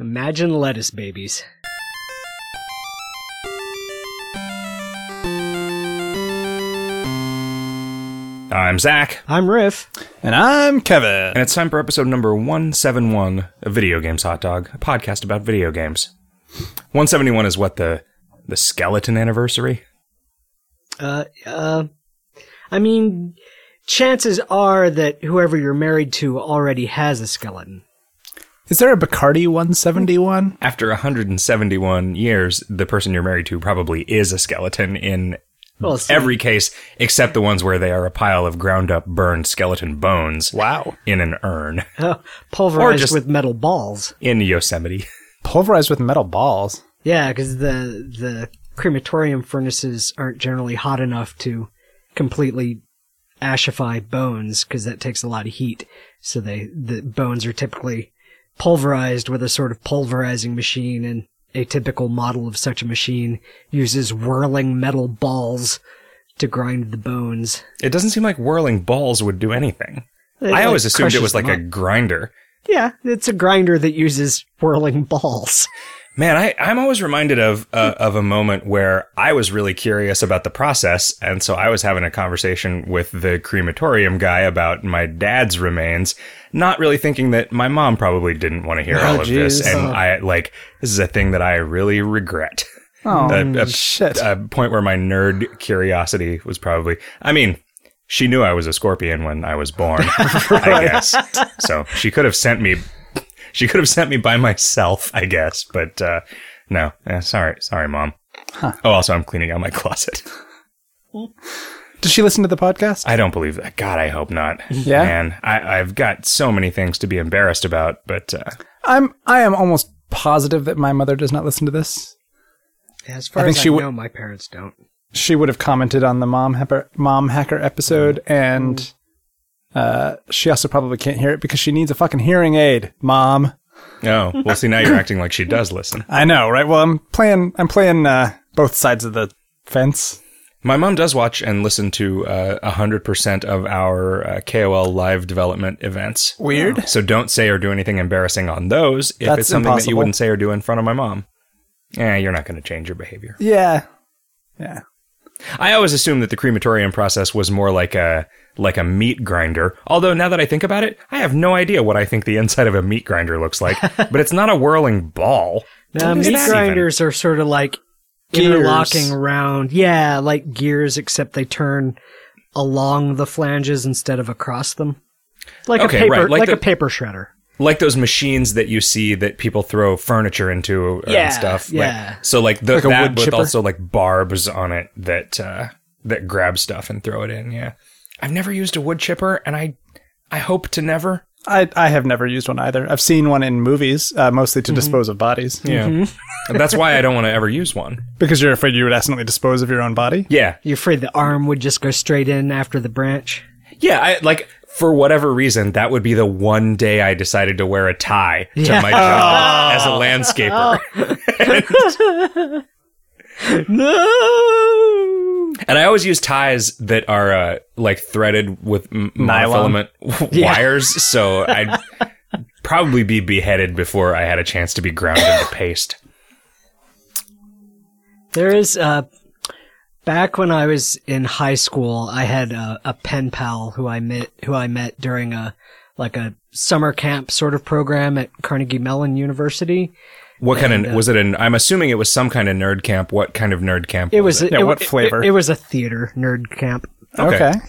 Imagine lettuce babies. I'm Zach, I'm Riff. And I'm Kevin. and it's time for episode number 171 of Video Games Hot Dog, a podcast about video games. 171 is what the the skeleton anniversary? Uh, uh, I mean, chances are that whoever you're married to already has a skeleton. Is there a Bacardi 171? After 171 years, the person you're married to probably is a skeleton in Well, every case except the ones where they are a pile of ground up burned skeleton bones Wow. in an urn uh, pulverized just- with metal balls. in Yosemite. Pulverized with metal balls. Yeah, because the the crematorium furnaces aren't generally hot enough to completely ashify bones because that takes a lot of heat. So they the bones are typically pulverized with a sort of pulverizing machine, and a typical model of such a machine uses whirling metal balls to grind the bones. It doesn't seem like whirling balls would do anything. It, I like, always assumed it was like a grinder. yeah, it's a grinder that uses whirling balls. Man, I, I'm always reminded of uh, of a moment where I was really curious about the process, and so I was having a conversation with the crematorium guy about my dad's remains, not really thinking that my mom probably didn't want to hear Oh, all of this, and Oh. I like this is a thing that I really regret. Oh, a, a- shit. a point where my nerd curiosity was probably. I mean, she knew I was a scorpion when I was born, I guess. So she could have sent me. She could have sent me by myself, I guess. But uh, no, Eh, sorry, sorry, mom. Oh, also, I'm cleaning out my closet. Does she listen to the podcast? I don't believe that. God, I hope not. Yeah? man, I, I've got so many things to be embarrassed about, but uh, I'm I am almost positive that my mother does not listen to this. As far I think as she I would- know, my parents don't. She would have commented on the mom hacker, mom hacker episode and uh, she also probably can't hear it because she needs a fucking hearing aid, mom. oh, well, see, now you're acting like she does listen. I know, right? Well, I'm playing I'm playing uh, both sides of the fence. My mom does watch and listen to uh, a hundred percent of our uh, KOL live development events. Weird. So don't say or do anything embarrassing on those if That's it's something that you wouldn't say or do in front of my mom. Yeah, you're not going to change your behavior. Yeah. Yeah. I always assumed that the crematorium process was more like a like a meat grinder. Although now that I think about it, I have no idea what I think the inside of a meat grinder looks like. but it's not a whirling ball. Now, What is meat that even? grinders are sort of like Gears. interlocking around. Yeah, like gears, except they turn along the flanges instead of across them. Like Okay, a paper, right, like like, the- a paper shredder. like those machines that you see that people throw furniture into Yeah, and stuff. Like- yeah. so like the, Like a that wood with chipper? also like barbs on it that uh, that grab stuff and throw it in. Yeah, I've never used a wood chipper, and I I hope to never. I I have never used one either. I've seen one in movies, uh, mostly to dispose of bodies. Yeah, And that's why I don't want to ever use one. Because you're afraid you would accidentally dispose of your own body. Yeah, You're afraid the arm would just go straight in after the branch. yeah. I like for whatever reason that would be the one day I decided to wear a tie to Yeah. my job as a landscaper. No. And I always use ties that are uh, like threaded with m- monofilament Yeah. wires, so I'd probably be beheaded before I had a chance to be ground into paste. There is uh back when I was in high school, I had a, a pen pal who I met who I met during a like a summer camp sort of program at Carnegie Mellon University. What kind And, of uh, was it? An I'm assuming it was some kind of nerd camp. What kind of nerd camp? It was, it? a, Yeah, it, what flavor? It, it was a theater nerd camp. Okay. Okay.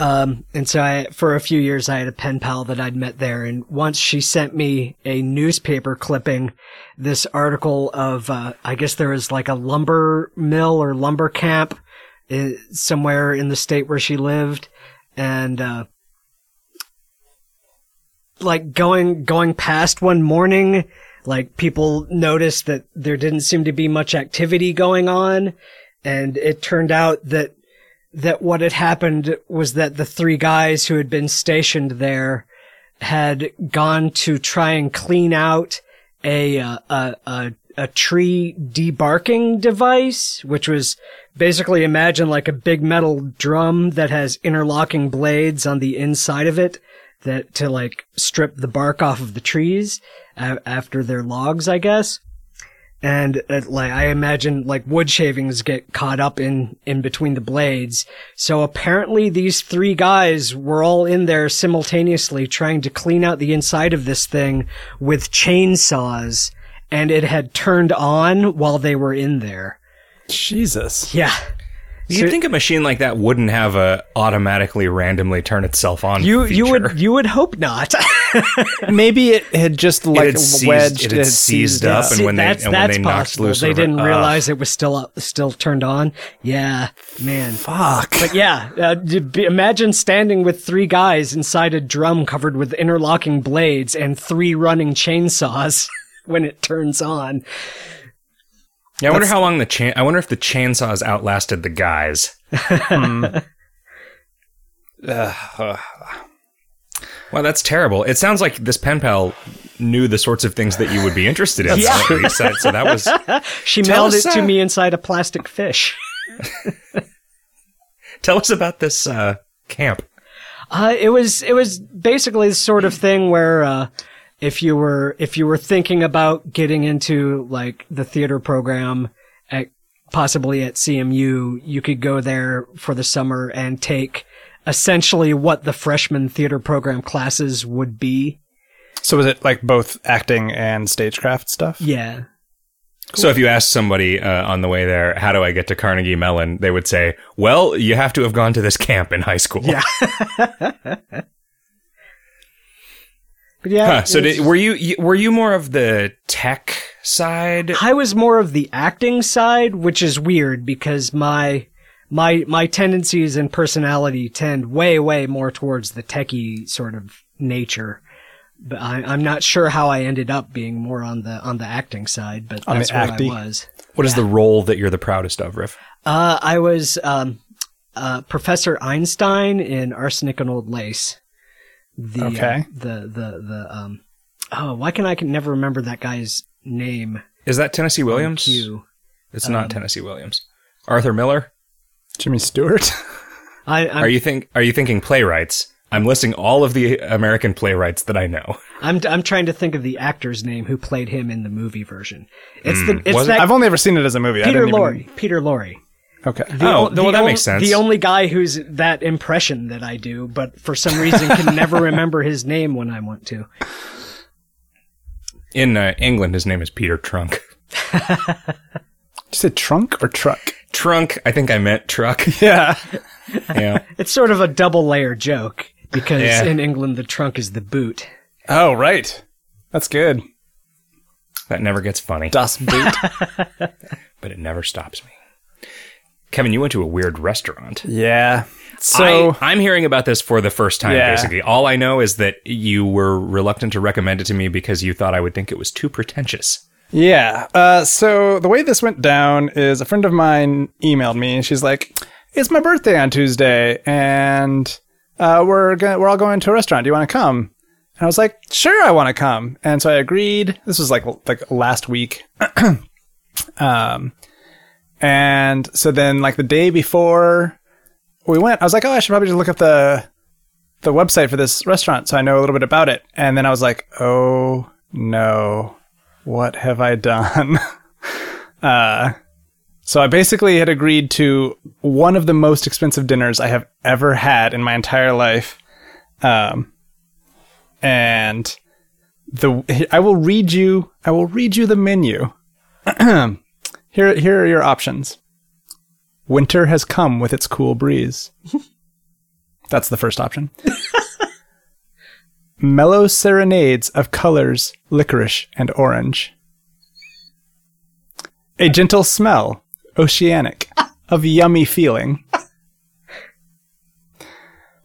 Um, and so I, for a few years, I had a pen pal that I'd met there. And once she sent me a newspaper clipping, this article of, uh, I guess there was like a lumber mill or lumber camp uh, somewhere in the state where she lived. And, uh, like going, going past one morning, like people noticed that there didn't seem to be much activity going on. And it turned out that that what had happened was that the three guys who had been stationed there had gone to try and clean out a uh, a, a a tree debarking device, which was basically imagine like a big metal drum that has interlocking blades on the inside of it that to like strip the bark off of the trees. A- after their logs, I guess. And uh, like I imagine, like wood shavings get caught up in in between the blades. So apparently, these three guys were all in there simultaneously trying to clean out the inside of this thing with chainsaws, and it had turned on while they were in there. Jesus. Yeah. You'd think a machine like that wouldn't have a automatically randomly turn itself on. You you would you would hope not. Maybe it had just like had seized- wedged. it had seized up, and when they- that's and when that's they knocked loose they of didn't ugh. realize it was still up, still turned on. Yeah, man. Fuck. But yeah, uh, imagine standing with three guys inside a drum covered with interlocking blades and three running chainsaws when it turns on. Yeah, I wonder how long the chain. I wonder if the chainsaws outlasted the guys. Wow, that's terrible. It sounds like this pen pal knew the sorts of things that you would be interested in. Yeah. least. So- that was. She mailed it to uh, me inside a plastic fish. Tell us about this uh, camp. Uh, it was it was basically the sort of thing where uh, if you were if you were thinking about getting into like the theater program at possibly at CMU, you could go there for the summer and take essentially what the freshman theater program classes would be. So was it like both acting and stagecraft stuff? Yeah. So if you asked somebody uh, on the way there, how do I get to Carnegie Mellon? They would say, well, you have to have gone to this camp in high school. Yeah. But yeah, Huh, so was- did, were you you- were you more of the tech side? I was more of the acting side, which is weird because my my my tendencies and personality tend way way more towards the techie sort of nature. But I, I'm not sure how I ended up being more on the on the acting side, but On the that's what acty? I was. What is the role that you're the proudest of, Riff? Uh, I was um, uh, Professor Einstein in Arsenic and Old Lace. The, uh, the the the um. Oh, why can I can never remember that guy's name? Is that Tennessee Williams? Q. It's not Tennessee Williams. Arthur Miller? Jimmy Stewart. I, I'm, Are you think are you thinking playwrights? I'm listing all of the American playwrights that I know. I'm I'm trying to think of the actor's name who played him in the movie version. It's the it's Was it? that I've only ever seen it as a movie. Peter didn't even- Peter Lorre. Okay. The Oh, o- well, that on- makes sense. The only guy who's that impression that I do, but for some reason can never remember his name when I want to. In uh, England, his name is Peter Trunk. Did you say trunk or truck? Trunk, I think I meant truck. Yeah. yeah. It's sort of a double layer joke because Yeah. in England the trunk is the boot. Oh, right. That's good. That never gets funny, Das Boot. but it never stops me. Kevin, you went to a weird restaurant. yeah. So I, I'm hearing about this for the first time, Yeah. basically. All I know is that you were reluctant to recommend it to me because you thought I would think it was too pretentious. Yeah. Uh, so the way this went down is a friend of mine emailed me and she's like, "It's my birthday on Tuesday, and uh, we're gonna, we're all going to a restaurant. Do you want to come?" And I was like, "Sure, I want to come." And so I agreed. This was like like last week. um, and so then like the day before we went, I was like, "Oh, I should probably just look up the the website for this restaurant so I know a little bit about it." And then I was like, "Oh no." what have I done? uh, so I basically had agreed to one of the most expensive dinners I have ever had in my entire life. Um, and the I will read you I will read you the menu. here here are your options. Winter has come with its cool breeze. That's the first option. Mellow serenades of colors, licorice and orange. A gentle smell, oceanic, of yummy feeling.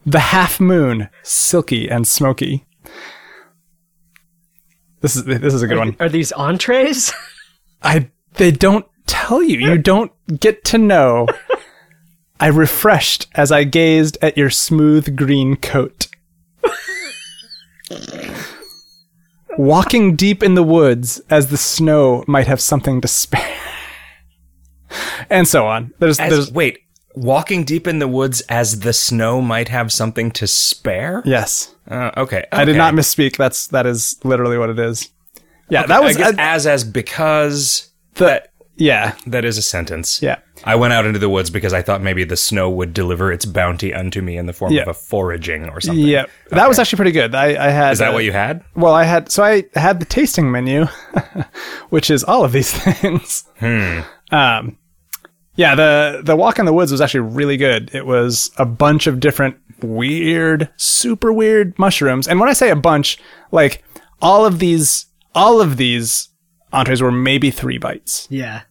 The half moon, silky and smoky. This is this is a good one. Are these entrees? I they don't tell you. You don't get to know. I refreshed as I gazed at your smooth green coat. Walking deep in the woods as the snow might have something to spare. and so on. There's As, there's wait, walking deep in the woods as the snow might have something to spare? yes. Uh, okay, I did not misspeak. That's that is literally what it is. Yeah, that I was guess uh, as as because the yeah that is a sentence. yeah. I went out into the woods because I thought maybe the snow would deliver its bounty unto me in the form Yeah. of a foraging or something. Yeah, that was actually pretty good. I, I had. Is that uh, what you had? Well, I had so I had the tasting menu, which is all of these things. Hmm. Um, yeah, the the walk in the woods was actually really good. It was a bunch of different weird, super weird mushrooms, and when I say a bunch, like all of these, all of these entrees were maybe three bites. Yeah.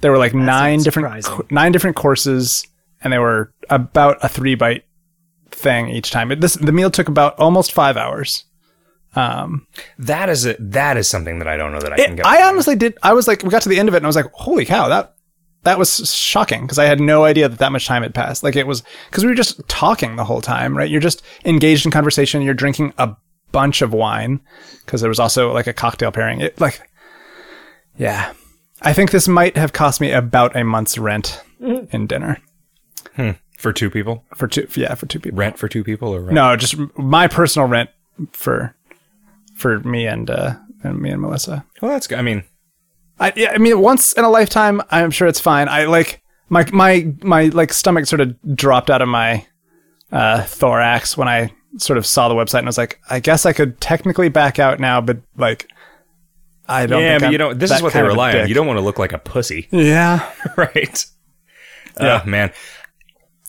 There were like nine different co- nine different courses, and they were about a three bite thing each time. It, this the meal took about almost five hours. Um, That is a, that is something that I don't know that I can get. I honestly did. I was like, we got to the end of it, and I was like, holy cow, that that was shocking because I had no idea that that much time had passed. Like it was because we were just talking the whole time, right? You're just engaged in conversation. You're drinking a bunch of wine because there was also like a cocktail pairing. It like, yeah, I think this might have cost me about a month's rent in dinner for two people, for two. Yeah, for two people. rent for two people, or rent? No, just my personal rent for for me and uh and me and Melissa. Well, that's good. I mean, I yeah, I mean once in a lifetime, I'm sure it's fine. I like my my my like stomach sort of dropped out of my uh thorax when I sort of saw the website and I was like, I guess I could technically back out now, but like I don't yeah, but I'm you don't. This is what they kind of a rely on. You don't want to look like a pussy, Yeah. right? Yeah. Oh man.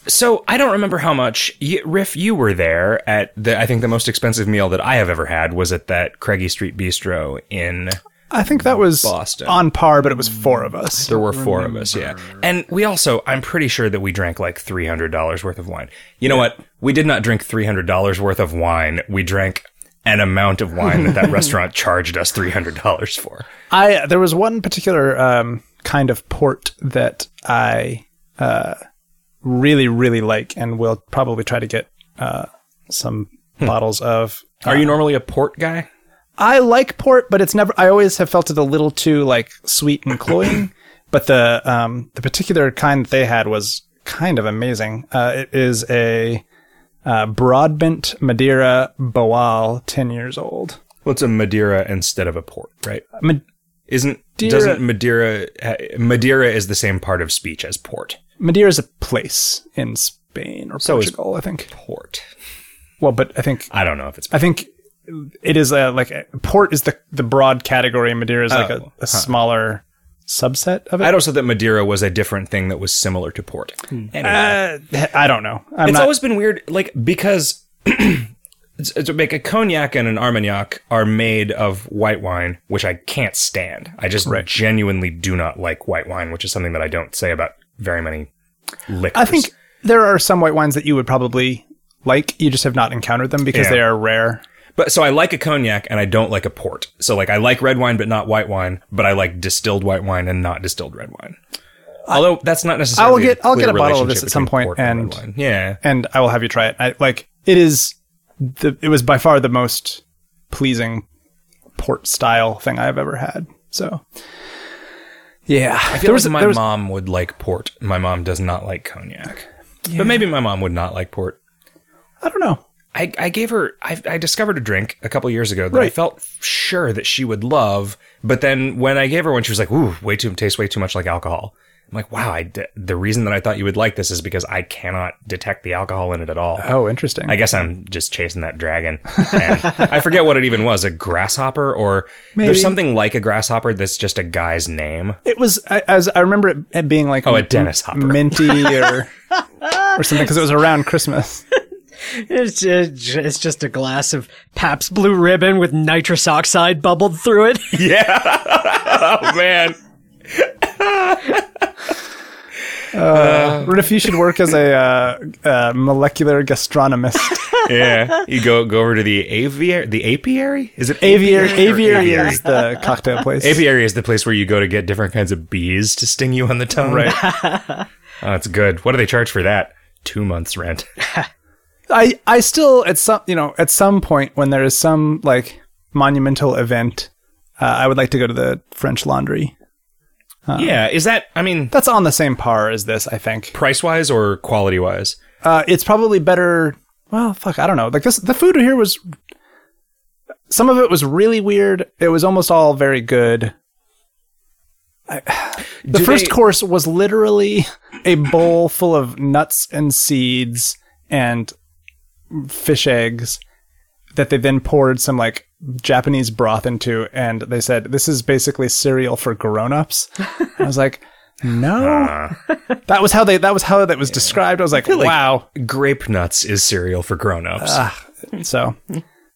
So I don't remember how much. You, Riff, you were there at the. I think the most expensive meal that I have ever had was at that Craigie Street Bistro in. I think that was Boston. on par, but it was four of us. There were four of us, yeah. And we also, I'm pretty sure that we drank like $300 worth of wine. You know what? We did not drink $300 worth of wine. We drank an amount of wine that that restaurant charged us $300 for. I there was one particular um, kind of port that I uh, really really like, and will probably try to get uh, some bottles of. Are you normally a port guy? I like port, but it's never. I always have felt it a little too like sweet and cloying. but the um, the particular kind that they had was kind of amazing. Uh, it is a uh, Broadbent Madeira Boal, ten years old. Well, it's a Madeira instead of a port, right? Isn't, Madeira- doesn't Madeira, Madeira is the same part of speech as port. Madeira is a place in Spain or So Portugal, I think. Port. Well, but I think I don't know if it's I think it is a like a, port is the the broad category, and Madeira is like a, Oh, a smaller subset of it. I'd also that Madeira was a different thing that was similar to port. Anyway. Uh, I don't know. I'm it's not. always been weird, like because it's, it's like a cognac and an armagnac are made of white wine, which I can't stand. I just genuinely do not like white wine, which is something that I don't say about very many liquors. I think there are some white wines that you would probably like. You just have not encountered them because Yeah. they are rare. But so I like a cognac and I don't like a port. So like I like red wine but not white wine, but I like distilled white wine and not distilled red wine. Although that's not necessarily. I will get- I'll get a bottle of this at some point and- yeah, and I will have you try it. I like it is the it was by far the most pleasing port style thing I've ever had. So yeah, I feel like my mom would like port. My mom does not like cognac, but maybe my mom would not like port. I don't know. I, I gave her I, I discovered a drink a couple years ago that I felt sure that she would love, but then when I gave her one, she was like, "Ooh, way too tastes way too much like alcohol." I'm like, "Wow, I d- the reason that I thought you would like this is because I cannot detect the alcohol in it at all." Oh, interesting. I guess I'm just chasing that dragon. And I forget what it even was, a grasshopper or Maybe. there's something like a grasshopper that's just a guy's name. It was I, as I remember it, being like Oh, a Dennis Hopper. minty or or something because it was around Christmas. It's just, it's just a glass of Pabst Blue Ribbon with nitrous oxide bubbled through it. Yeah. oh man. What if you should work as a uh, uh, molecular gastronomist? Yeah. You go go over to the aviary the apiary? Is it Aviary, or aviary is the cocktail place. Apiary is the place where you go to get different kinds of bees to sting you on the tongue. Right. Oh, that's good. What do they charge for that? Two months rent. I I still at some you know at some point when there is some like monumental event, uh, I would like to go to the French Laundry. yeah. Is that I mean That's on the same par as this, I think. price wise or quality wise? Uh, it's probably better. Well, fuck, I don't know. Like this, the food here was some of it was really weird. It was almost all very good. I, the Do first they- course was literally a bowl full of nuts and seeds and fish eggs that they then poured some like Japanese broth into, and they said this is basically cereal for grown-ups. I was like, no, Uh, that was how they that was how that was described. I was like, like- wow. grape nuts is cereal for grown-ups. So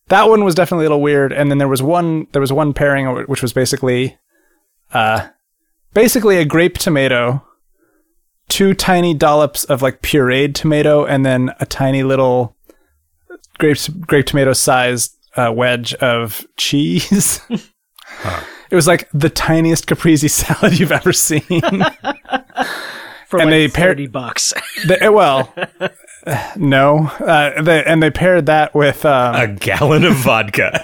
that one was definitely a little weird. And then there was one there was one pairing which was basically uh basically a grape tomato, two tiny dollops of like pureed tomato, and then a tiny little grape grape tomato sized uh, wedge of cheese. It was like the tiniest caprese salad you've ever seen. For And like they pair- 30 bucks. They- well, no, uh, they, and they paired that with um, a gallon of vodka.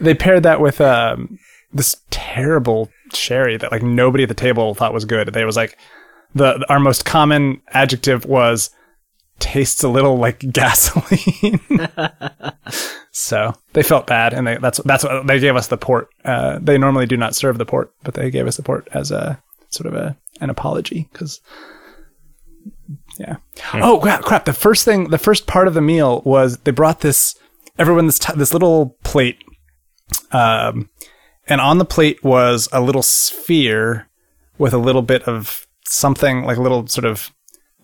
they paired that with um, this terrible sherry that like nobody at the table thought was good. They was like the our most common adjective was tastes a little like gasoline. so they felt bad, and they that's that's what they gave us the port. Uh, they normally do not serve the port, but they gave us the port as a sort of a an apology because. Yeah. Oh crap! Crap! The first thing, the first part of the meal was they brought this everyone this t- this little plate um, and on the plate was a little sphere with a little bit of something like a little sort of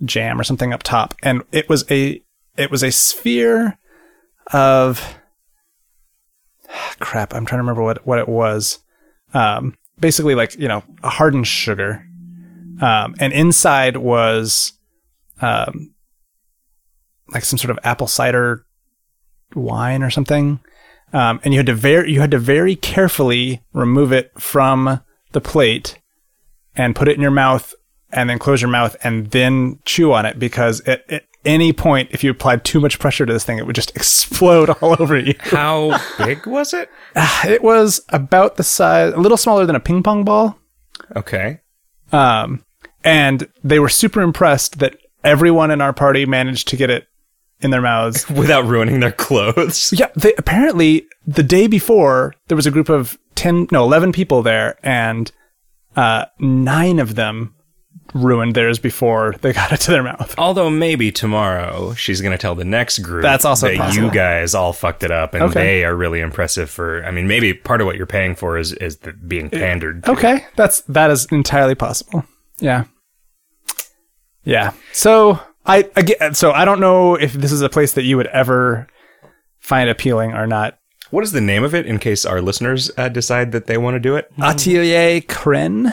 jam or something up top, and it was a it was a sphere of crap. I'm trying to remember what what it was. Um, basically, like you know, a hardened sugar, um, and inside was um, like some sort of apple cider wine or something um, and you had to very you had to very carefully remove it from the plate and put it in your mouth and then close your mouth and then chew on it because at, at any point if you applied too much pressure to this thing it would just explode all over you How big was it? it was about the size a little smaller than a ping pong ball Okay. um, and they were super impressed that everyone in our party managed to get it in their mouths Without ruining their clothes. Yeah, they apparently the day before there was a group of 10 no 11 people there and uh 9 of them ruined theirs before they got it to their mouth. Although maybe tomorrow she's going to tell the next group That's also that possible. you guys all fucked it up and Okay. they are really impressive for I mean maybe part of what you're paying for is is the, being pandered. to. Okay, that's that is entirely possible. Yeah. Yeah. So I again so I don't know if this is a place that you would ever find appealing or not. What is the name of it in case our listeners uh, decide that they want to do it? Atelier Crenn.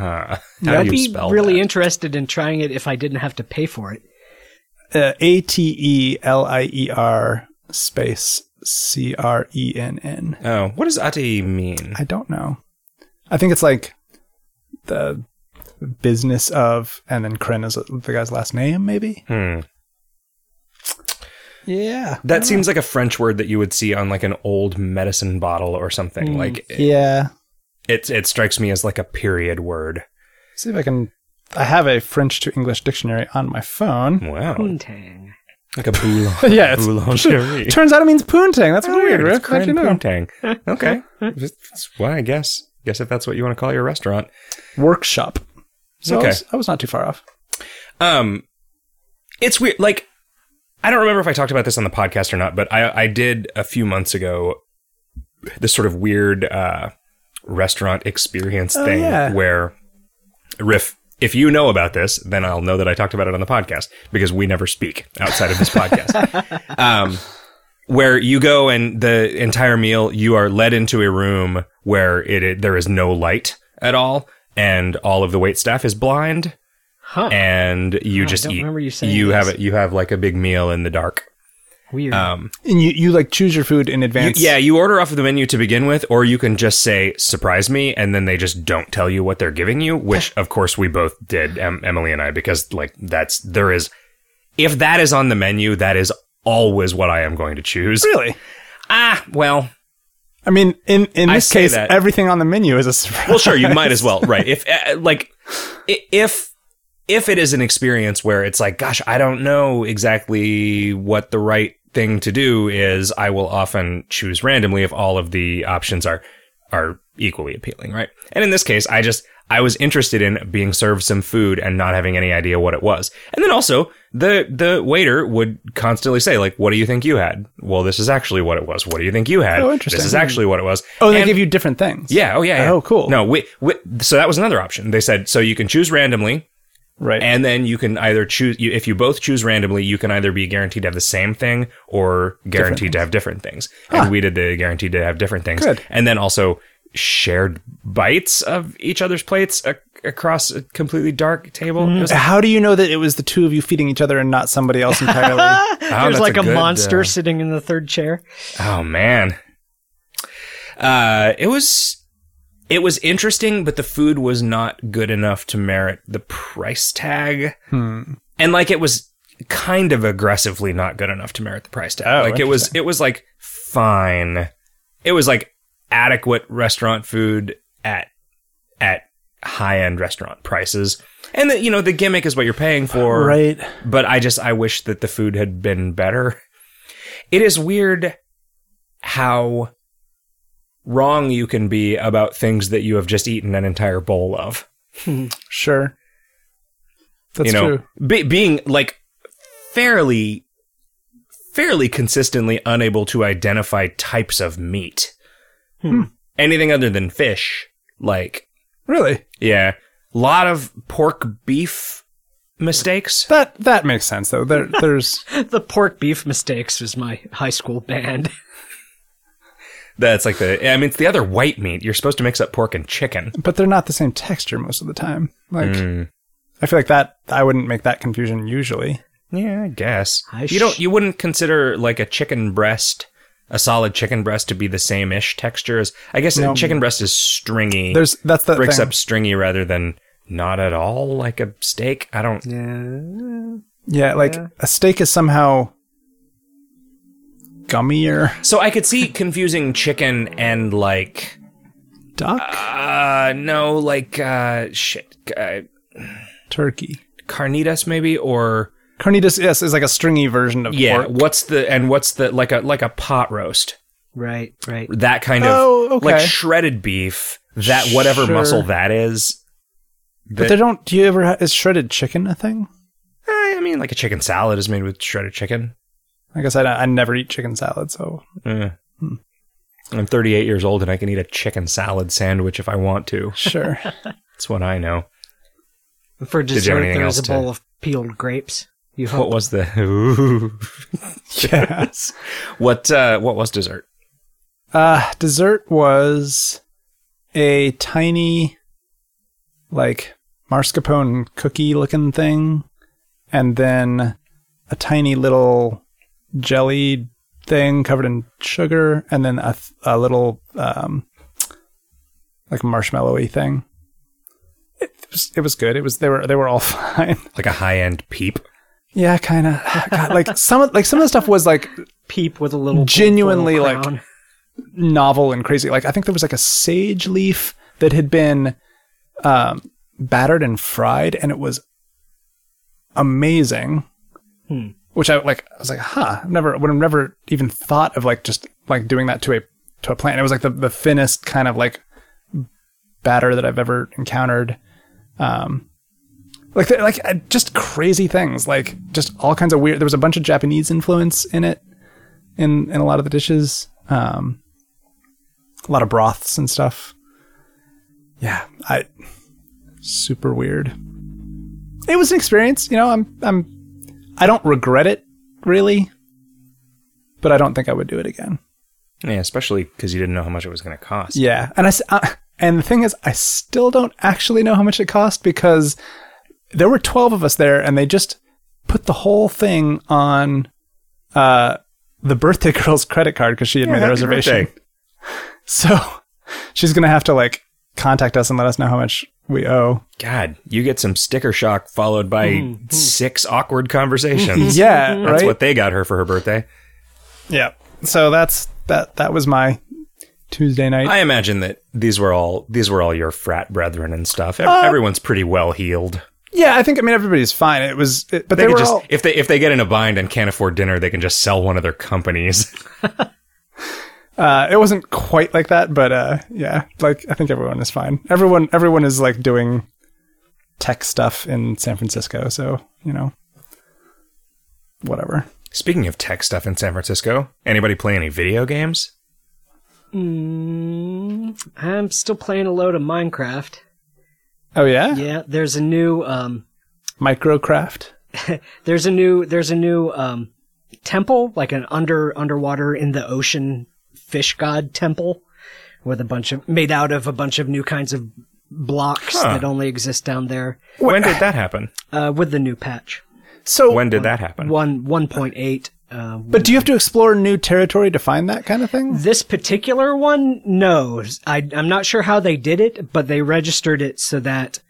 Uh, how I'd do you be spell really that? interested in trying it if I didn't have to pay for it. Uh, A T E L I E R space C R E N N. Oh, what does ati mean? I don't know. I think it's like the business of, and then Crenn is the guy's last name, maybe. Hmm. Yeah, That seems like a French word that you would see on like an old medicine bottle or something. Like it, yeah. It, it strikes me as like a period word. See if I can. I have a French to English dictionary on my phone. Wow, Poontang. like a boulon. Yeah, it's, boulangerie. turns out it means poontang. That's Oh, weird, it's Rick. How'd you know? Poontang. Okay, that's why I guess. Guess if that's what you want to call your restaurant. Workshop. So Okay. I, was, I was not too far off. Um, it's weird. Like, I don't remember if I talked about this on the podcast or not, but I, I did a few months ago this sort of weird uh, restaurant experience Oh, thing yeah. where Riff. If you know about this, then I'll know that I talked about it on the podcast because we never speak outside of this podcast. um, where you go and the entire meal, you are led into a room where it, it there is no light at all, and all of the wait staff is blind Huh. and you Oh, just eat. remember you saying you have it. You have like a big meal in the dark. Weird. Um, And you, you like choose your food in you- advance. yeah, you order off of the menu to begin with, or you can just say "surprise me," and then they just don't tell you what they're giving you. Which, of course, we both did, em- Emily and I, because like that's there is. If that is on the menu, that is always what I am going to choose. Really? Ah, well, I mean, in in this case, that- everything on the menu is a surprise. well, sure, you might as well, right? If uh, like, if if it is an experience where it's like, gosh, I don't know exactly what the right thing to do is I will often choose randomly if all of the options are are equally appealing, right? And in this case, I just I was interested in being served some food and not having any idea what it was. And then also the the waiter would constantly say like, "What do you think you had?" Well, this is actually what it was. What do you think you had? Oh, interesting. This is actually what it was. Oh, they And- give you different things. yeah. Oh, yeah. yeah. Oh, cool. No, we, we, so that was another option. They said so you can choose randomly, Right. and then you can either choose. You, if you both choose randomly, you can either be guaranteed to have the same thing or guaranteed to have different things. And we did the guaranteed to have different things. Good. And then also shared bites of each other's plates a- across a completely dark table. It was like, How do you know that it was the two of you feeding each other and not somebody else entirely? oh, There's that's like a, good, monster uh, sitting in the third chair. Oh man. Uh it was it was interesting, but the food was not good enough to merit the price tag. Hmm. And like it was kind of aggressively not good enough to merit the price tag. Oh, like it was it was like fine. It was like adequate restaurant food at at high end restaurant prices. And the, you know the gimmick is what you're paying for right. but I just I wish that the food had been better. It is weird how wrong you can be about things that you have just eaten an entire bowl of. Sure. That's you know, true. Be- being like fairly fairly consistently unable to identify types of meat. Hmm. Anything other than fish, like Really? yeah, A lot of pork beef mistakes. That that makes sense though. There there's The Pork Beef Mistakes was my high school band. That's like the I mean it's the other white meat. You're supposed to mix up pork and chicken. but they're not the same texture most of the time. Like Mm. I feel like that I wouldn't make that confusion usually. Yeah, I guess. I you don't you wouldn't consider like a chicken breast a solid chicken breast to be the same ish texture as I guess a chicken breast is stringy. There's that's the breaks thing. up stringy rather than not at all like a steak. I don't Yeah. Yeah, like a steak is somehow gummier. So I could see confusing chicken and like Duck, uh no, like uh shit uh, turkey. carnitas maybe or Carnitas, yes, is like a stringy version of yeah, pork. what's the and what's the like a like a pot roast. Right, right. that kind of Oh, okay. like shredded beef that whatever Sure. muscle that is But they don't. Do you ever? Ha- is shredded chicken a thing? Eh, i mean like a chicken salad is made with shredded chicken I said, I, I never eat chicken salad, so Eh. i'm 38 years old and i can eat a chicken salad sandwich if i want to sure. that's what i know For you have dessert, anything there was a else to- bowl of peeled grapes. You what was the Ooh. yes. what uh what was dessert Uh, dessert was a tiny, like mascarpone cookie looking thing, and then a tiny little jelly thing covered in sugar, and then a, a little um, like marshmallowy thing. It was, it was good. It was they were they were all fine. like a high-end peep Yeah, kind of. like some of like some of the stuff was like peep with a little Genuinely, little like- novel and crazy. Like I think there was like a sage leaf that had been um, battered and fried, and it was amazing. Hmm. Which I like. I was like, huh. I've never would have never even thought of like just like doing that to a to a plant. It was like the the thinnest kind of like batter that I've ever encountered. Um, like like uh, just crazy things. Like just all kinds of weird. There was a bunch of Japanese influence in it in in a lot of the dishes. Um, a lot of broths and stuff. Yeah, I super weird. It was an experience, you know. I'm I'm I don't regret it really, but I don't think I would do it again. yeah especially because you didn't know how much it was going to cost Yeah, and I s- uh, and the thing is, I still don't actually know how much it cost because there were twelve of us there, and they just put the whole thing on uh, the birthday girl's credit card because she had made the reservation. birthday. So she's gonna have to like contact us and let us know how much we owe. god you get some sticker shock followed by six awkward conversations Yeah, that's right. what they got her for her birthday yeah. So that's that. That was my Tuesday night. I imagine that these were all these were all your frat brethren and stuff. Uh, Everyone's pretty well heeled. Yeah, I think I mean everybody's fine. It was, it, but They, they, were just all, if they if they get in a bind and can't afford dinner, they can just sell one of their companies. uh, it wasn't quite like that, but uh, yeah, like I think everyone is fine. Everyone, everyone is like doing tech stuff in San Francisco, so you know, whatever. Speaking of tech stuff in San Francisco, anybody play any video games? Mm, I'm still playing a load of Minecraft. Oh yeah, Yeah, there's a new um, Microcraft. there's a new there's a new um, temple, like an under underwater in the ocean fish god temple, with a bunch of made out of a bunch of new kinds of blocks Huh. that only exist down there. When did that happen? Uh, with the new patch So, When did that happen? one one point eight. Uh, but do you have to explore new territory to find that kind of thing? This particular one, no. I, I'm not sure how they did it, but they registered it so that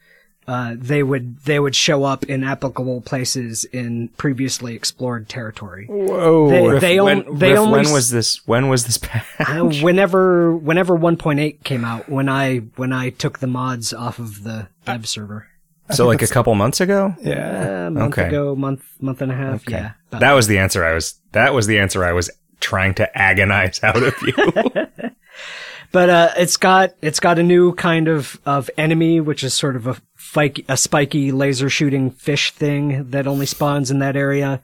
uh, they would they would show up in applicable places in previously explored territory. Whoa. They- they when, they Riff, only when was this? When was this patch? Uh, whenever whenever 1.8 came out, when I when I took the mods off of the web server, so like a couple months ago. yeah. a month Okay. ago, month month and a half, yeah. about That was the answer I was. That was the answer I was trying to agonize out of you. But uh, it's got it's got a new kind of of enemy, which is sort of a fike, a spiky laser shooting fish thing that only spawns in that area.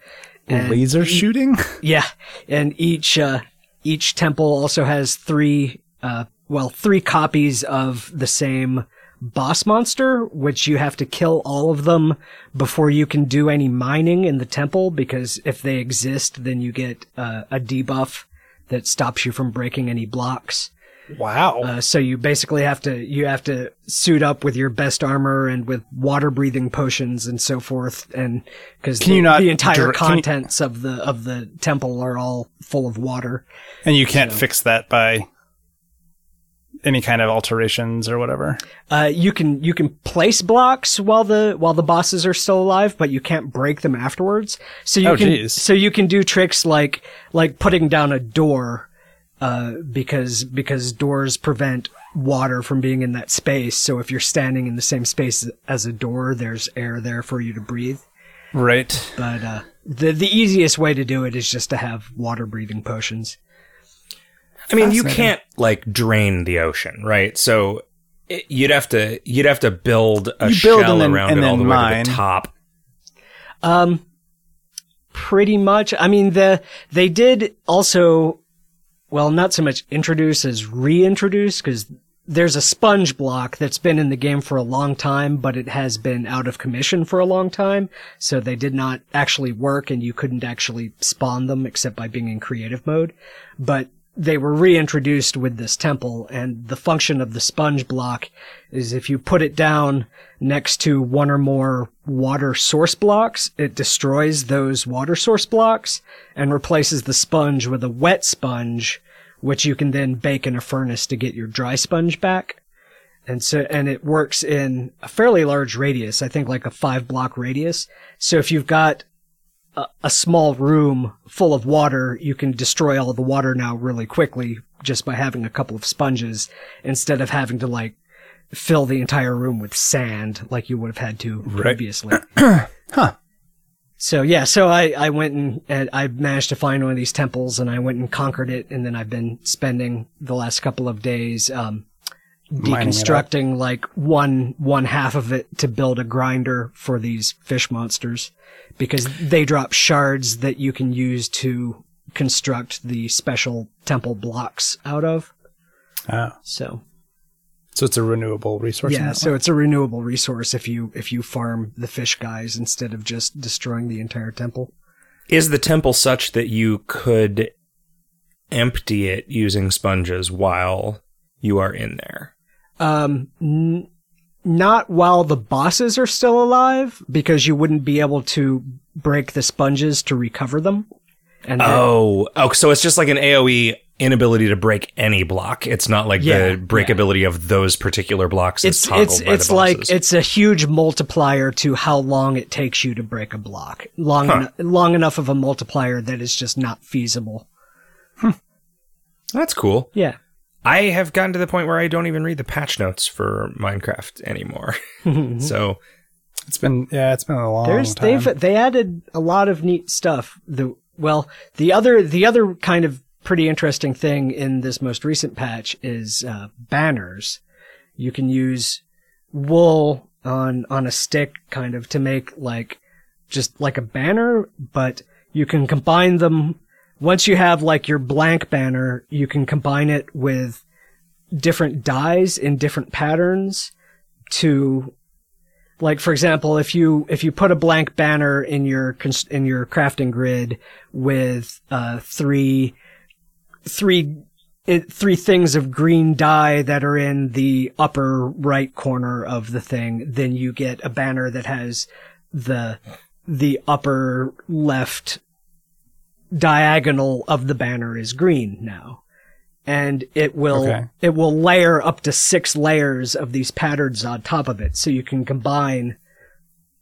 And Laser shooting? yeah, and each uh, each temple also has three uh, well three copies of the same boss monster, which you have to kill all of them before you can do any mining in the temple. Because if they exist, then you get uh, a debuff that stops you from breaking any blocks. Wow. Uh, so you basically have to you have to suit up with your best armor and with water breathing potions and so forth, and because the, the entire can you- contents of the of the temple are all full of water. and you can't fix that by any kind of alterations or whatever. Uh, you can you can place blocks while the while the bosses are still alive, but you can't break them afterwards. So you Oh, can geez. so you can do tricks like like putting down a door, uh, because because doors prevent water from being in that space. So if you're standing in the same space as a door, there's air there for you to breathe. Right. But uh, the the easiest way to do it is just to have water breathing potions. I mean, you can't like drain the ocean, right? So it, you'd have to you'd have to build a You build shell and then- around and it all then the way to the top. Um, pretty much. I mean, the they did also, well, not so much introduce as reintroduce because there's a sponge block that's been in the game for a long time, but it has been out of commission for a long time. So they did not actually work, and you couldn't actually spawn them except by being in creative mode. But they were reintroduced with this temple, and the function of the sponge block is if you put it down next to one or more water source blocks, it destroys those water source blocks and replaces the sponge with a wet sponge, which you can then bake in a furnace to get your dry sponge back. And so, and it works in a fairly large radius, I think like a five block radius. So if you've got a, a small room full of water, you can destroy all the water now really quickly just by having a couple of sponges instead of having to like fill the entire room with sand like you would have had to previously. Huh. So yeah, so I, I went and, and I managed to find one of these temples and I went and conquered it and then I've been spending the last couple of days, um, Mining it up. Deconstructing like one, one half of it to build a grinder for these fish monsters because they drop shards that you can use to construct the special temple blocks out of. Oh. So So it's a renewable resource. yeah, so way. it's a renewable resource if you if you farm the fish guys instead of just destroying the entire temple. Is the temple such that you could empty it using sponges while you are in there? Um, n- not while the bosses are still alive, because you wouldn't be able to break the sponges to recover them. And Oh, oh, so it's just like an AOE inability to break any block. It's not like Yeah, the breakability of those particular blocks. is it's toggled it's it's like it's a huge multiplier to how long it takes you to break a block. Long Huh. eno- long enough of a multiplier that is just not feasible. That's cool. Yeah. I have gotten to the point where I don't even read the patch notes for Minecraft anymore. so It's been yeah, it's been a long There's time. they've they added a lot of neat stuff. The well, the other the other kind of pretty interesting thing in this most recent patch is uh, banners. You can use wool on on a stick kind of to make like just like a banner, but you can combine them once you have like your blank banner, you can combine it with different dyes in different patterns to like for example if you if you put a blank banner in your in your crafting grid with uh three three three things of green dye that are in the upper right corner of the thing then you get a banner that has the the upper left diagonal of the banner is green now. And it will Okay. it will layer up to six layers of these patterns on top of it. So you can combine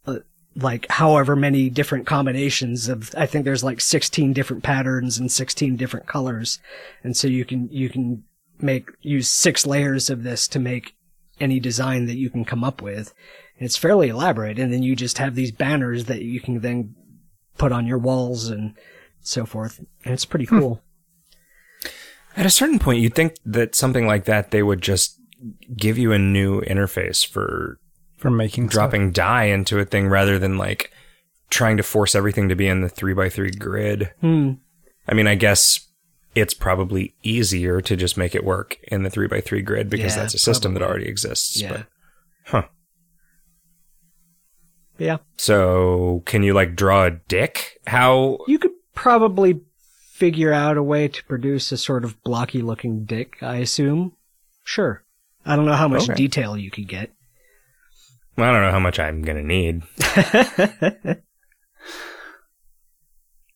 uh, like however many different combinations of i think there's like 16 different patterns and 16 different colors. And so you can you can make use six layers of this to make any design that you can come up with. And it's fairly elaborate. And then you just have these banners that you can then put on your walls and so forth and it's pretty cool At a certain point, you'd think that something like that they would just give you a new interface for for making stuff. dropping dye into a thing rather than like trying to force everything to be in the three by three grid. Hmm. I mean, I guess it's probably easier to just make it work in the three by three grid because Yeah, that's a system that already exists. Yeah. But, huh. yeah So can you like draw a dick? How? You could probably figure out a way to produce a sort of blocky looking dick, I assume. Sure. I don't know how much Okay. detail you could get. Well, I don't know how much I'm gonna need.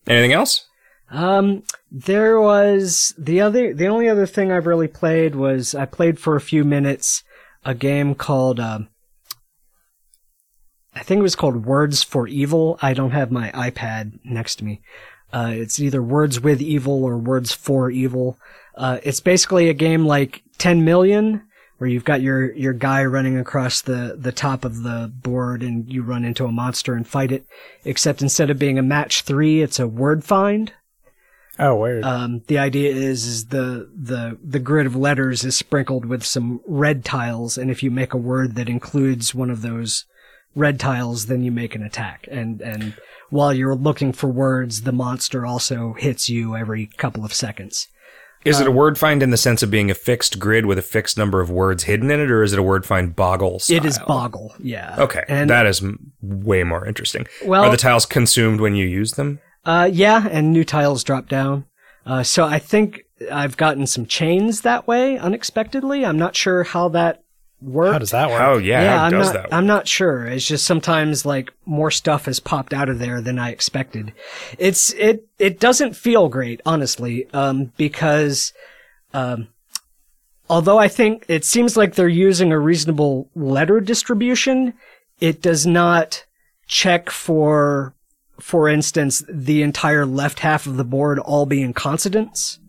Anything else? Um, there was the other, the only other thing I've really played was I played for a few minutes a game called, um, I think it was called Words for Evil. I don't have my iPad next to me. Uh, it's either Words with Evil or Words for Evil. Uh, it's basically a game like 10 million where you've got your, your guy running across the, the top of the board and you run into a monster and fight it. Except instead of being a match three, it's a word find. Oh, weird. Um, the idea is, is the, the, the grid of letters is sprinkled with some red tiles, and if you make a word that includes one of those red tiles, then you make an attack. And, and while you're looking for words, the monster also hits you every couple of seconds. Is Uh, it a word find in the sense of being a fixed grid with a fixed number of words hidden in it, or is it a word find boggle? Style? It is boggle, yeah. Okay, And, that is m- way more interesting. Well- Are the tiles consumed when you use them? Uh, yeah, and new tiles drop down. Uh, so I think I've gotten some chains that way unexpectedly. I'm not sure how that works. how does that work? Oh yeah, yeah, how I'm does not. that? Work? I'm not sure. It's just sometimes like more stuff has popped out of there than I expected. It's it it doesn't feel great, honestly, um, because um, although I think it seems like they're using a reasonable letter distribution, it does not check for, for instance, the entire left half of the board all being consonants.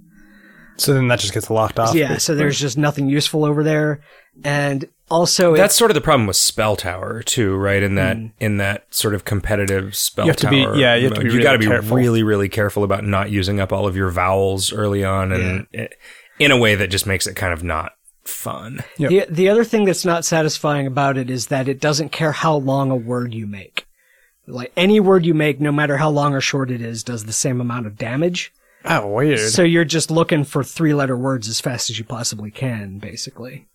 So then that just gets locked off. yeah, so there's just nothing useful over there, and also That's sort of the problem with Spell Tower too, right? In that Mm. in that sort of competitive Spell You have to be- Tower, yeah, you have to be mode, got to really be careful. really, really careful about not using up all of your vowels early on, and it, in a way that just makes it kind of not fun. Yep. The, the other thing that's not satisfying about it is that it doesn't care how long a word you make. Like any word you make, no matter how long or short it is, does the same amount of damage. Oh, weird. So you're just looking for three letter words as fast as you possibly can, basically.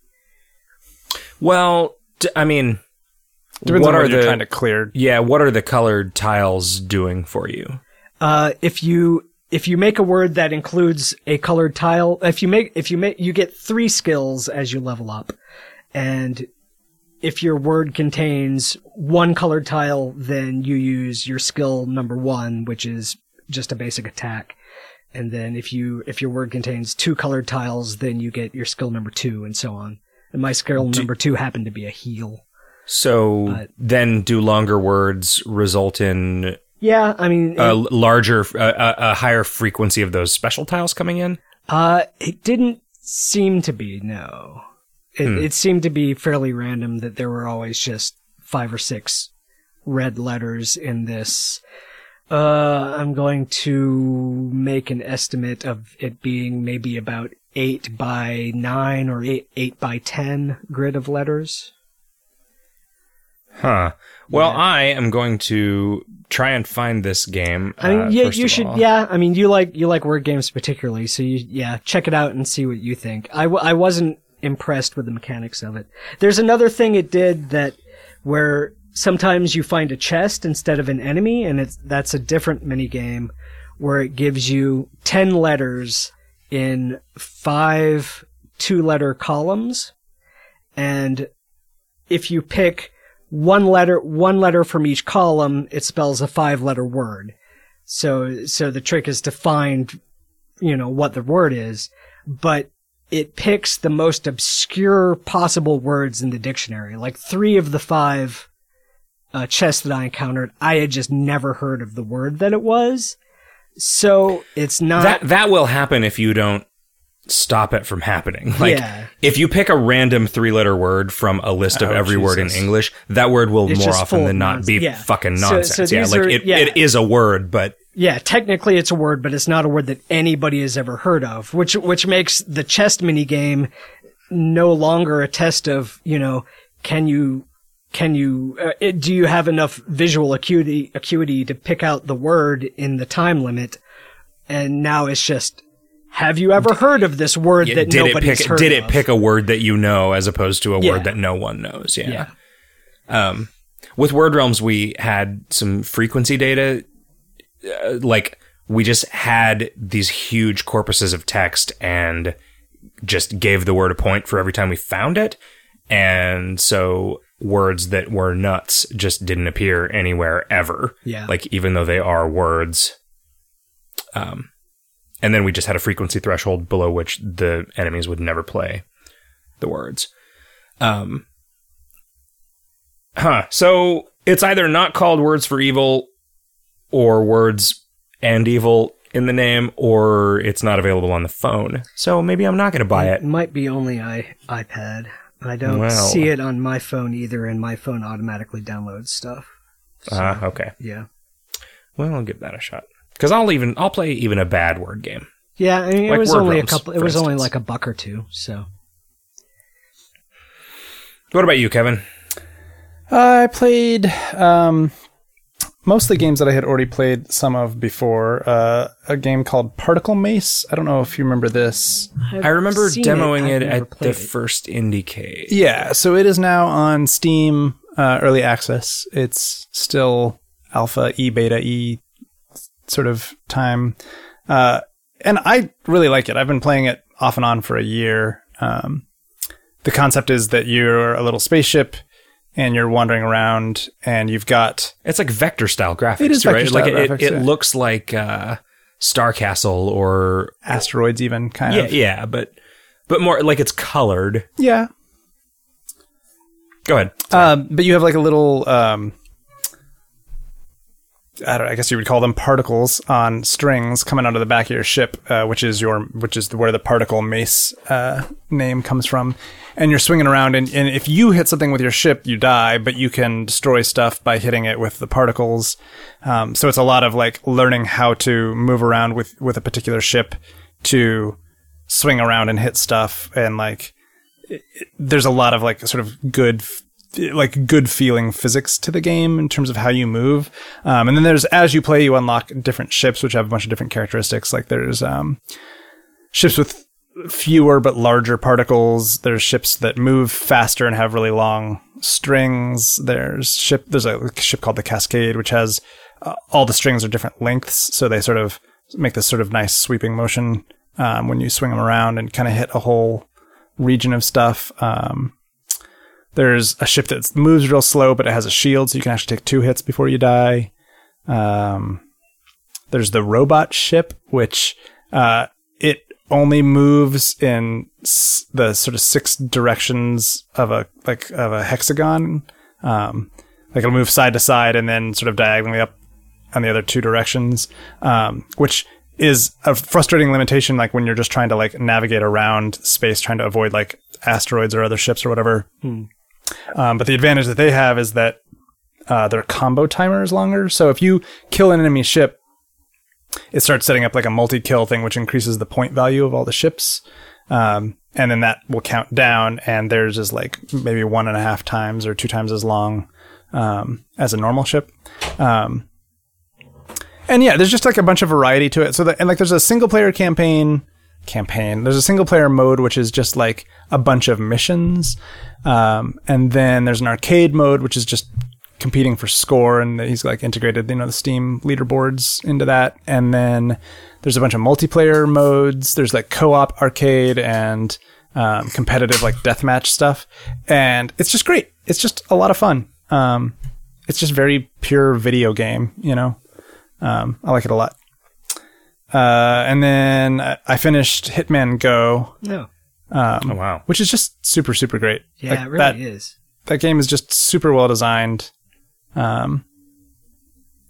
Well, d- I mean, Depends what on are what you're the trying to clear. yeah? What are the colored tiles doing for you? Uh, if you, if you make a word that includes a colored tile, if you make, if you make, you get three skills as you level up. And if your word contains one colored tile, then you use your skill number one, which is just a basic attack. And then if you, if your word contains two colored tiles, then you get your skill number two and so on. And my skill number two happened to be a heal. So But- then, do longer words result in Yeah, I mean, a l- larger, a, a, a higher frequency of those special tiles coming in? Uh, it didn't seem to be, no. It, Hmm. it seemed to be fairly random that there were always just five or six red letters in this. Uh, I'm going to make an estimate of it being maybe about eight by nine or eight, eight by ten grid of letters. Huh. Well, I am going to try and find this game. I mean, uh, yeah, you should. all. Yeah, I mean, you like you like word games particularly, so you yeah, check it out and see what you think. I, w- I wasn't impressed with the mechanics of it. There's another thing it did that where sometimes you find a chest instead of an enemy, and it's that's a different mini game where it gives you ten letters in five two letter columns, and if you pick one letter one letter from each column, it spells a five letter word. So so the trick is to find you know what the word is, but it picks the most obscure possible words in the dictionary. Like three of the five uh, chests that I encountered, I had just never heard of the word that it was. So it's not that that will happen if you don't stop it from happening. Like Yeah. if you pick a random three-letter word from a list of Oh, every word in English, that word will It's more often than not nonsense. be Yeah. fucking So- so nonsense. yeah, like are- it, yeah. it is a word, but Yeah, technically it's a word, but it's not a word that anybody has ever heard of, which which makes the chest mini game no longer a test of you know can you can you uh, it, do you have enough visual acuity acuity to pick out the word in the time limit, and now it's just have you ever heard of this word Yeah, that did it pick heard did it of? pick a word that you know as opposed to a Yeah. word that no one knows yeah. Yeah. um with word realms we had some frequency data uh, like we just had these huge corpuses of text and just gave the word a point for every time we found it and so words that were nuts just didn't appear anywhere ever. Yeah. like even though they are words um and then we just had a frequency threshold below which the enemies would never play the words. Um huh. So it's either not called words for evil or words and evil in the name or it's not available on the phone. So maybe i'm not going to buy it It. might be only i iPad. I don't Well. see it on my phone either, and my phone automatically downloads stuff. Ah, okay Yeah. well i'll give that a shot because i'll even i'll play even a bad word game Yeah, I mean, it Like was word only a couple. It for was only like a buck or two. So what about you kevin I played um, mostly games that I had already played some of before. Uh, a game called Particle Mace. I don't know if you remember this. I remember demoing I've it, at the played it. first Indiecade. Yeah, so it is now on Steam uh, early access. It's still alpha, e beta, e sort of time. Uh, and I really like it. I've been playing it off and on for a year. Um, the concept is that you're a little spaceship and you're wandering around and you've got It's like vector style graphics, It is right? like style it, graphics, it yeah. looks like uh, Star Castle or asteroids even kind yeah, of. yeah, but but more like it's colored. Yeah. Go ahead. Um, but you have like a little, um, I I guess you would call them particles on strings coming out of the back of your ship, uh, which is your, which is where the particle mace uh, name comes from. And you're swinging around, and, and if you hit something with your ship, you die. But you can destroy stuff by hitting it with the particles. Um, so it's a lot of like learning how to move around with with a particular ship to swing around and hit stuff, and like there's a lot of like sort of good like good feeling physics to the game in terms of how you move. Um, and then there's as you play you unlock different ships which have a bunch of different characteristics. Like there's um, ships with fewer but larger particles. There's ships that move faster and have really long strings. There's ship there's a ship called the cascade which has uh, all the strings are different lengths. So they sort of make this sort of nice sweeping motion um, when you swing them around and kind of hit a whole region of stuff. Um, there's a ship that moves real slow, but it has a shield, so you can actually take two hits before you die. Um, there's the robot ship, which uh, it only moves in s- the sort of six directions of a like of a hexagon. Um, like it'll move side to side and then sort of diagonally up on the other two directions, um, which is a frustrating limitation. Like when you're just trying to like navigate around space, trying to avoid like asteroids or other ships or whatever. Um, but the advantage that they have is that uh, their combo timer is longer. So if you kill an enemy ship, it starts setting up like a multi kill thing, which increases the point value of all the ships. Um, and then that will count down, and theirs is like maybe one and a half times or two times as long um, as a normal ship. Um, and yeah, there's just like a bunch of variety to it. So and like there's a single player campaign campaign. There's a single player mode which is just like a bunch of missions, um, and then there's an arcade mode which is just competing for score, and he's like integrated you know the Steam leaderboards into that, and then there's a bunch of multiplayer modes. There's like co-op arcade and um, competitive like deathmatch stuff, and it's just great. It's just a lot of fun. Um, it's just very pure video game, you know. Um, I like it a lot. Uh, and then I- I finished Hitman Go, No. oh wow. which is just super super great. Yeah, Like, it really that, is. that game is just super well designed. Um,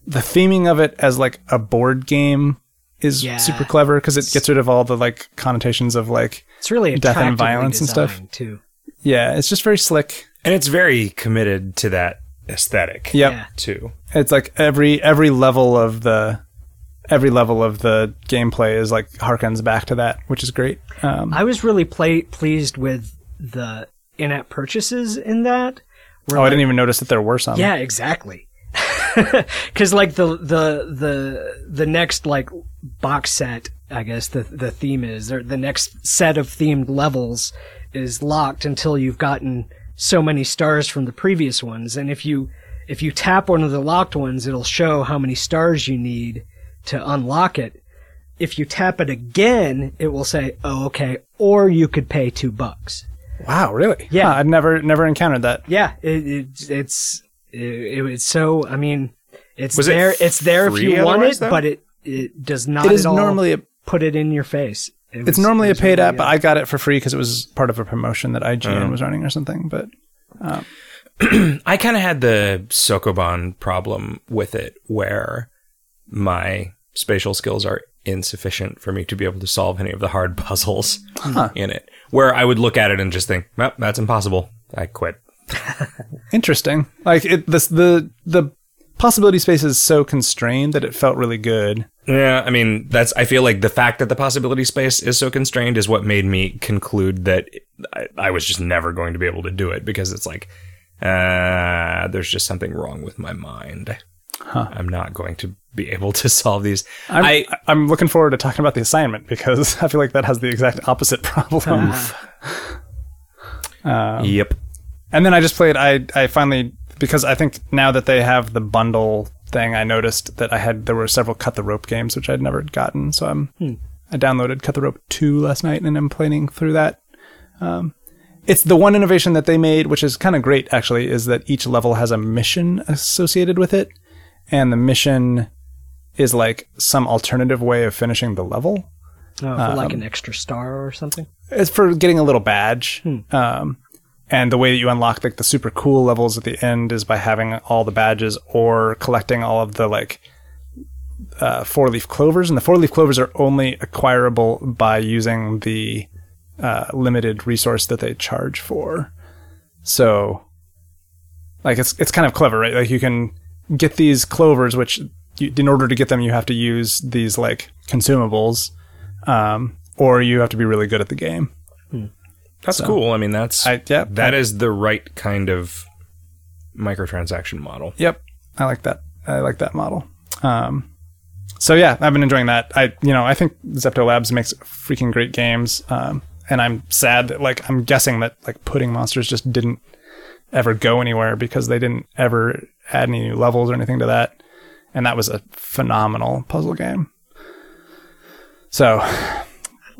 the theming of it as like a board game is Yeah. super clever because it gets rid of all the like connotations of like It's really Death and violence and stuff. too. yeah, it's just very slick. And it's very committed to that aesthetic Yep. Yeah. too. It's like every every level of the every level of the gameplay is like harkens back to that, which is great. Um, I was really play- pleased with the in-app purchases in that. oh, I didn't even notice that there were some. Yeah, exactly. Because like the the the the next like box set, I guess the the theme is, or the next set of themed levels is locked until you've gotten so many stars from the previous ones, and if you if you tap one of the locked ones, it'll show how many stars you need to unlock it. If you tap it again, it will say, "Oh, okay," or you could pay two bucks. Wow, really? Yeah. Huh, I'd never never encountered that. Yeah, it, it, it's it, it's so. I mean, it's Was it there. it's there if you want it, though? but it it does not. It is at all normally a put it in your face. It It's was- normally it a paid really app, but. I got it for free because it was part of a promotion that IGN Oh. Mm. was running or something. But um, I kind of had the Sokoban problem with it where my spatial skills are insufficient for me to be able to solve any of the hard puzzles in it. Where I would look at it and just think, well, that's impossible. I quit. interesting. Like it, this the the possibility space is so constrained that it felt really good. Yeah, I mean, that's. I feel like the fact that the possibility space is so constrained is what made me conclude that I, I was just never going to be able to do it because it's like, uh, there's just something wrong with my mind. I'm not going to be able to solve these. I'm, I I, am looking forward to talking about the assignment because I feel like that has the exact opposite problem. yep. And then I just played. I I finally because I think now that they have the bundle thing, I noticed that I had there were several cut the rope games which I'd never gotten. So I'm I downloaded cut the rope two last night and I'm playing through that. Um, it's the one innovation that they made, which is kind of great actually, is that each level has a mission associated with it, and the mission is like some alternative way of finishing the level. Oh, for like um, an extra star or something. It's for getting a little badge. Um, and the way that you unlock like the super cool levels at the end is by having all the badges or collecting all of the like uh, four leaf clovers. And the four leaf clovers are only acquirable by using the uh, limited resource that they charge for. So, like it's it's kind of clever, right? Like you can get these clovers, which you, in order to get them, you have to use these like consumables, um, or you have to be really good at the game. That's cool. I mean, that's I- yeah, that is the right kind of microtransaction model. Yep, I like that. I like that model. Um, so yeah, I've been enjoying that. I, you know, I think Zepto Labs makes freaking great games. Um, and I'm sad that like I'm guessing that like Pudding Monsters just didn't ever go anywhere because they didn't ever add any new levels or anything to that. And that was a phenomenal puzzle game. So,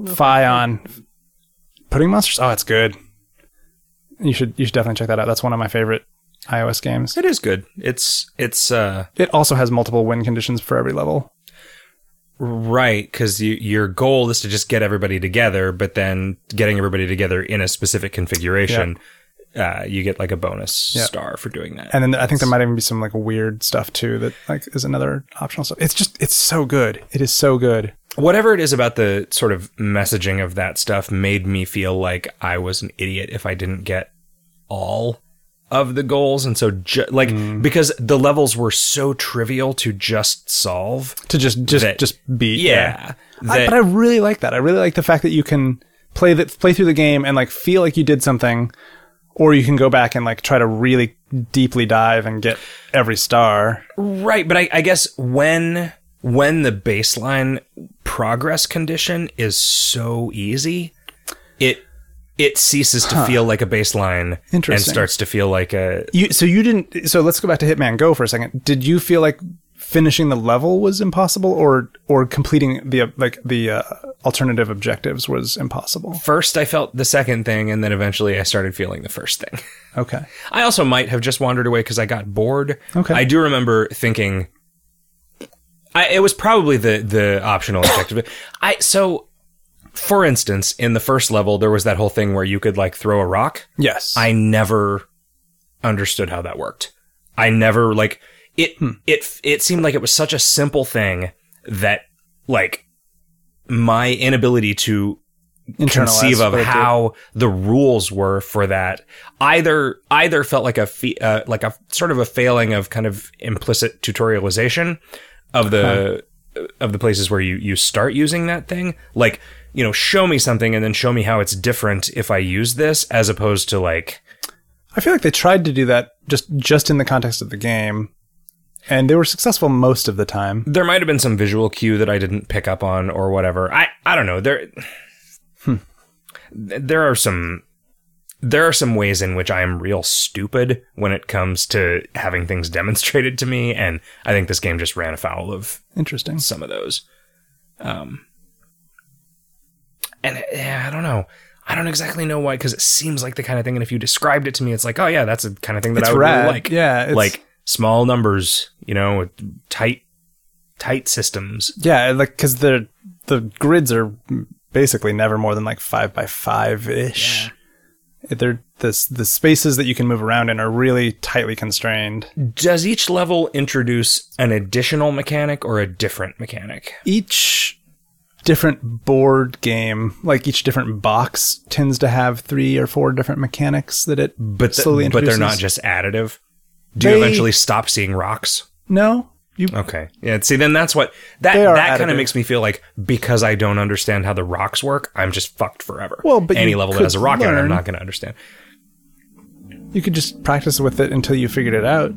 Fi on Pudding Monsters. Oh, it's good. You should you should definitely check that out. That's one of my favorite iOS games. It is good. It's it's uh It also has multiple win conditions for every level. right because you, your goal is to just get everybody together, but then getting everybody together in a specific configuration, uh, you get like a bonus Yeah. star for doing that. And then I think there might even be some like weird stuff too that like is another optional stuff. It's just it's so good. It is so good. whatever it is about the sort of messaging of that stuff made me feel like I was an idiot if I didn't get all of the goals, and so ju- like because the levels were so trivial to just solve. to just just That- just beat. Yeah, I, that- but I really like that. I really like the fact that you can play that play through the game and like feel like you did something, or you can go back and like try to really deeply dive and get every star. Right, but I, I guess when when the baseline progress condition is so easy, it it ceases to feel like a baseline and starts to feel like a You so you didn't. So let's go back to Hitman Go for a second. Did you feel like finishing the level was impossible, or or completing the like the uh, alternative objectives was impossible? first I felt the second thing and then eventually I started feeling the first thing. Okay. I also might have just wandered away because I got bored. Okay. I do remember thinking I, it was probably the the optional objective. I so for instance, in the first level there was that whole thing where you could like throw a rock. Yes. I never understood how that worked. I never like it it it seemed like it was such a simple thing that like my inability to conceive of how the rules were for that either either felt like a fe- uh, like a sort of a failing of kind of implicit tutorialization of the of the places where you you start using that thing. Like you know show me something and then show me how it's different if I use this as opposed to like I feel like they tried to do that just just in the context of the game, and they were successful most of the time. there might have been some visual cue that I didn't pick up on or whatever. I I don't know. There there are some there are some ways in which I am real stupid when it comes to having things demonstrated to me and I think this game just ran afoul of Interesting. some of those. Um and yeah, I don't know. I don't exactly know why because it seems like the kind of thing and if you described it to me it's like, "Oh yeah, that's the kind of thing that It's I would rad. really like." Yeah, it's- like small numbers, you know, tight tight systems. Yeah, like because the the grids are basically never more than like five by five ish. They're the the spaces that you can move around in are really tightly constrained. Does each level introduce an additional mechanic or a different mechanic? Each different board game, like each different box, tends to have three or four different mechanics that it But slowly but they're not just additive. Do you eventually stop seeing rocks? no. You Okay. Yeah. See, then that's what that that kind of makes me feel like because I don't understand how the rocks work, I'm just fucked forever. Well, but any level that has a rock in it, I'm not going to understand. you could just practice with it until you figured it out.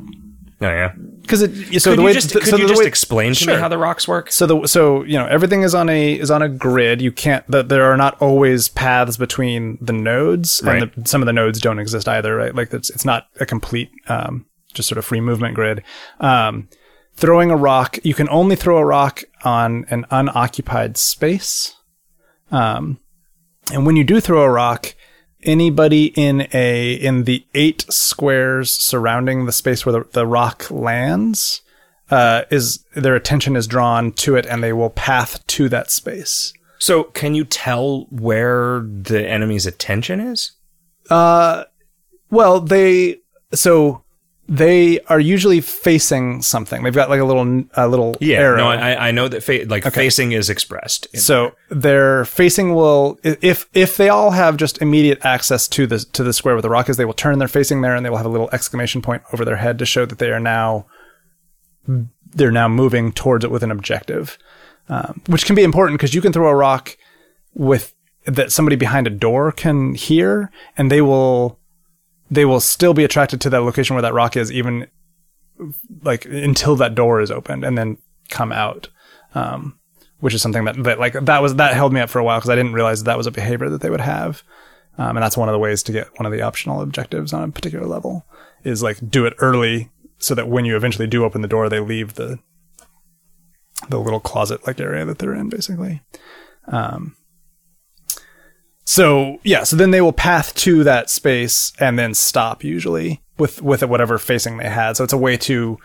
Oh yeah. Because it so could the you way just, th- could so you just way- explain to me how the rocks work? So the so you know everything is on a is on a grid. You can't that there are not always paths between the nodes, and the, some of the nodes don't exist either. Right, like it's it's not a complete um, just sort of free movement grid. Um, throwing a rock, you can only throw a rock on an unoccupied space. Um, and when you do throw a rock, anybody in a in the eight squares surrounding the space where the, the rock lands uh, is their attention is drawn to it and they will path to that space. So, can you tell where the enemy's attention is? Uh, well, they so they are usually facing something. They've got like a little a little arrow. No, I, I know that fa- like facing is expressed. So their facing will if if they all have just immediate access to the to the square where the rock is, they will turn their facing there and they will have a little exclamation point over their head to show that they are now they're now moving towards it with an objective, um, which can be important because you can throw a rock with that somebody behind a door can hear, and they will they will still be attracted to that location where that rock is, even like until that door is opened, and then come out. Um, which is something that, that like that was that held me up for a while because I didn't realize that that was a behavior that they would have, um, and that's one of the ways to get one of the optional objectives on a particular level is like do it early so that when you eventually do open the door, they leave the the little closet like area that they're in, basically. Um, so yeah, so then they will path to that space and then stop usually with with whatever facing they had. So it's a way to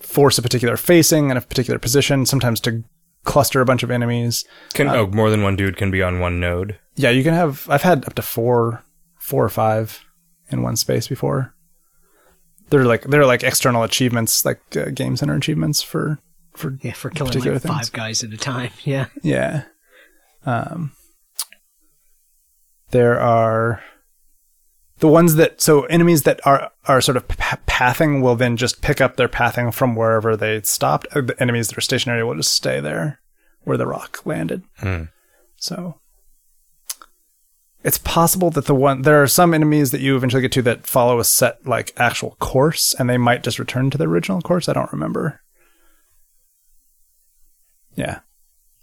force a particular facing and a particular position, sometimes to cluster a bunch of enemies. Can oh, more than one dude can be on one node. Yeah, you can have. I've had up to four, four or five in one space before. They're like they're like external achievements, like uh, game center achievements for for Yeah, for killing like things. five guys at a time. Yeah. Yeah. The ones that so enemies that are are sort of pathing will then just pick up their pathing from wherever they stopped. Uh, The enemies that are stationary will just stay there where the rock landed. Hmm. So it's possible that the one there are some enemies that you eventually get to that follow a set like actual course, and they might just return to the original course. I don't remember. Yeah,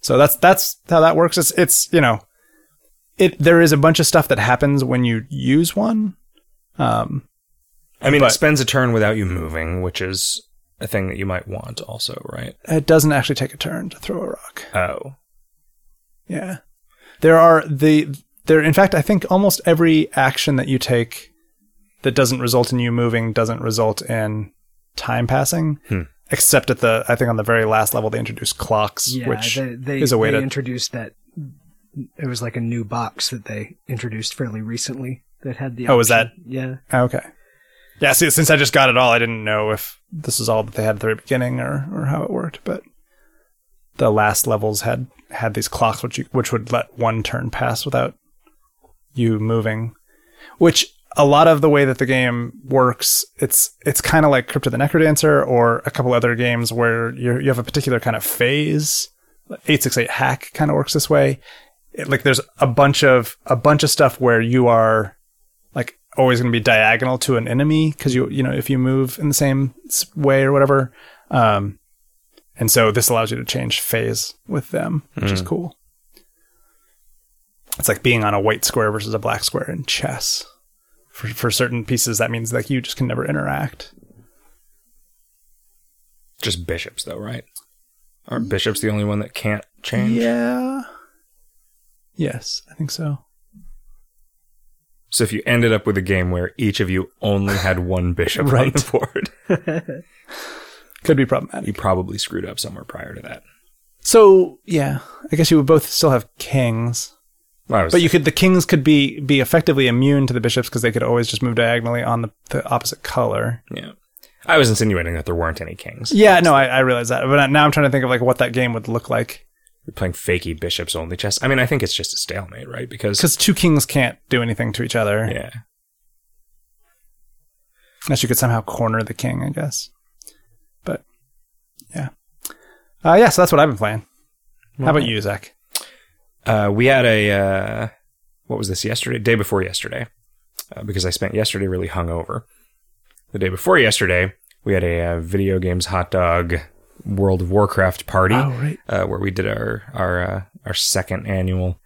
so that's that's how that works. It's it's you know, it there is a bunch of stuff that happens when you use one. Um, I mean, But- it spends a turn without you moving, which is a thing that you might want also, right? it doesn't actually take a turn to throw a rock. Oh. Yeah. There are the there in fact I think almost every action that you take that doesn't result in you moving doesn't result in time passing. Hmm. Except at the I think on the very last level they introduced clocks, Yeah, which they, they, is a way they to introduce that. It was like a new box that they introduced fairly recently that had the. Oh, was that? Yeah. Oh, okay. Yeah, see, since I just got it all, I didn't know if this is all that they had at the very beginning or, or how it worked, but the last levels had had these clocks which you, which would let one turn pass without you moving. Which a lot of the way that the game works, it's it's kind of like Crypt of the Necrodancer or a couple other games where you you have a particular kind of phase. 868 hack kind of works this way. It, like there's a bunch of a bunch of stuff where you are like always going to be diagonal to an enemy because you you know if you move in the same way or whatever um and so this allows you to change phase with them which is cool. It's like being on a white square versus a black square in chess. For for certain pieces that means like you just can never interact. Just bishops, though, right? Aren't bishops the only one that can't change? yeah yes i think so So if you ended up with a game where each of you only had one bishop on Right. the board, could be problematic you probably screwed up somewhere prior to that. so yeah i guess you would both still have kings Well, But you could the kings could be be effectively immune to the bishops because they could always just move diagonally on the, the opposite color. yeah. I was insinuating that there weren't any kings. Yeah, no, I, I realize that. But now I'm trying to think of like what that game would look like You're playing fakey bishops only chess. I mean, I think it's just a stalemate, right? Because because two kings can't do anything to each other yeah, unless you could somehow corner the king, I guess. But yeah, uh, yeah. So that's what I've been playing. How about you, Zach? uh, we had a uh, what was this yesterday? Day before yesterday, uh, because I spent yesterday really hungover. The day before yesterday, we had a uh, video games hot dog World of Warcraft party. Oh, right. uh, where we did our our uh, our second annual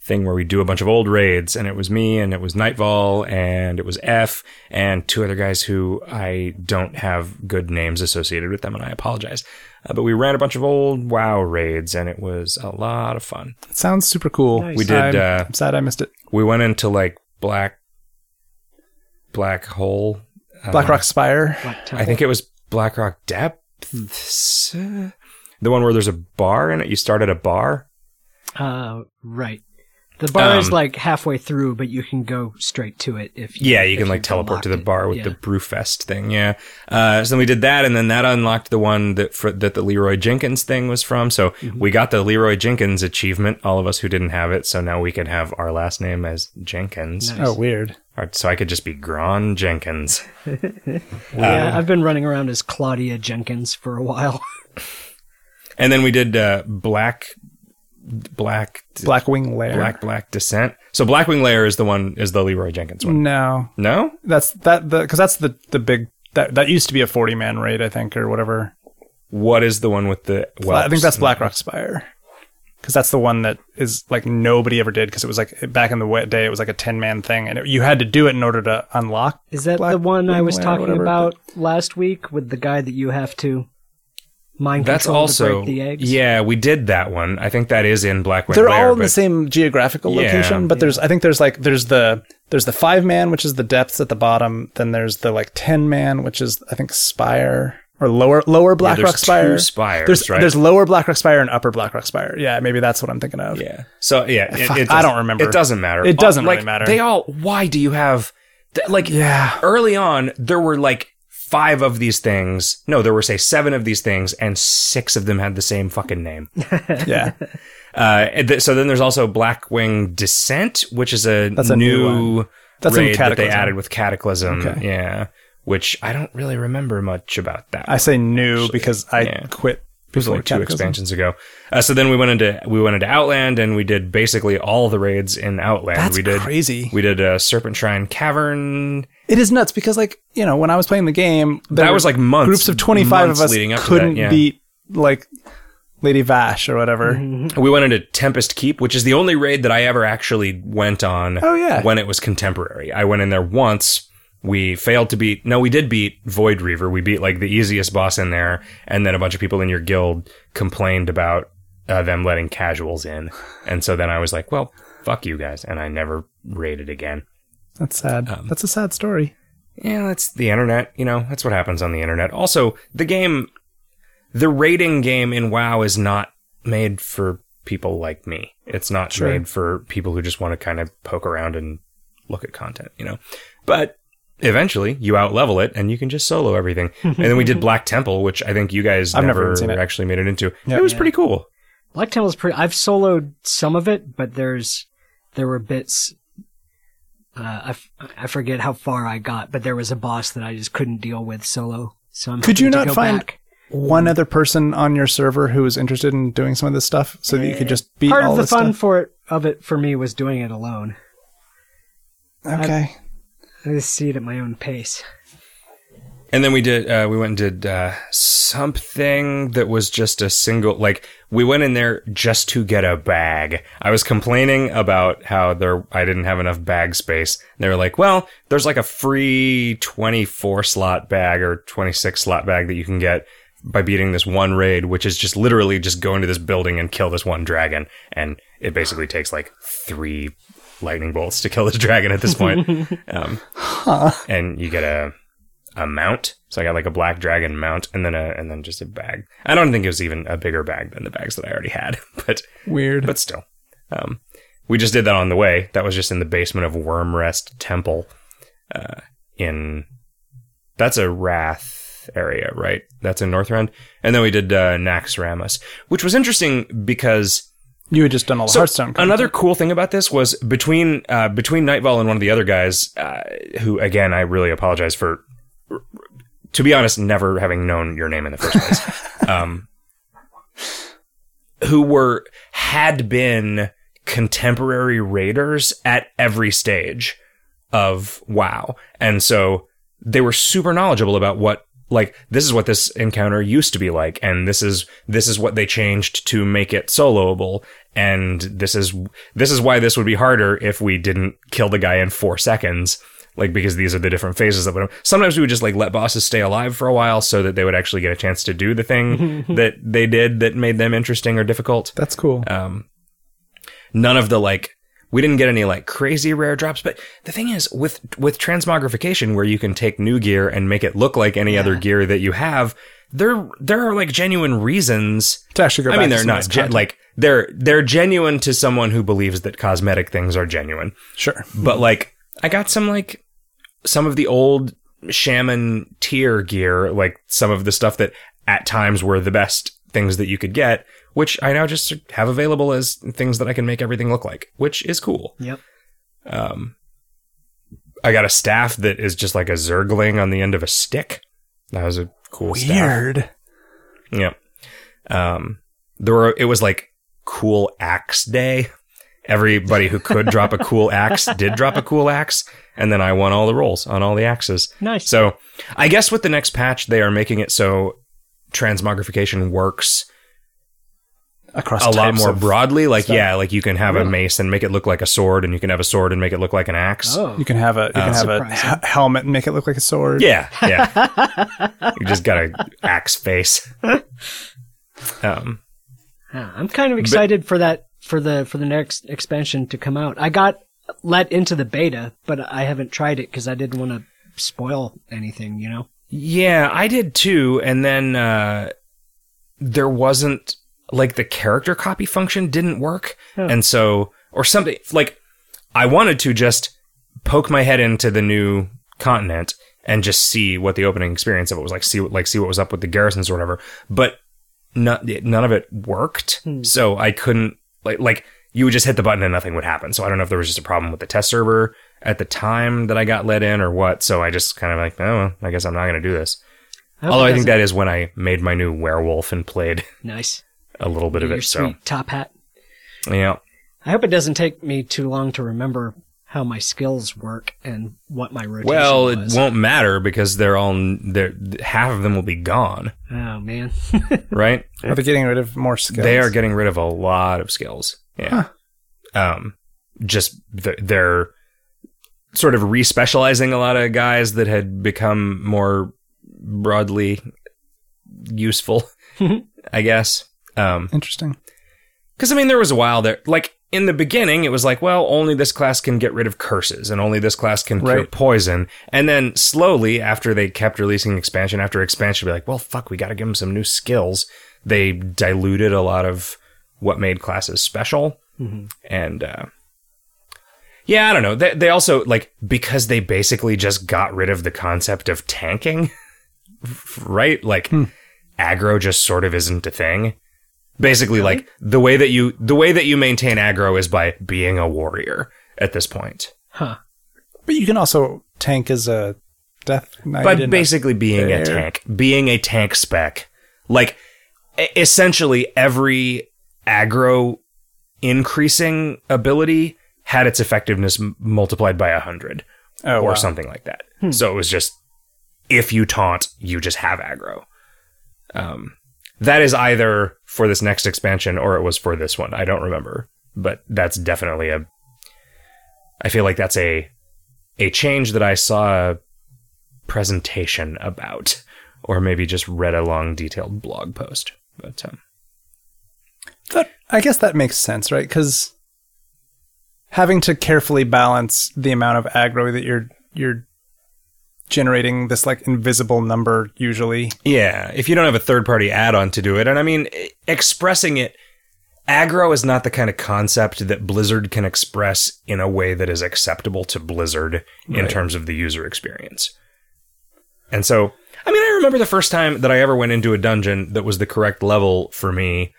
thing where we do a bunch of old raids, and it was me, and it was Nightfall, and it was F, and two other guys who I don't have good names associated with them, and I apologize. Uh, but we ran a bunch of old WoW raids, and it was a lot of fun. It sounds super cool. Nice. We did. I'm, Uh, I'm sad I missed it. we went into like black black hole. uh, Blackrock Spire. Black I think it was Blackrock Depths. uh, The one where there's a bar in it. You start at a bar. Uh, right. The bar is Um, like halfway through, but you can go straight to it if you, Yeah, you if can like teleport to the bar with Yeah. the Brewfest thing. Yeah. Uh, so then we did that, and then that unlocked the one that for, that the Leroy Jenkins thing was from. So Mm-hmm. we got the Leroy Jenkins achievement. All of us who didn't have it, so now we can have our last name as Jenkins. Nice. Oh, weird. Or- So I could just be Gron Jenkins. Yeah, I've been running around as Claudia Jenkins for a while. And then we did uh, Black Black Blackwing Lair. Black Black Descent. So Blackwing Lair is the one is the Leroy Jenkins one. No, No, that's that the because that's the the big that that used to be a 40 man raid I think or whatever. what is the one with the? Well, I think that's whelps? Blackrock Spire. Because that's the one that is like nobody ever did because it was like back in the wa- day it was like a ten man thing and it, you had to do it in order to unlock. Is that Black the one I was Lair talking whatever, about last week with the guy that you have to mind That's also to break the eggs? yeah. We did that one. I think that is in Blackwing They're Lair. all in the same geographical Yeah. location, but there's I think there's like there's the there's the five man which is the depths at the bottom. Then there's the like ten man which is I think Spire or lower lower Yeah, Blackrock there's Spire. Two spires, There's right? there's lower Blackrock Spire and upper Blackrock Spire. Yeah, maybe that's what I'm thinking of. yeah. So yeah, it, it I don't remember. It doesn't matter. It doesn't Uh, really like, matter. They all. Why do you have? Like Yeah. early on, there were like five of these things. No, there were say seven of these things, and six of them had the same fucking name. Yeah. Uh, th- so then there's also Blackwing Descent, which is a That's a new new, That's in raid that they added with Cataclysm. Okay. Yeah, which I don't really remember much about that. I say new because I yeah. quit It was like two expansions ago. Uh, so then we went into we went into Outland and we did basically all the raids in Outland. That's we did crazy. we did uh, Serpentshrine Cavern. It is nuts because, like, you know, when I was playing the game, That was like months. groups of 25 of us leading up couldn't that, yeah. beat, like, Lady Vashj or whatever. We went into Tempest Keep, which is the only raid that I ever actually went on. Oh, yeah. when it was contemporary. I went in there once. We failed to beat. No, we did beat Void Reaver. We beat like the easiest boss in there, and then a bunch of people in your guild complained about uh, them letting casuals in, and so then I was like, "Well, fuck you guys," and I never raided again. That's sad. Um, That's a sad story. Yeah, that's the internet. You know, that's what happens on the internet. Also, the game, the raiding game in WoW is not made for people like me. It's not Sure. made for people who just want to kind of poke around and look at content, you know. But eventually, you out level it and you can just solo everything. and then we did Black Temple, which I think you guys I've never never, even seen it. actually made it into. Yeah. it was Yeah. pretty cool. Black Temple is pretty. I've soloed some of it, but there's there were bits. Uh, I, f- I forget how far I got, but there was a boss that I just couldn't deal with solo. So I'm Could you to not go find back. One other person on your server who was interested in doing some of this stuff so that you could just beat part all of the this fun stuff? for it of it for me was doing it alone. Okay. I just see it at my own pace. And then we did, uh, we went and did uh, something that was just a single, like, we went in there just to get a bag. I was complaining about how there, I didn't have enough bag space. And they were like, well, there's like a free 24 slot bag or 26 slot bag that you can get by beating this one raid, which is just literally just go into this building and kill this one dragon. And it basically takes like three lightning bolts to kill this dragon at this point. um, and you get a, a mount. So I got like a black dragon mount and then a and then just a bag. I don't think it was even a bigger bag than the bags that I already had, but Weird. but still. Um, we just did that on the way. That was just in the basement of Wyrmrest Temple. Uh, in that's a Wrath area, right? That's in Northrend. And then we did uh, Naxxramas, which was interesting because you had just done all the so Hearthstone. content. Another cool thing about this was between uh, between Nightfall and one of the other guys, uh, who again I really apologize for. To be honest, never having known your name in the first place, um, who were had been contemporary raiders at every stage of WoW, and so they were super knowledgeable about what like this is what this encounter used to be like and this is this is what they changed to make it soloable and this is this is why this would be harder if we didn't kill the guy in 4 seconds like because these are the different phases that would sometimes we would just like let bosses stay alive for a while so that they would actually get a chance to do the thing that they did that made them interesting or difficult That's cool. um, none of the like we didn't get any like crazy rare drops but the thing is with with transmogrification where you can take new gear and make it look like any other gear that you have there there are like genuine reasons to actually go I mean they're not gen- like they're they're genuine to someone who believes that cosmetic things are genuine. Sure. but like I got some like some of the old shaman tier gear, like some of the stuff that at times were the best things that you could get, which I now just have available as things that I can make everything look like, which is cool. Yep. Um, I got a staff that is just like a zergling on the end of a stick. That was a cool staff. Weird. Yeah. Um, there were, it was like cool axe day. Everybody who could drop a cool axe did drop a cool axe. And then I won all the rolls on all the axes. Nice. So I guess with the next patch, they are making it so transmogrification works Across a lot more broadly. Like, stuff. yeah, like you can have a mace and make it look like a sword, and you can have a sword and make it look like an axe. oh, You can have a you can have a Surprising. he- helmet and make it look like a sword. Yeah, yeah. you just got a axe face. Um, Yeah, I'm kind of excited for that for the for the next expansion to come out. I got let into the beta, but I haven't tried it because I didn't want to spoil anything. You know. Yeah, I did too. And then uh, there wasn't like the character copy function didn't work, and so or something like I wanted to just poke my head into the new continent and just see what the opening experience of it was like. See what like see what was up with the garrisons or whatever, but not, none of it worked. So I couldn't like like you would just hit the button and nothing would happen. So I don't know if there was just a problem with the test server at the time that I got let in or what. So I just kind of like, oh, well, I guess I'm not going to do this. hope Although I think that is when I made my new werewolf and played nice. A little bit of it. sweet So top hat. yeah, I hope it doesn't take me too long to remember how my skills work and what my rotation well, it was. won't matter because they're all they're half of them will be gone, Oh man. right? Are they getting rid of more skills? They are getting rid of a lot of skills. Yeah. Um, just th- they're sort of respecializing a lot of guys that had become more broadly useful, I guess. Um, Interesting. Because, I mean, there was a while there, like, in the beginning, it was like, well, only this class can get rid of curses, and only this class can cure Right. poison. And then slowly, after they kept releasing expansion after expansion, be like, well, fuck, we got to give them some new skills. They diluted a lot of what made classes special. And, uh, yeah, I don't know. They, they also, like, because they basically just got rid of the concept of tanking, right? Like, aggro just sort of isn't a thing. Basically, like the way that you the way that you maintain aggro is by being a warrior at this point, Huh. But you can also tank as a death knight. by in a- basically being a tank, being a tank spec. Like essentially every aggro increasing ability had its effectiveness m- multiplied by a hundred oh, or wow. something like that. So it was just if you taunt, you just have aggro. Um, that is either for this next expansion or it was for this one. I don't remember, but that's definitely a. I feel like that's a a change that I saw a presentation about, or maybe just read a long detailed blog post. But um, I guess that makes sense, right? Because having to carefully balance the amount of aggro that you're you're generating this like invisible number usually. Yeah, if you don't have a third party add on to do it, and I mean, expressing it, aggro is not the kind of concept that Blizzard can express in a way that is acceptable to Blizzard in terms of the user experience. And so, I mean, I remember the first time that I ever went into a dungeon that was the correct level for me.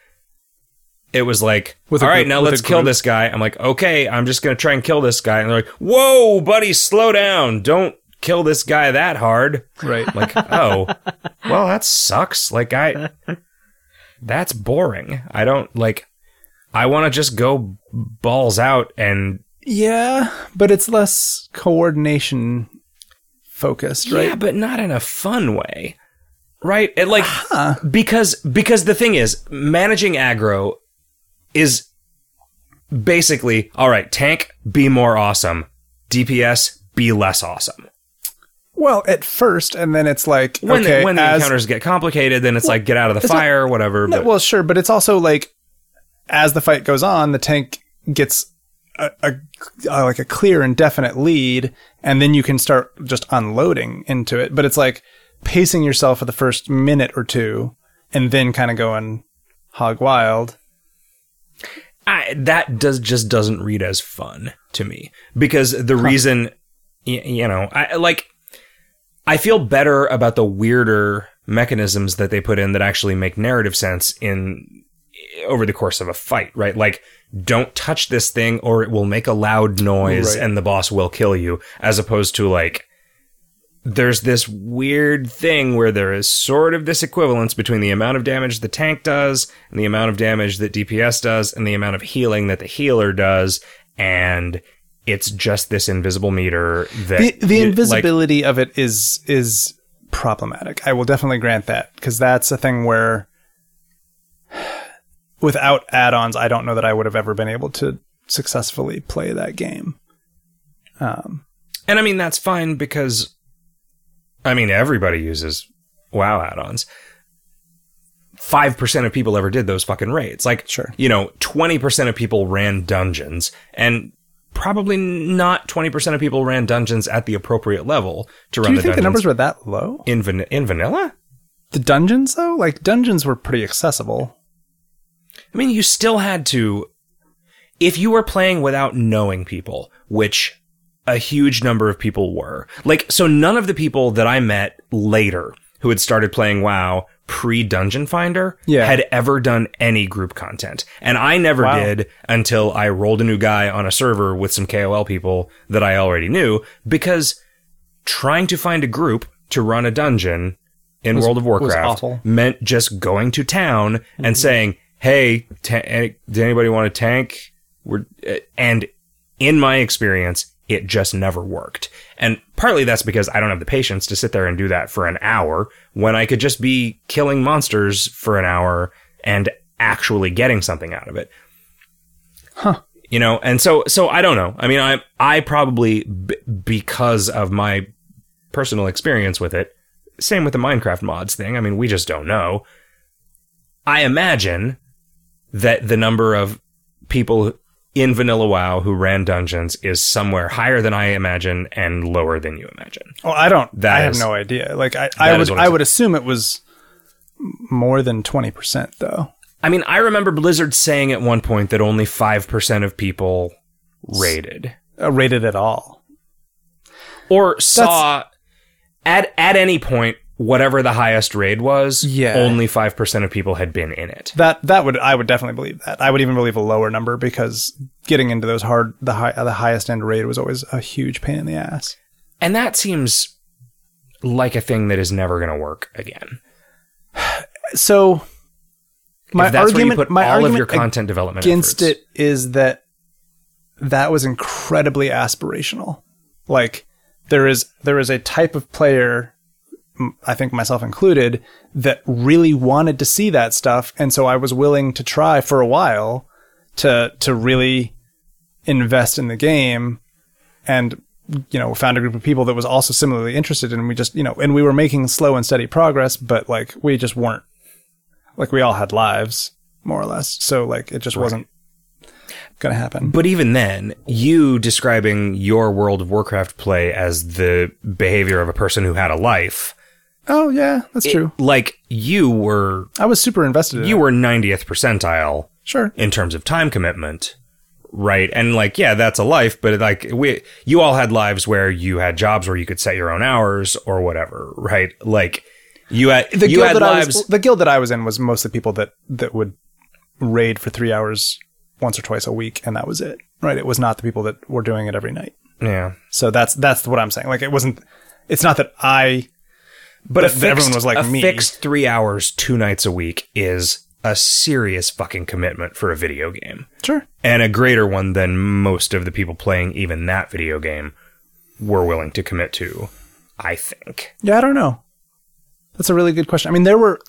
It was like, With all right, group- now let's kill this guy. I'm like, okay, I'm just going to try and kill this guy. And they're like, whoa, buddy, slow down. Don't kill this guy that hard. Right. like oh well that sucks. Like i that's boring. I don't like i want to just go balls out and yeah, but it's less coordination focused, right? yeah but not in a fun way. Right? It like Huh. because because the thing is managing aggro is basically all right tank be more awesome. Dps be less awesome Well, at first, and then it's like when okay, the, when the as- encounters get complicated then it's like get out of the not- fire or whatever No, but well, sure, but it's also like as the fight goes on, the tank gets a, a, a like a clear and definite lead, and then you can start just unloading into it. But it's like pacing yourself for the first minute or two, and then kind of going hog wild. I, that does just doesn't read as fun to me because the reason y- you know I like I feel better about the weirder mechanisms that they put in that actually make narrative sense in over the course of a fight right like don't touch this thing or it will make a loud noise Right. and the boss will kill you as opposed to like there's this weird thing where there is sort of this equivalence between the amount of damage the tank does and the amount of damage that DPS does and the amount of healing that the healer does and it's just this invisible meter that The, the you- like- invisibility of it is is problematic. I will definitely grant that because that's a thing where without add-ons, I don't know that I would have ever been able to successfully play that game. Um, And I mean, that's fine because, I mean, everybody uses WoW add ons. 5% of people ever did those fucking raids. Like, Sure. you know, 20% of people ran dungeons, and probably not 20% of people ran dungeons at the appropriate level to run dungeons. do you the think the numbers were that low? in, van- in vanilla? The dungeons though, like dungeons were pretty accessible. I mean, you still had to, if you were playing without knowing people, which a huge number of people were. Like, so none of the people that I met later who had started playing WoW pre Dungeon Finder Yeah. had ever done any group content. And I never Wow. did until I rolled a new guy on a server with some KOL people that I already knew because trying to find a group to run a dungeon in World of Warcraft. Mm-hmm. meant just going to town and saying, "Hey, ta- did anybody want a tank?" We're, uh, and in my experience, it just never worked. And partly that's because I don't have the patience to sit there and do that for an hour when I could just be killing monsters for an hour and actually getting something out of it. Huh. You know, and so so I don't know. I mean, I I probably b- because of my personal experience with it, same with the Minecraft mods thing. I mean, we just don't know. I imagine that the number of people in Vanilla WoW who ran dungeons is somewhere higher than I imagine and lower than you imagine. Well, I don't. That I have no idea. Like I, I would, I'm would assume it was more than twenty percent, though. I mean, I remember Blizzard saying at one point that only 5% of people raided Uh, raided at all. or saw at at any point whatever the highest raid was, Yeah. only 5% of people had been in it. That that would I would definitely believe that. I would even believe a lower number because getting into those hard the high the highest end raid was always a huge pain in the ass. And that seems like a thing that is never going to work again. So my if that's where you argument put my all argument of your content development against efforts. it is that that was incredibly aspirational. Like there is there is a type of player I think myself included that really wanted to see that stuff. And so I was willing to try for a while to to really invest in the game and you know found a group of people that was also similarly interested and we just you know and we were making slow and steady progress but like we just weren't like we all had lives more or less. So like it just wasn't gonna happen. But even then, you describing your World of Warcraft play as the behavior of a person who had a life, oh yeah that's true. like you were i was super invested in you it. were 90th percentile sure. in terms of time commitment right? And like yeah that's a life but like we you all had lives where you had jobs where you could set your own hours or whatever right? Like you had the you guild had that I was the guild that I was in was mostly people that that would raid for three hours once or twice a week and that was it right? It was not the people that were doing it every night. Yeah. So that's that's what I'm saying. Like it wasn't it's not that I but a fixed, everyone was like a me. fixed three hours two nights a week is a serious fucking commitment for a video game sure and a greater one than most of the people playing even that video game were willing to commit to i think Yeah, I don't know. That's a really good question. I mean, there were.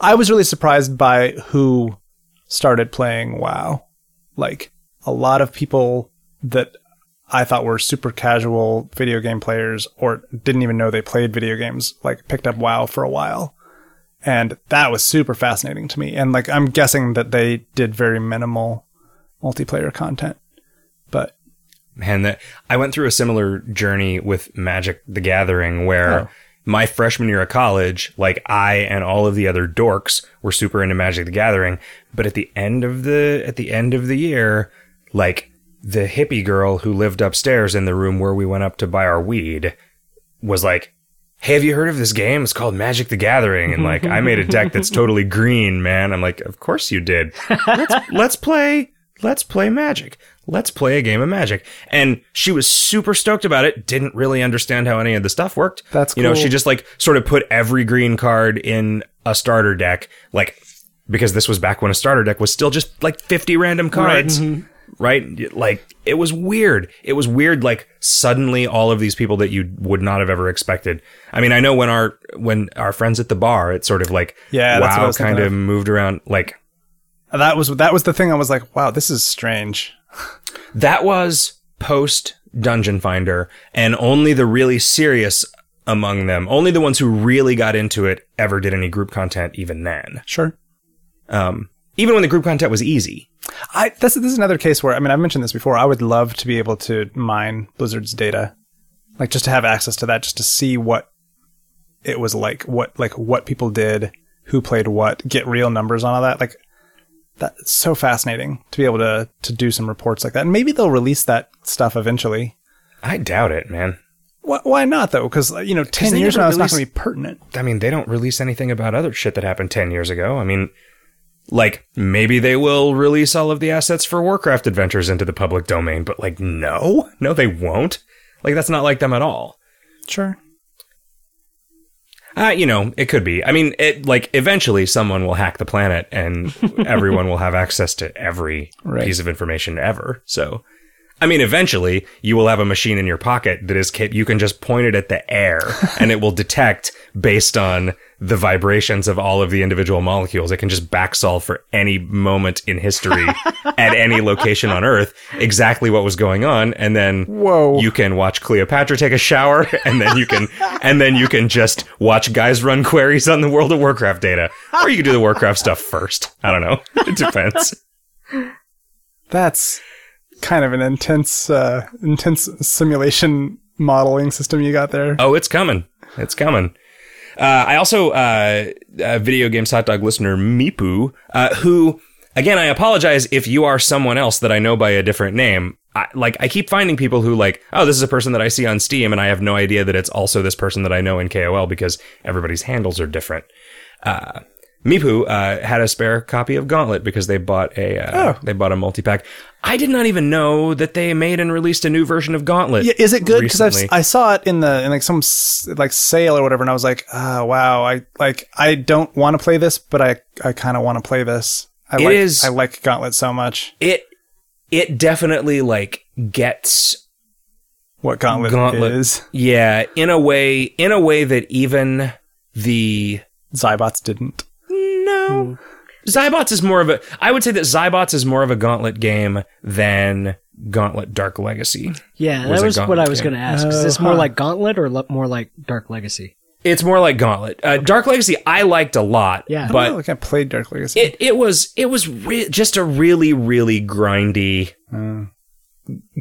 I was really surprised by who started playing WoW. Like a lot of people that I thought were super casual video game players or didn't even know they played video games, like picked up WoW for a while. And that was super fascinating to me. And like, I'm guessing that they did very minimal multiplayer content. But man that i went through a similar journey with magic the gathering where Oh. my freshman year of college like i and all of the other dorks were super into magic the gathering but at the end of the at the end of the year like the hippie girl who lived upstairs in the room where we went up to buy our weed was like hey have you heard of this game? It's called magic the gathering. And like i made a deck that's totally green man. I'm like of course you did. Let's, let's play let's play magic. Let's play a game of magic. And she was super stoked about it didn't really understand how any of the stuff worked. That's cool. you know she just like sort of put every green card in a starter deck like because this was back when a starter deck was still just like 50 random cards. Right? Mm-hmm. Like it was weird. It was weird. Like suddenly all of these people that you would not have ever expected. I mean, I know when our, when our friends at the bar, it sort of like, Yeah, wow, kind of of. moved around. Like that was, that was the thing I was like, wow, this is strange. that was post Dungeon Finder and only the really serious among them, only the ones who really got into it ever did any group content even then. Sure. Um, even when the group content was easy. I this, this is another case where I mean I've mentioned this before. I would love to be able to mine Blizzard's data, like just to have access to that, just to see what it was like, what like what people did, who played what, get real numbers on all that. Like that's so fascinating to be able to to do some reports like that. And maybe they'll release that stuff eventually. I doubt it, man. Why, why not though? Because uh, you know, ten years from never now, it's not going to be pertinent. I mean, they don't release anything about other shit that happened 10 years ago. I mean, like, maybe they will release all of the assets for Warcraft adventures into the public domain, but like, no, no, they won't. Like, that's not like them at all. Sure. Uh, you know, it could be. I mean, it like eventually someone will hack the planet and everyone will have access to every Right. piece of information ever. So, I mean, eventually you will have a machine in your pocket that is cap- you can just point it at the air and it will detect based on the vibrations of all of the individual molecules. It can just back solve for any moment in history at any location on Earth exactly what was going on, and then Whoa. you can watch Cleopatra take a shower, and then you can and then you can just watch guys run queries on the World of Warcraft data, or you can do the Warcraft stuff first. I don't know. It depends. That's kind of an intense, uh, intense simulation modeling system you got there. Oh, it's coming. It's coming. Uh, I also, uh, uh, video games hot dog listener Mipu, uh, who, again, I apologize if you are someone else that I know by a different name. I, like, I keep finding people who like, oh, this is a person that I see on Steam, and I have no idea that it's also this person that I know in KOL because everybody's handles are different. Uh, Mipu uh, had a spare copy of Gauntlet because they bought a uh, Oh. they bought a multi pack. I did not even know that they made and released a new version of Gauntlet. Yeah, is it good? Because. I saw it in the in like some like sale or whatever, and I was like, ah, wow. I like I don't want to play this, but I I kind of want to play this. I It like is- I like Gauntlet so much. it it definitely like gets What Gauntlet, Gauntlet. is? yeah in a way in a way that even the Xybots didn't. No Xybots is more of a I would say that Xybots is more of a gauntlet game than Gauntlet Dark Legacy. Yeah, Was that a was what I was going to ask. Is Oh, this more huh. like Gauntlet or le- more like Dark Legacy? It's more like Gauntlet. Uh, Dark Legacy I liked a lot, Yeah. I But but like I played Dark Legacy. it it was it was re- just a really really grindy Uh,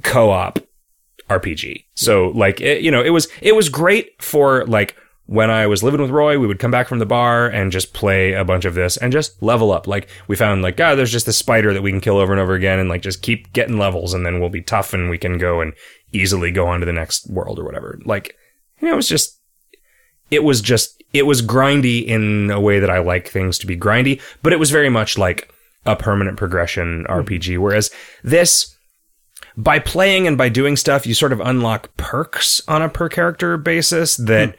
co-op RPG. So like it, you know, it was it was great for like when I was living with Roy, we would come back from the bar and just play a bunch of this and just level up. Like we found like, God, there's just this spider that we can kill over and over again and like just keep getting levels and then we'll be tough and we can go and easily go on to the next world or whatever. Like, you know, it was just it was just it was grindy in a way that I like things to be grindy, but it was very much like a permanent progression hmm. RPG. Whereas this by playing and by doing stuff, you sort of unlock perks on a per character basis that hmm.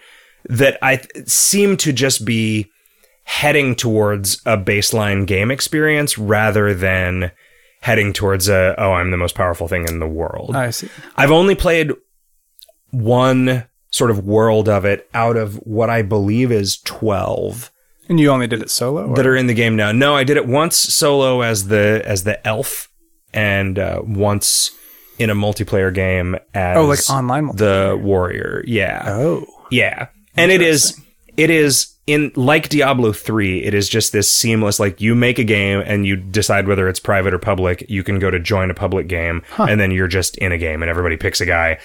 That I th- seem to just be heading towards a baseline game experience rather than heading towards a oh I'm the most powerful thing in the world. I see. I've only played one sort of world of it out of what I believe is 12 And you only did it solo? or- that are in the game now. No, I did it once solo as the as the elf and uh, once in a multiplayer game as Oh, like online the warrior. Yeah. oh. Yeah. And it is it is in like Diablo 3, it is just this seamless like you make a game and you decide whether it's private or public. You can go to join a public game and then you're just in a game and everybody picks a guy.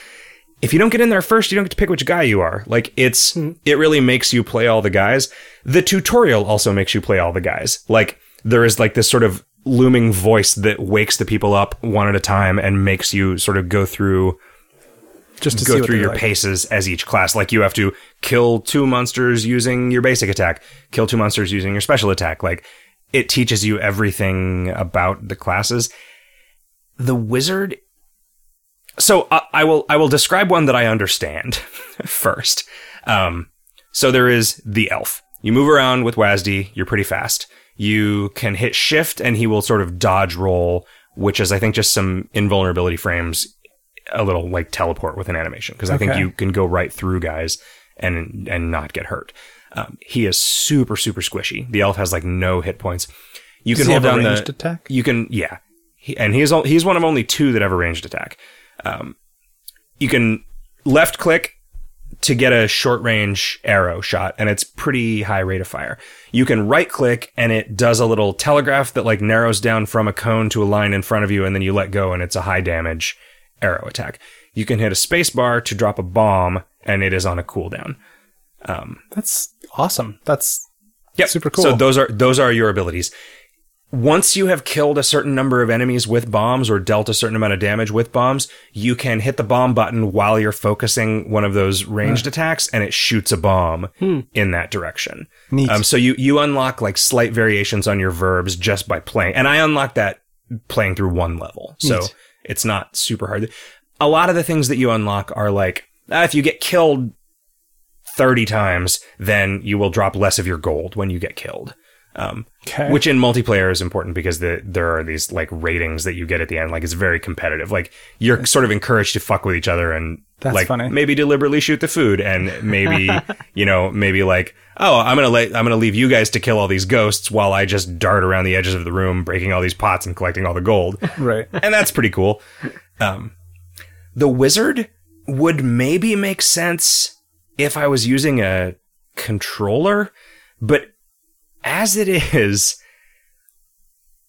If you don't get in there first, you don't get to pick which guy you are. Like it's hmm. it really makes you play all the guys. The tutorial also makes you play all the guys. Like there is like this sort of looming voice that wakes the people up one at a time and makes you sort of go through Just to go through your like. paces as each class. Like you have to kill two monsters using your basic attack, kill two monsters using your special attack. Like it teaches you everything about the classes. The wizard. So I, I will I will describe one that I understand first. Um, so there is the elf. You move around with WASD. You're pretty fast. You can hit shift and he will sort of dodge roll, which is I think just some invulnerability frames a little like teleport with an animation because I think you can go right through guys and and not get hurt. Um, he is super super squishy. The elf has like no hit points. You Does can hold have a down ranged the attack? You can yeah, he, and he's he's one of only two that ever ranged attack. Um, you can left click to get a short range arrow shot and it's pretty high rate of fire. You can right click and it does a little telegraph that like narrows down from a cone to a line in front of you and then you let go and it's a high damage arrow attack. You can hit a space bar to drop a bomb and it is on a cooldown. That's awesome. That's Yep. Super cool. So those are those are your abilities. once you have killed a certain number of enemies with bombs or dealt a certain amount of damage with bombs, you can hit the bomb button while you're focusing one of those ranged attacks and it shoots a bomb in that direction. Neat. Um, so you, you unlock like slight variations on your verbs just by playing. And I unlocked that playing through one level. So Neat. It's not super hard. A lot of the things that you unlock are like, ah, if you get killed 30 times, then you will drop less of your gold when you get killed. Um, Okay. which in multiplayer is important because the, there are these like ratings that you get at the end. Like it's very competitive. Like you're sort of encouraged to fuck with each other and That's like funny. maybe deliberately shoot the food and maybe, you know, maybe like, oh, I'm going to let, I'm going to leave you guys to kill all these ghosts while I just dart around the edges of the room, breaking all these pots and collecting all the gold. right. and that's pretty cool. Um, the wizard would maybe make sense if I was using a controller, but as it is,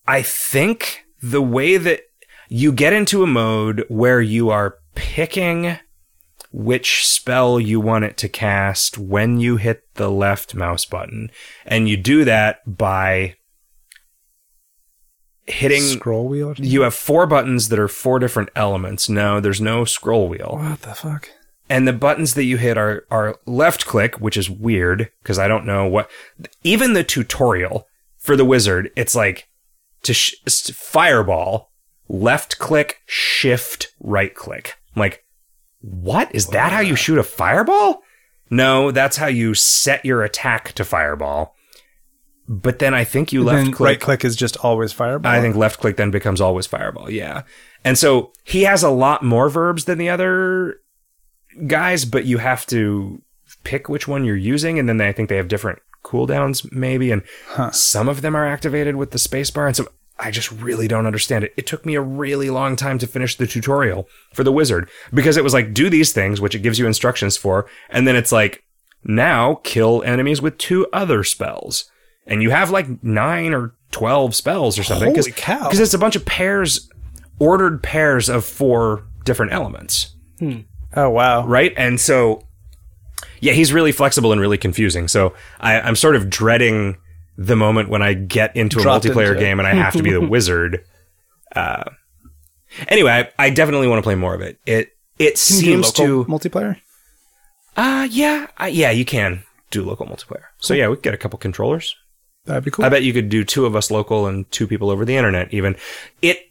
I think the way that you get into a mode where you are picking which spell you want it to cast when you hit the left mouse button, and you do that by hitting Scroll wheel. You have four buttons that are four different elements. No, there's no scroll wheel. What the fuck? And the buttons that you hit are, are left click, which is weird because I don't know what, even the tutorial for the wizard, it's like to sh- fireball, left click, shift, right click. I'm like, what? Is that how you shoot a fireball? No, that's how you set your attack to fireball. But then I think you left click. right click is just always fireball. I think left click then becomes always fireball. Yeah. And so he has a lot more verbs than the other guys, but you have to pick which one you're using. And then they, I think they have different cooldowns maybe. And some of them are activated with the spacebar. And some, I just really don't understand it. It took me a really long time to finish the tutorial for the wizard because it was like, do these things, which it gives you instructions for. And then it's like, now kill enemies with two other spells. And you have like nine or 12 spells or something. Holy cow. Because it's a bunch of pairs, ordered pairs of four different elements hmm. Oh wow. right? And so, yeah, he's really flexible and really confusing. So I, I'm sort of dreading the moment when I get into a multiplayer into game and I have to be the wizard. Uh, anyway, I, I definitely want to play more of it. It it Can you do seems local to, multiplayer. uh, yeah, uh, yeah, you can do local multiplayer. So yeah, we could get a couple controllers. That'd be cool. I bet you could do two of us local and two people over the internet. Even it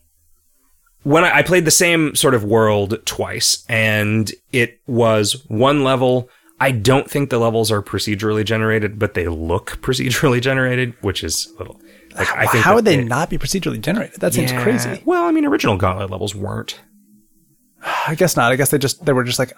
when I, I played the same sort of world twice, and it was one level. I don't think the levels are procedurally generated, but they look procedurally generated, which is a little. Like, I think How would they it- not be procedurally generated? That seems Yeah. crazy. Well, I mean, original Gauntlet levels weren't. I guess not. I guess they just there were just like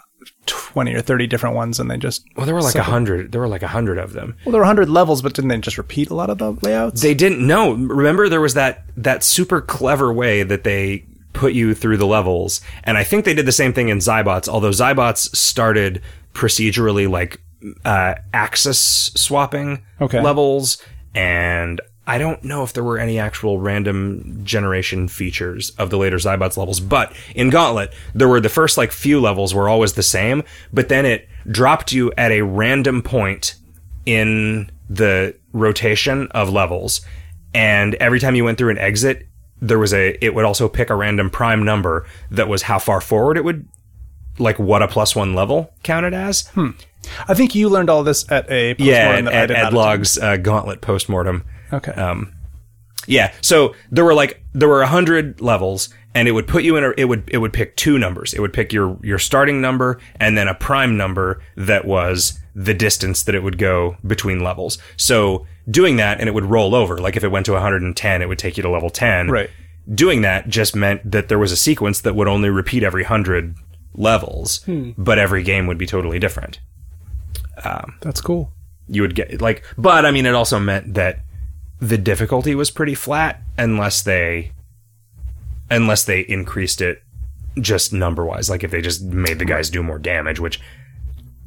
twenty or thirty different ones, and they just Well, there were like a hundred. There were like a hundred of them. well, there were hundred levels, but didn't they just repeat a lot of the layouts? They didn't know. Remember, there was that that super clever way that they put you through the levels, and I think they did the same thing in Xybots. Although Xybots started procedurally like uh, axis swapping Okay. levels, and I don't know if there were any actual random generation features of the later Xybots levels. But in Gauntlet, there were the first like few levels were always the same, but then it dropped you at a random point in the rotation of levels. And every time you went through an exit, there was a, it would also pick a random prime number that was how far forward it would, like what a plus one level counted as. I think you learned all this at a Yeah, at, at Ed Logg's uh, Gauntlet postmortem. Okay. Um, yeah, so there were like there were a hundred levels, and it would put you in a it would it would pick two numbers. It would pick your your starting number and then a prime number that was the distance that it would go between levels. So doing that, and it would roll over. Like if it went to 110, it would take you to level 10. Right. Doing that just meant that there was a sequence that would only repeat every hundred levels, hmm. but every game would be totally different um, That's cool. you would get like but i mean it also meant that the difficulty was pretty flat unless they unless they increased it just number wise like if they just made the guys do more damage which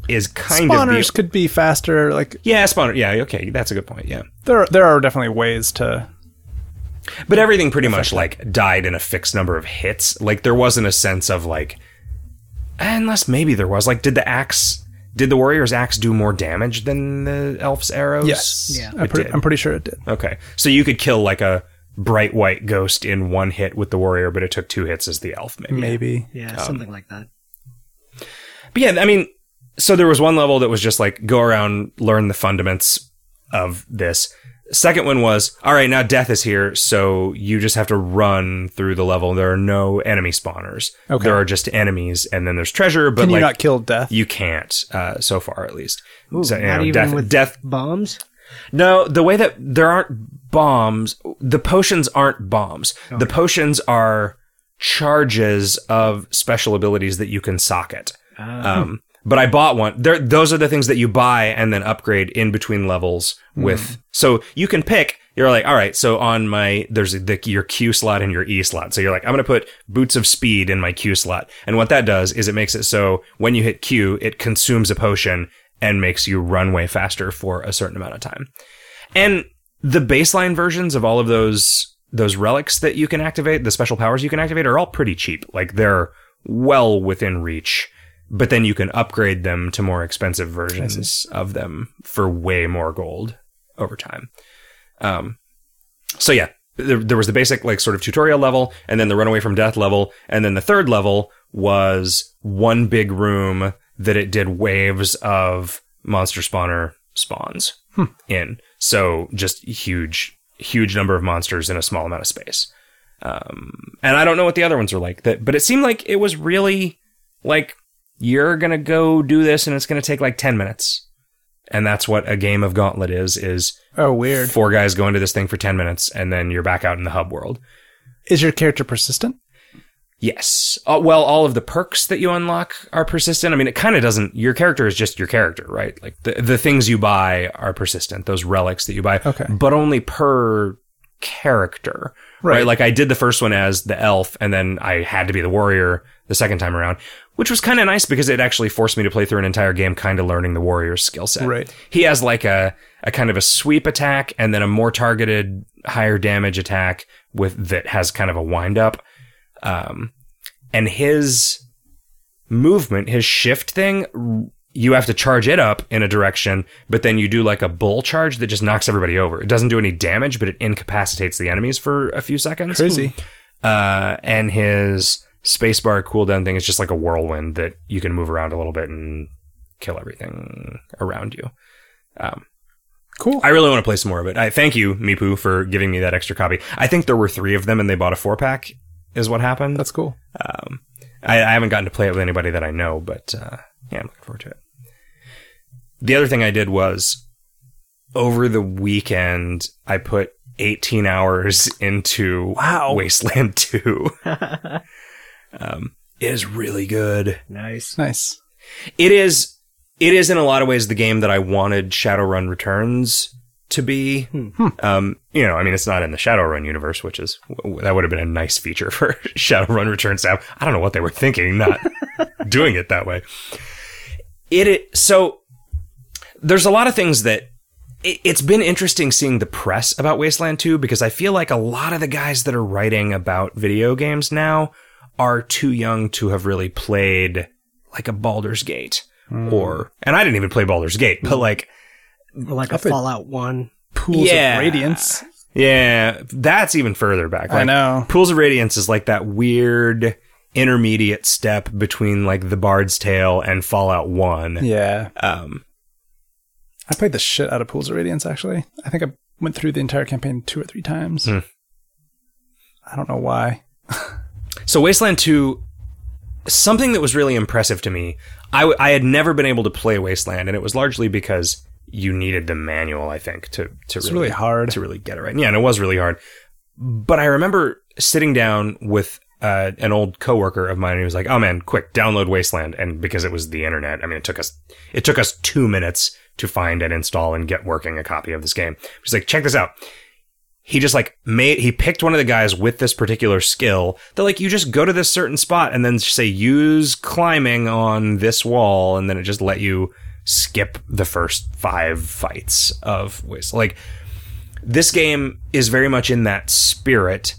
is kind Spawners of spawners could be faster. Like yeah spawner yeah okay that's a good point yeah there, are, there are definitely ways to. but everything pretty much like died in a fixed number of hits like there wasn't a sense of like unless maybe there was like did the axe did the warrior's axe do more damage than the elf's arrows Yes. Yeah. I'm, pretty. I'm pretty sure it did. Okay. So you could kill like a bright white ghost in one hit with the warrior, but it took two hits as the elf, maybe. Maybe. Yeah, um, something like that. But yeah, I mean, so there was one level that was just like go around, learn the fundaments of this. Second one was, all right, now death is here, so you just have to run through the level. There are no enemy spawners. Okay. There are just enemies, and then there's treasure, but Can you like not kill death? you can't, uh, so far at least. Ooh, so, you not know, even death, with death bombs. no, the way that there aren't bombs, the potions aren't bombs. The potions are charges of special abilities that you can socket. Um, but I bought one. There, those are the things that you buy and then upgrade in between levels hmm. with. So you can pick. You're like, all right. So on my there's the, your Q slot and your E slot. So you're like, I'm going to put boots of speed in my Q slot. And what that does is it makes it so when you hit Q, it consumes a potion and makes you run way faster for a certain amount of time. And the baseline versions of all of those those relics that you can activate, the special powers you can activate, are all pretty cheap. Like they're well within reach. But then you can upgrade them to more expensive versions of them for way more gold over time. Um, so yeah, there, there was the basic like sort of tutorial level, and then the runaway from death level, and then the third level was one big room that it did waves of monster spawner spawns in. So just huge, huge number of monsters in a small amount of space. Um, and I don't know what the other ones are like. That, but it seemed like it was really like you're gonna go do this, and it's gonna take like ten minutes. And that's what a game of Gauntlet is: is oh, weird. four guys go into this thing for ten minutes, and then you're back out in the hub world. Is your character persistent? Yes. Uh, well, all of the perks that you unlock are persistent. I mean, it kind of doesn't. Your character is just your character, right? Like the the things you buy are persistent. Those relics that you buy, Okay. but only per character, right. Right. Like I did the first one as the elf, and then I had to be the warrior the second time around, which was kind of nice because it actually forced me to play through an entire game, kind of learning the warrior's skill set. Right. He has like a a kind of a sweep attack, and then a more targeted, higher damage attack with that has kind of a wind up. Um, and his movement, his shift thing, you have to charge it up in a direction, but then you do like a bull charge that just knocks everybody over. It doesn't do any damage, but it incapacitates the enemies for a few seconds. Crazy. Uh, and his spacebar cooldown thing is just like a whirlwind that you can move around a little bit and kill everything around you. Um, Cool. I really want to play some more of it. I thank you, Mipu, for giving me that extra copy. I think there were three of them, and they bought a four pack. Is what happened. That's cool. Um, I, I haven't gotten to play it with anybody that I know, but uh, yeah, I'm looking forward to it. The other thing I did was over the weekend, I put 18 hours into Wow. Wasteland 2. um, it is really good. Nice. Nice. It is. It is in a lot of ways the game that I wanted Shadowrun Returns to be. Um, you know, I mean, it's not in the Shadowrun universe, which is that would have been a nice feature for Shadowrun Returns to have. I don't know what they were thinking, not doing it that way. It, it so there's a lot of things that it, it's been interesting seeing the press about Wasteland 2 because I feel like a lot of the guys that are writing about video games now are too young to have really played like a Baldur's Gate or and I didn't even play Baldur's Gate, but like Or like a played- Fallout One. Pools Yeah. of radiance. yeah, that's even further back. I know. Pools of Radiance is like that weird intermediate step between like The Bard's Tale and Fallout 1. Yeah. Um I played the shit out of Pools of Radiance, actually. I think I went through the entire campaign two or three times. Hmm. I don't know why. So Wasteland 2, something that was really impressive to me, I, w- I had never been able to play Wasteland, and it was largely because you needed the manual, I think, to, to It's really hard. to really get it right. Yeah, and it was really hard. But I remember sitting down with uh, an old coworker of mine, and he was like, "Oh man, quick, download Wasteland!" And because it was the internet, I mean, it took us it took us two minutes to find and install and get working a copy of this game. He's like, "Check this out." He just like made he picked one of the guys with this particular skill that like you just go to this certain spot and then say use climbing on this wall and then it just let you skip the first five fights of Wasteland. Like this game is very much in that spirit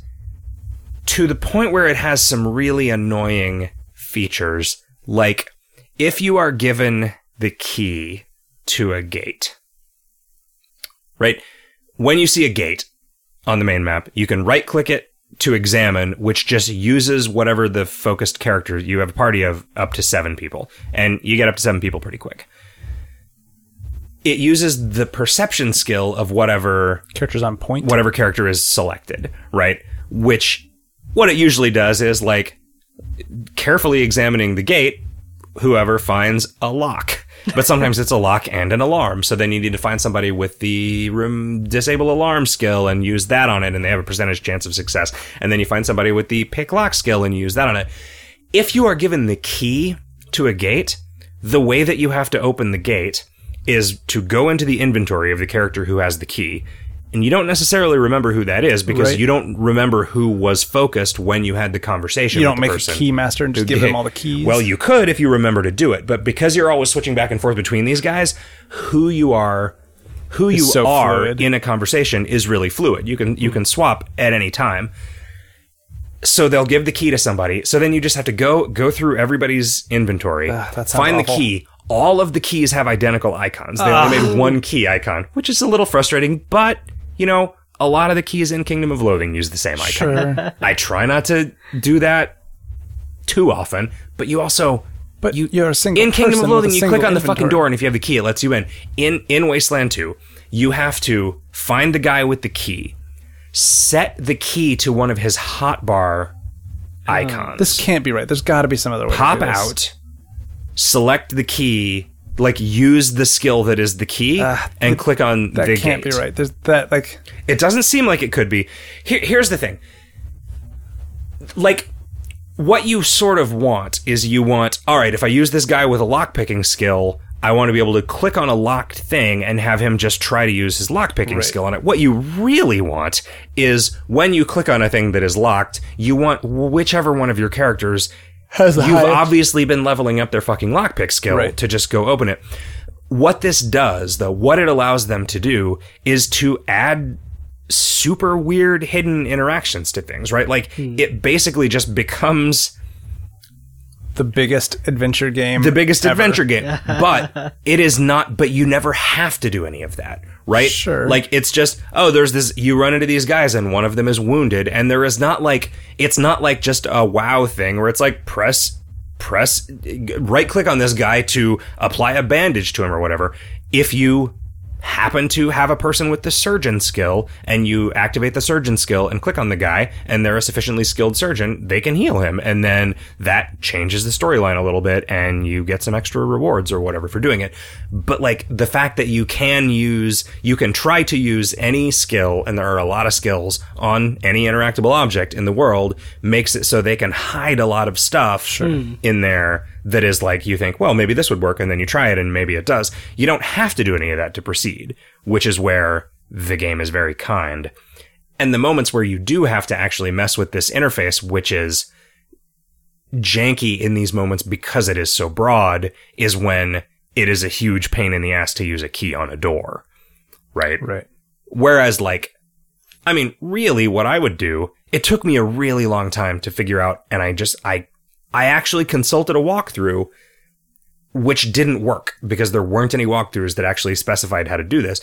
to the point where it has some really annoying features. Like, if you are given the key to a gate, right? When you see a gate, on the main map. You can right click it to examine, which just uses whatever the focused character you have a party of up to seven people, and you get up to seven people pretty quick. It uses the perception skill of whatever Characters on point. whatever character is selected, right? Which what it usually does is like carefully examining the gate, whoever finds a lock. But sometimes it's a lock and an alarm. So then you need to find somebody with the room disable alarm skill and use that on it, and they have a percentage chance of success. And then you find somebody with the pick lock skill and use that on it. If you are given the key to a gate, the way that you have to open the gate is to go into the inventory of the character who has the key. And you don't necessarily remember who that is because Right. you don't remember who was focused when you had the conversation. you don't make person. a key master and just give them all the keys. Well, you could if you remember to do it, but because you're always switching back and forth between these guys, who you are, who you so are fluid. in a conversation is really fluid. You can you can swap at any time. So they'll give the key to somebody. So then you just have to go go through everybody's inventory, find awful. the key. All of the keys have identical icons. They only Ah. made one key icon, which is a little frustrating, but you know, a lot of the keys in Kingdom of Loathing use the same icon. sure. I try not to do that too often, but you also But you you're a single in Kingdom of Loathing. You click on the fucking door, and if you have the key, it lets you in. In in Wasteland Two, you have to find the guy with the key, set the key to one of his hotbar oh. icons. This can't be right. There's got to be some other way. pop to do this. out, select the key, like use the skill that is the key, ah, and click on That the can't gate. be right. There's that like It doesn't seem like it could be. Here, here's the thing. Like, what you sort of want is you want, all right, if I use this guy with a lockpicking skill, I want to be able to click on a locked thing and have him just try to use his lock lockpicking skill on it. What you really want is when you click on a thing that is locked, you want whichever one of your characters Has you've highest- obviously been leveling up their fucking lockpick skill Right. to just go open it. What this does, though, what it allows them to do is to add super weird hidden interactions to things, right? Like hmm. it basically just becomes the biggest adventure game. the biggest ever. adventure game. But it is not, but you never have to do any of that, right? Sure. Like it's just, oh, there's this, you run into these guys and one of them is wounded. And there is not like, it's not like just a wow thing where it's like press, press, right click on this guy to apply a bandage to him or whatever. If you happen to have a person with the surgeon skill and you activate the surgeon skill and click on the guy and they're a sufficiently skilled surgeon, they can heal him. And then that changes the storyline a little bit and you get some extra rewards or whatever for doing it. But like the fact that you can use, you can try to use any skill and there are a lot of skills on any interactable object in the world makes it so they can hide a lot of stuff in there that is like you think, well, maybe this would work, and then you try it and maybe it does. You don't have to do any of that to proceed, which is where the game is very kind. And the moments where you do have to actually mess with this interface, which is janky in these moments because it is so broad, is when it is a huge pain in the ass to use a key on a door. Right? Right. Whereas, like, I mean, really, what I would do, it took me a really long time to figure out, and I just, I, I actually consulted a walkthrough, which didn't work because there weren't any walkthroughs that actually specified how to do this.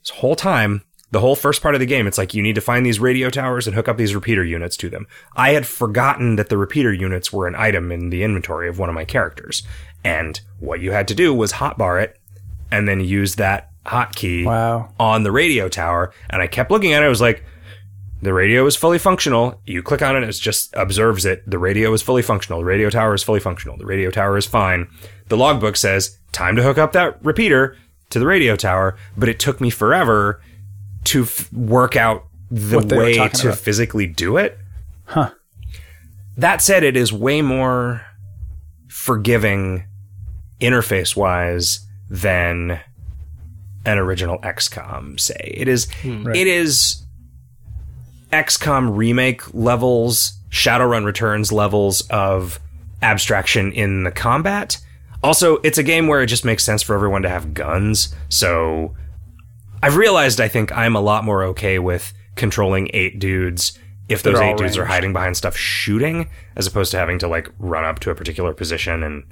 This whole time, the whole first part of the game, it's like you need to find these radio towers and hook up these repeater units to them. I had forgotten that the repeater units were an item in the inventory of one of my characters. And what you had to do was hotbar it and then use that hotkey Wow. on the radio tower. And I kept looking at it. I was like, the radio is fully functional. You click on it, it just observes it. The radio is fully functional. The radio tower is fully functional. The radio tower is fine. The logbook says, time to hook up that repeater to the radio tower. But it took me forever to f- work out the What they were way to about. physically do it. Huh. That said, it is way more forgiving interface wise than an original XCOM, say. It is hmm. right. it is XCOM remake levels, Shadowrun Returns levels of abstraction in the combat. Also, it's a game where it just makes sense for everyone to have guns. So I've realized I think I'm a lot more okay with controlling eight dudes if those eight dudes are hiding behind stuff shooting, as opposed to having to like run up to a particular position and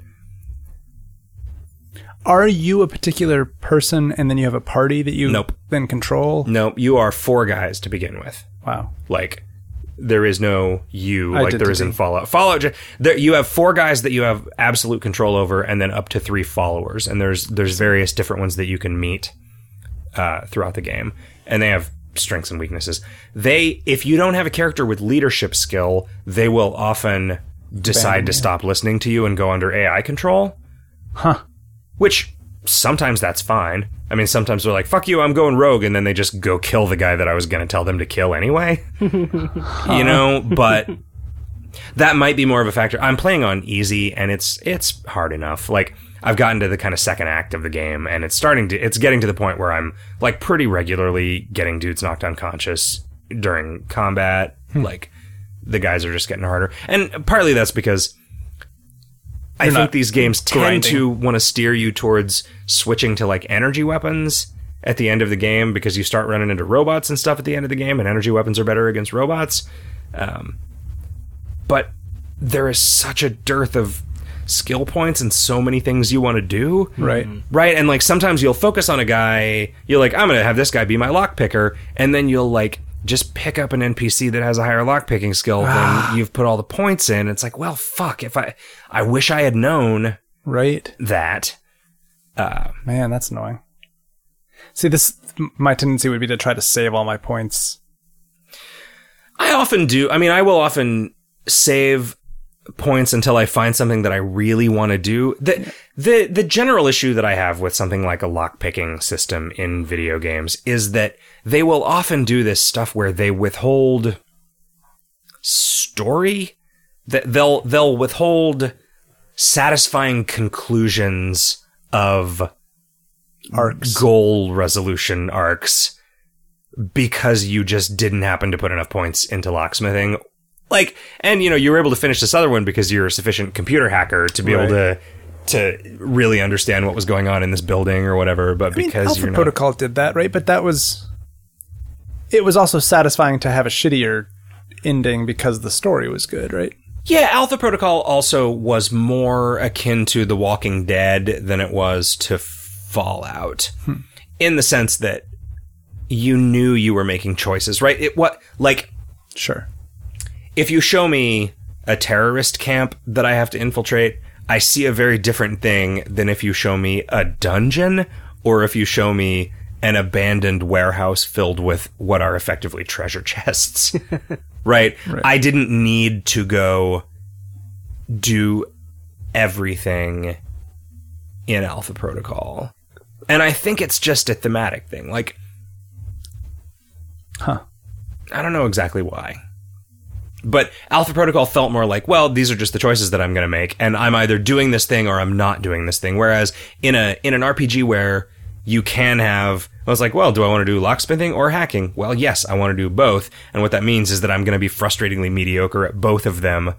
Are you a particular person and then you have a party that you Nope. then control? No, you are four guys to begin with. Wow. Like there is no you like there is Identity. in Fallout. Fallout there, you have four guys that you have absolute control over and then up to 3 followers and there's there's various different ones that you can meet uh, throughout the game and they have strengths and weaknesses. They if you don't have a character with leadership skill, they will often decide to stop listening to you and go under AI control. Huh. Which sometimes that's fine. I mean, sometimes they're like, fuck you, I'm going rogue, and then they just go kill the guy that I was going to tell them to kill anyway. you know, but that might be more of a factor. I'm playing on easy, and it's it's hard enough. Like, I've gotten to the kind of second act of the game, and it's starting to, it's getting to the point where I'm, like, pretty regularly getting dudes knocked unconscious during combat. Hmm. Like, the guys are just getting harder. And partly that's because I think these games tend to want to steer you towards switching to like energy weapons at the end of the game because you start running into robots and stuff at the end of the game, and energy weapons are better against robots. Um, but there is such a dearth of skill points and so many things you want to do. Right. Right. And like sometimes you'll focus on a guy, you're like, I'm going to have this guy be my lock picker. And then you'll like just pick up an NPC that has a higher lock picking skill than you've put all the points in. It's like, well, fuck. If I, I wish I had known Right. that. Uh, Man, that's annoying. See, this my tendency would be to try to save all my points. I often do. I mean, I will often save points until I find something that I really want to do. The the the general issue that I have with something like a lock picking system in video games is that they will often do this stuff where they withhold story that they'll they'll withhold satisfying conclusions of Arcs. goal resolution arcs because you just didn't happen to put enough points into locksmithing. Like, and you know, you were able to finish this other one because you're a sufficient computer hacker to be able to to really understand what was going on in this building or whatever. But I mean, because Alpha you're not, Protocol did that, right? But that was it was also satisfying to have a shittier ending because the story was good, right? yeah, Alpha Protocol also was more akin to The Walking Dead than it was to Fallout, hmm. in the sense that you knew you were making choices, right? It what like Sure. If you show me a terrorist camp that I have to infiltrate, I see a very different thing than if you show me a dungeon or if you show me an abandoned warehouse filled with what are effectively treasure chests. right? I didn't need to go do everything in Alpha Protocol. And I think it's just a thematic thing. Like, Huh. I don't know exactly why. But Alpha Protocol felt more like, well, these are just the choices that I'm going to make, and I'm either doing this thing or I'm not doing this thing. Whereas in a in an RPG where you can have, I was like, well, do I want to do locksmithing or hacking? Well, yes, I want to do both, and what that means is that I'm going to be frustratingly mediocre at both of them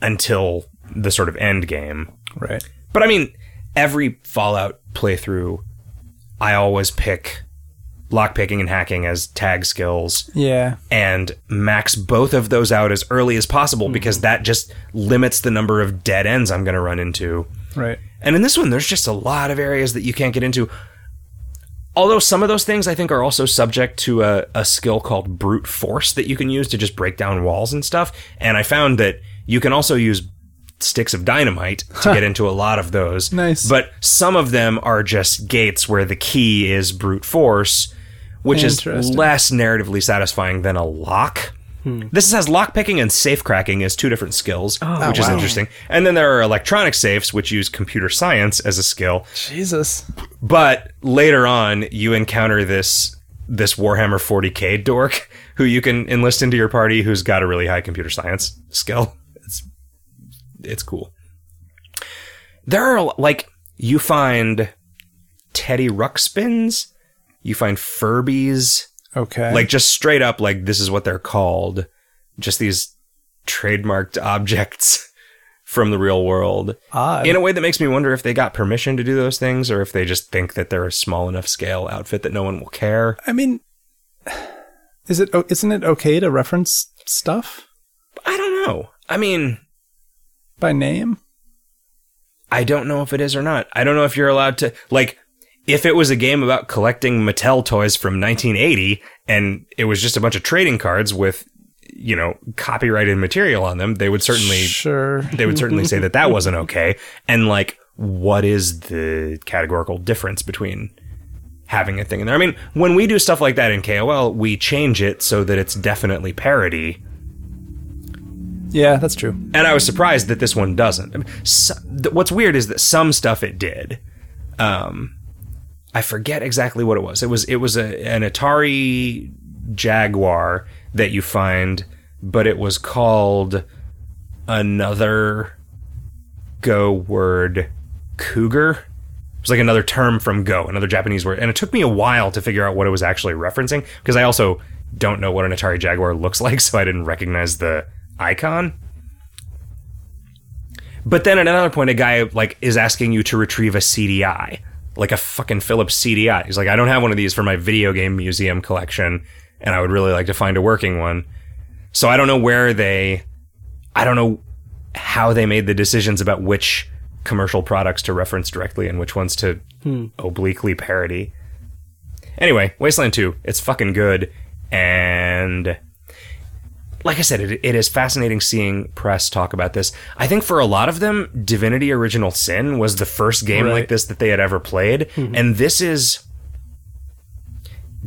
until the sort of end game. Right. But I mean, every Fallout playthrough, I always pick lockpicking and hacking as tag skills Yeah. and max both of those out as early as possible hmm. because that just limits the number of dead ends I'm going to run into. Right. And in this one, there's just a lot of areas that you can't get into. Although some of those things I think are also subject to a, a skill called brute force that you can use to just break down walls and stuff. And I found that you can also use sticks of dynamite to get into a lot of those. Nice. But some of them are just gates where the key is brute force, which is less narratively satisfying than a lock. Hmm. This has lock picking and safe cracking as two different skills, oh, which is interesting. And then there are electronic safes, which use computer science as a skill. Jesus. But later on, you encounter this this Warhammer 40k dork who you can enlist into your party, who's got a really high computer science skill. It's it's cool. There are like you find Teddy Ruxpins, you find Furbies, Okay. like just straight up like this is what they're called just these trademarked objects from the real world odd. in a way that makes me wonder if they got permission to do those things or if they just think that they're a small enough scale outfit that no one will care I mean, is it? Isn't it okay to reference stuff i don't know i mean by name? I don't know if it is or not. I don't know if you're allowed to like if it was a game about collecting Mattel toys from 1980 and it was just a bunch of trading cards with you know copyrighted material on them, they would certainly Sure. they would certainly say that that wasn't okay. And like, what is the categorical difference between having a thing in there? I mean, when we do stuff like that in KOL, we change it so that it's definitely parody. Yeah, that's true. And I was surprised that this one doesn't. I mean, so, th- what's weird is that some stuff it did. Um, I forget exactly what it was. It was it was a, an Atari Jaguar that you find, but it was called another Go word cougar. It was like another term from Go, another Japanese word, and it took me a while to figure out what it was actually referencing because I also don't know what an Atari Jaguar looks like, so I didn't recognize the icon. But then at another point, a guy like is asking you to retrieve a CDI, like a fucking Philips CDI. He's like, I don't have one of these for my video game museum collection, and I would really like to find a working one. So I don't know where they, I don't know how they made the decisions about which commercial products to reference directly and which ones to hmm. obliquely parody. Anyway, Wasteland 2, it's fucking good. And like I said, it, it is fascinating seeing press talk about this. I think for a lot of them, Divinity Original Sin was the first game Right. like this that they had ever played. Mm-hmm. And this is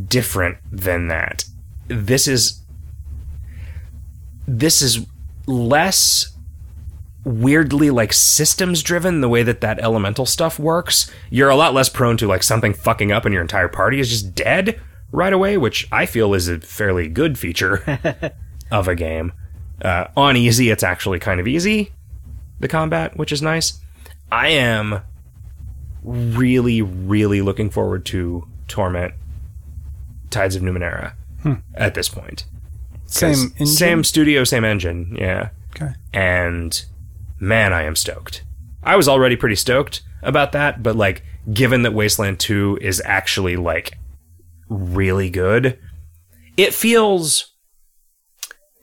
different than that. This is this is less weirdly like systems driven the way that that elemental stuff works you're a lot less prone to like something fucking up and your entire party is just dead right away which i feel is a fairly good feature of a game uh, on easy it's actually kind of easy the combat which is nice i am really really looking forward to torment tides of numenera at this point. Same engine? same studio same engine yeah Okay. and man, I am stoked. I was already pretty stoked about that, but like, given that Wasteland 2 is actually like really good, it feels.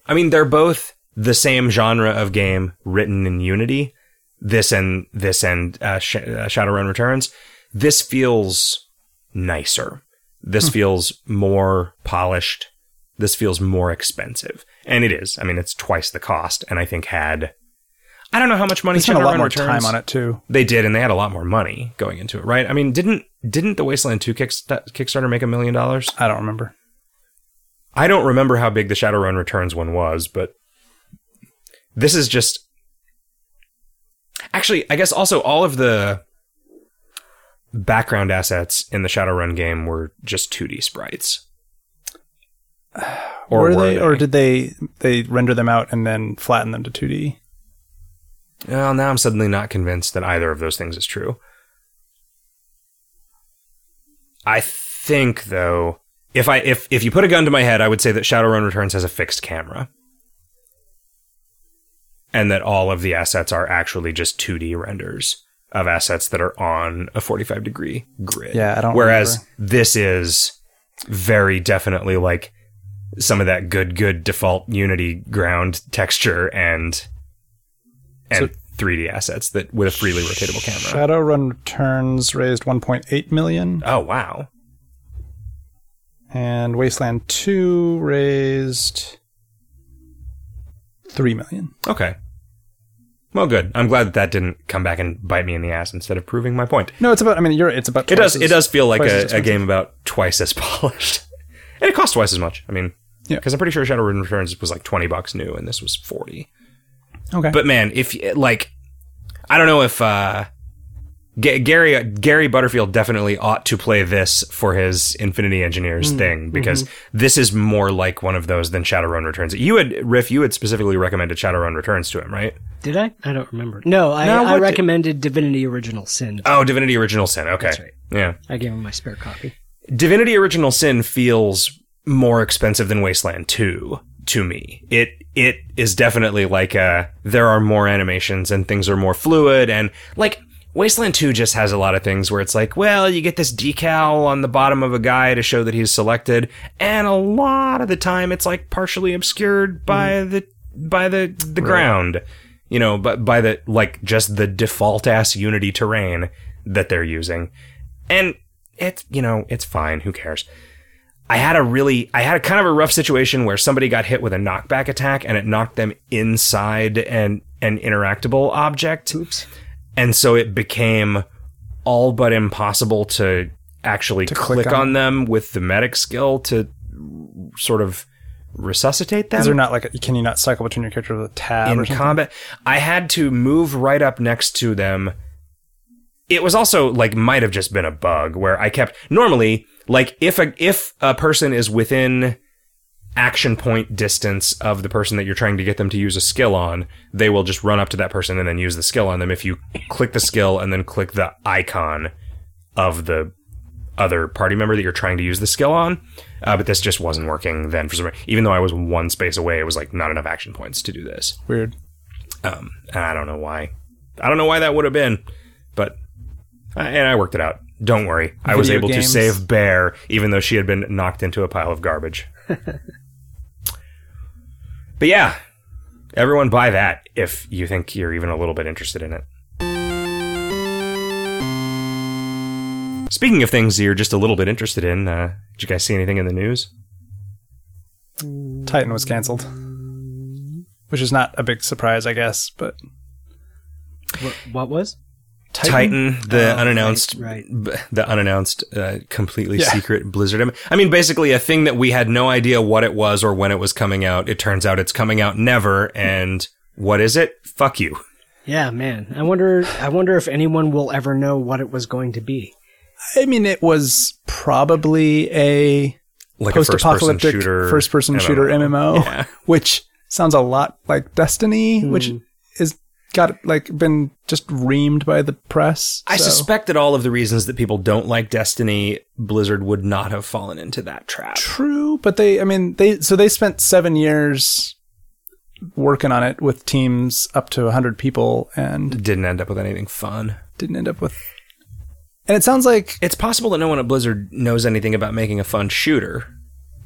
I mean, they're both the same genre of game written in Unity. This and this and uh, Sh- uh, Shadowrun Returns. This feels nicer. This feels more polished. This feels more expensive, and it is. I mean, it's twice the cost, and I think had. I don't know how much money They spent a lot more Returns- time on it too. they did, and they had a lot more money going into it, right? I mean, didn't didn't the Wasteland Two kickst- Kickstarter make a million dollars? I don't remember. I don't remember how big the Shadowrun Returns one was, but this is just actually, I guess, also all of the background assets in the Shadowrun game were just 2D sprites. Or were were they, or did they they render them out and then flatten them to 2D? Well, now I'm suddenly not convinced that either of those things is true. I think though, if I if if you put a gun to my head, I would say that Shadowrun Returns has a fixed camera. And that all of the assets are actually just 2D renders of assets that are on a 45 degree grid. Yeah, I don't Whereas remember. this is very definitely like some of that good good default Unity ground texture and and 3D assets that with a freely rotatable camera. Shadowrun Returns raised 1.8 million, Oh wow. And Wasteland 2 raised 3 million. Okay. Well, good. I'm glad that that didn't come back and bite me in the ass instead of proving my point. No, it's about. I mean, you're. It's about. It does. as- It does feel like a, a game about twice as polished, and it costs twice as much. I mean, Yeah. because I'm pretty sure Shadowrun Returns was like twenty bucks new, and this was forty. Okay, But man, if like, I don't know if uh, G- Gary uh, Gary Butterfield definitely ought to play this for his Infinity Engineers mm, thing mm-hmm. because this is more like one of those than Shadowrun Returns. You had Riff, you had specifically recommended Shadowrun Returns to him, right? Did I? I don't remember. No, I, No, I what- recommended Divinity Original Sin. Oh, Divinity Original Sin. Okay, That's right. yeah. I gave him my spare copy. Divinity Original Sin feels more expensive than Wasteland 2 to me. It it is definitely like uh there are more animations and things are more fluid and like Wasteland 2 just has a lot of things where it's like, well, you get this decal on the bottom of a guy to show that he's selected, and a lot of the time it's like partially obscured by hmm. the by the the ground. you know, but by the like just the default ass Unity terrain that they're using, and it's you know it's fine. Who cares? I had a really, I had a kind of a rough situation where somebody got hit with a knockback attack and it knocked them inside an an interactable object. Oops. And so it became all but impossible to actually click, click on. on. them with the medic skill to sort of resuscitate them Is there not like a, can you not cycle between your character with a tab or in combat. I had to move right up next to them. It was also like might have just been a bug where I kept normally like if a if a person is within action point distance of the person that you're trying to get them to use a skill on, they will just run up to that person and then use the skill on them. If you click the skill and then click the icon of the other party member that you're trying to use the skill on, uh, but this just wasn't working then for some reason. Even though I was one space away, it was like not enough action points to do this. Weird. Um, and I don't know why. I don't know why that would have been, but I, and I worked it out. Don't worry, I was able to save Bear, even though she had been knocked into a pile of garbage. but yeah, everyone buy that if you think you're even a little bit interested in it. Speaking of things you're just a little bit interested in, uh, did you guys see anything in the news? Titan was canceled, which is not a big surprise, I guess. But What, what was? Titan, the Oh, unannounced, right, b- the unannounced, uh, completely Yeah. secret Blizzard. I mean, basically a thing that we had no idea what it was or when it was coming out. It turns out it's coming out never. And what is it? Fuck you. Yeah, man. I wonder. I wonder if anyone will ever know what it was going to be. I mean, it was probably a Like a first-person post-apocalyptic shooter, first-person shooter MMO, Yeah. which sounds a lot like Destiny, which Hmm. is got like been just reamed by the press. I so- suspect that all of the reasons that people don't like Destiny, Blizzard would not have fallen into that trap. True, but they, I mean, they, so they spent seven years working on it with teams up to 100 people and Didn't end up with anything fun. didn't end up with. And it sounds like, It's possible that no one at Blizzard knows anything about making a fun shooter,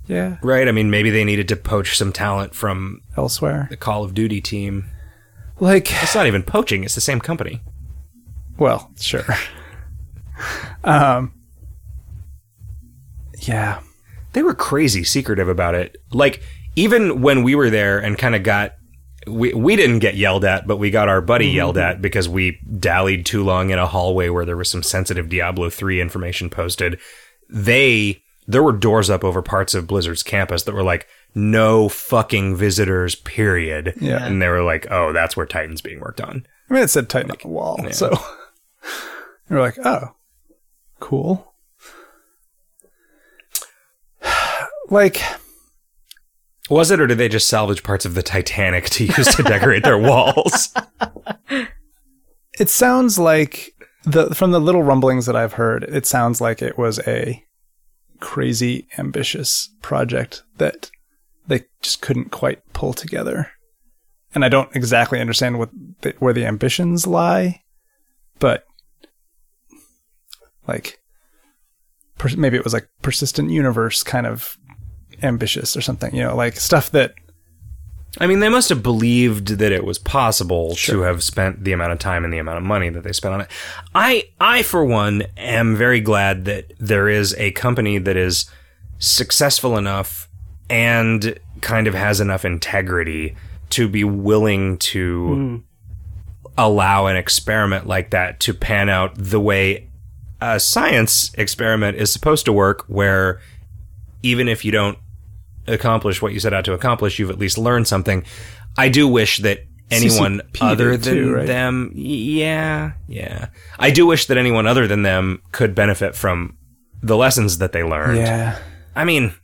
yeah, right? I mean, maybe they needed to poach some talent from elsewhere. the Call of Duty team. Like, It's not even poaching; it's the same company. well, sure. um, yeah. They were crazy secretive about it. Like even when we were there and kind of got we we didn't get yelled at, but we got our buddy yelled at because we dallied too long in a hallway where there was some sensitive Diablo 3 information posted. They there were doors up over parts of Blizzard's campus that were like no fucking visitors period. Yeah. And they were like, "Oh, that's where Titan's being worked on." I mean, it said Titan on the wall. Yeah. So you're like, oh, cool. like, Was it or did they just salvage parts of the Titanic to use to decorate their walls? it sounds like the from the little rumblings that I've heard, it sounds like it was a crazy ambitious project that they just couldn't quite pull together. And I don't exactly understand what the, where the ambitions lie, but like per, maybe it was like persistent universe kind of ambitious or something, you know, like stuff that I mean, they must have believed that it was possible to have spent the amount of time and the amount of money that they spent on it. I, I for one, am very glad that there is a company that is successful enough and kind of has enough integrity to be willing to hmm. allow an experiment like that to pan out the way a science experiment is supposed to work, where even if you don't accomplish what you set out to accomplish, you've at least learned something. I do wish that anyone CCP other than too, right? them, yeah, yeah. I do wish that anyone other than them could benefit from the lessons that they learned. yeah, I mean,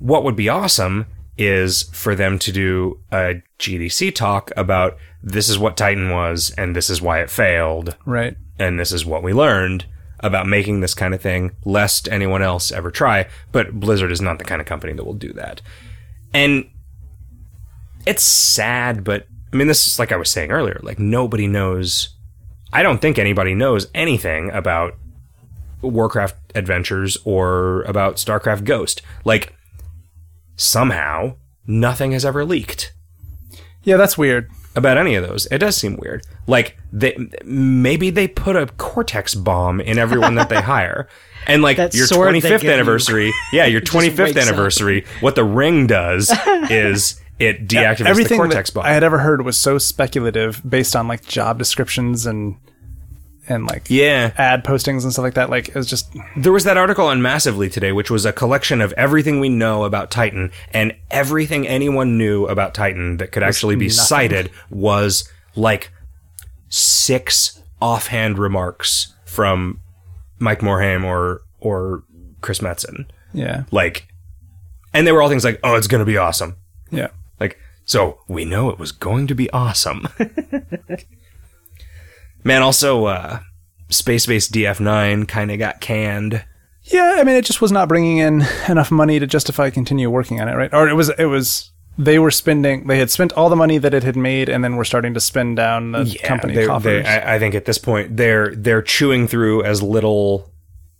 what would be awesome is for them to do a GDC talk about this is what Titan was and this is why it failed. Right. and this is what we learned about making this kind of thing lest anyone else ever try. But blizzard is not the kind of company that will do that. And it's sad but i mean this is like i was saying earlier like nobody knows i don't think anybody knows anything about warcraft adventures or about starcraft ghost. Like somehow nothing has ever leaked Yeah, that's weird. about any of those. It does seem weird. Like they maybe they put a Cortex bomb in everyone that they hire. And like That your 25th give you anniversary, yeah, your 25th wakes up. anniversary, what the ring does is it deactivates Everything the Cortex bomb. I had ever heard was so speculative based on like job descriptions and and like yeah. ad postings and stuff like that. Like it was just There was that article on Massively today, which was a collection of everything we know about Titan, and everything anyone knew about Titan that could actually be cited was like six offhand remarks from Mike Morhaime or or Chris Metzen. yeah, Like, and they were all things like, "Oh, it's going to be awesome." yeah. Like, so we know it was going to be awesome. Man, also, uh, Space Base DF9 kind of got canned. Yeah, I mean, it just was not bringing in enough money to justify continue working on it, right? Or it was, it was, they were spending, they had spent all the money that it had made, and then were starting to spend down the company they- coffers. they- I, I think at this point they're they're chewing through as little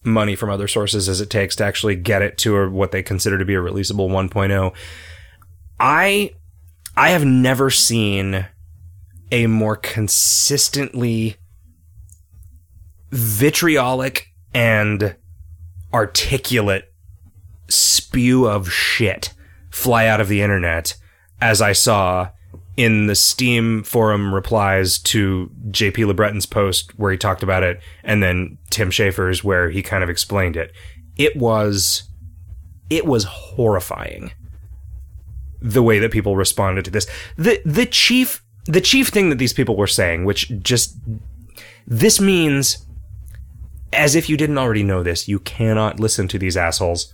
money from other sources as it takes to actually get it to a, what they consider to be a releasable 1.0. I I have never seen a more consistently vitriolic and articulate spew of shit fly out of the internet as I saw in the Steam forum replies to JP LeBreton's post where he talked about it, and then Tim Schafer's where he kind of explained it. It was, it was horrifying the way that people responded to this. The the chief the chief thing that these people were saying, which just this means, as if you didn't already know this, you cannot listen to these assholes.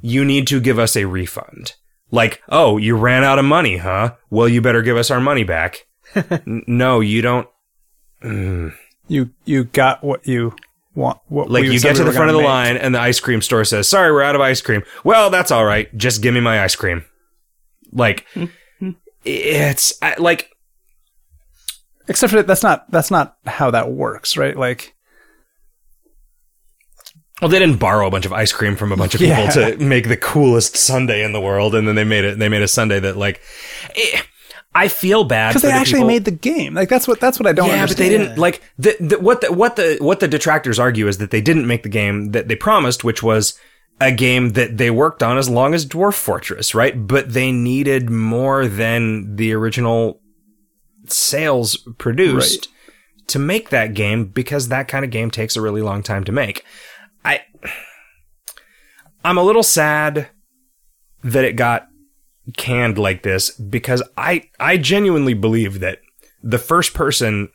You need to give us a refund. Like, oh, you ran out of money, huh? Well, you better give us our money back. No, you don't. Mm. you, you got what you want. What Like, we you get we to the front of the gonna line, and the ice cream store says, "Sorry, we're out of ice cream." Well, that's all right. Just give me my ice cream. Like, hmm. It's I- like. Except for that, that's not, that's not how that works, right? Like, Well, they didn't borrow a bunch of ice cream from a bunch of people Yeah. to make the coolest sundae in the world, and then they made it. They made a sundae that like. eh, I feel bad because they the actually people- made the game. Like that's what, that's what I don't yeah, understand. but they didn't like the, the what the what the what the detractors argue is that they didn't make the game that they promised, which was a game that they worked on as long as Dwarf Fortress, right? But they needed more than the original sales produced to make that game because that kind of game takes a really long time to make. I I'm a little sad that it got canned like this because I I genuinely believe that the first person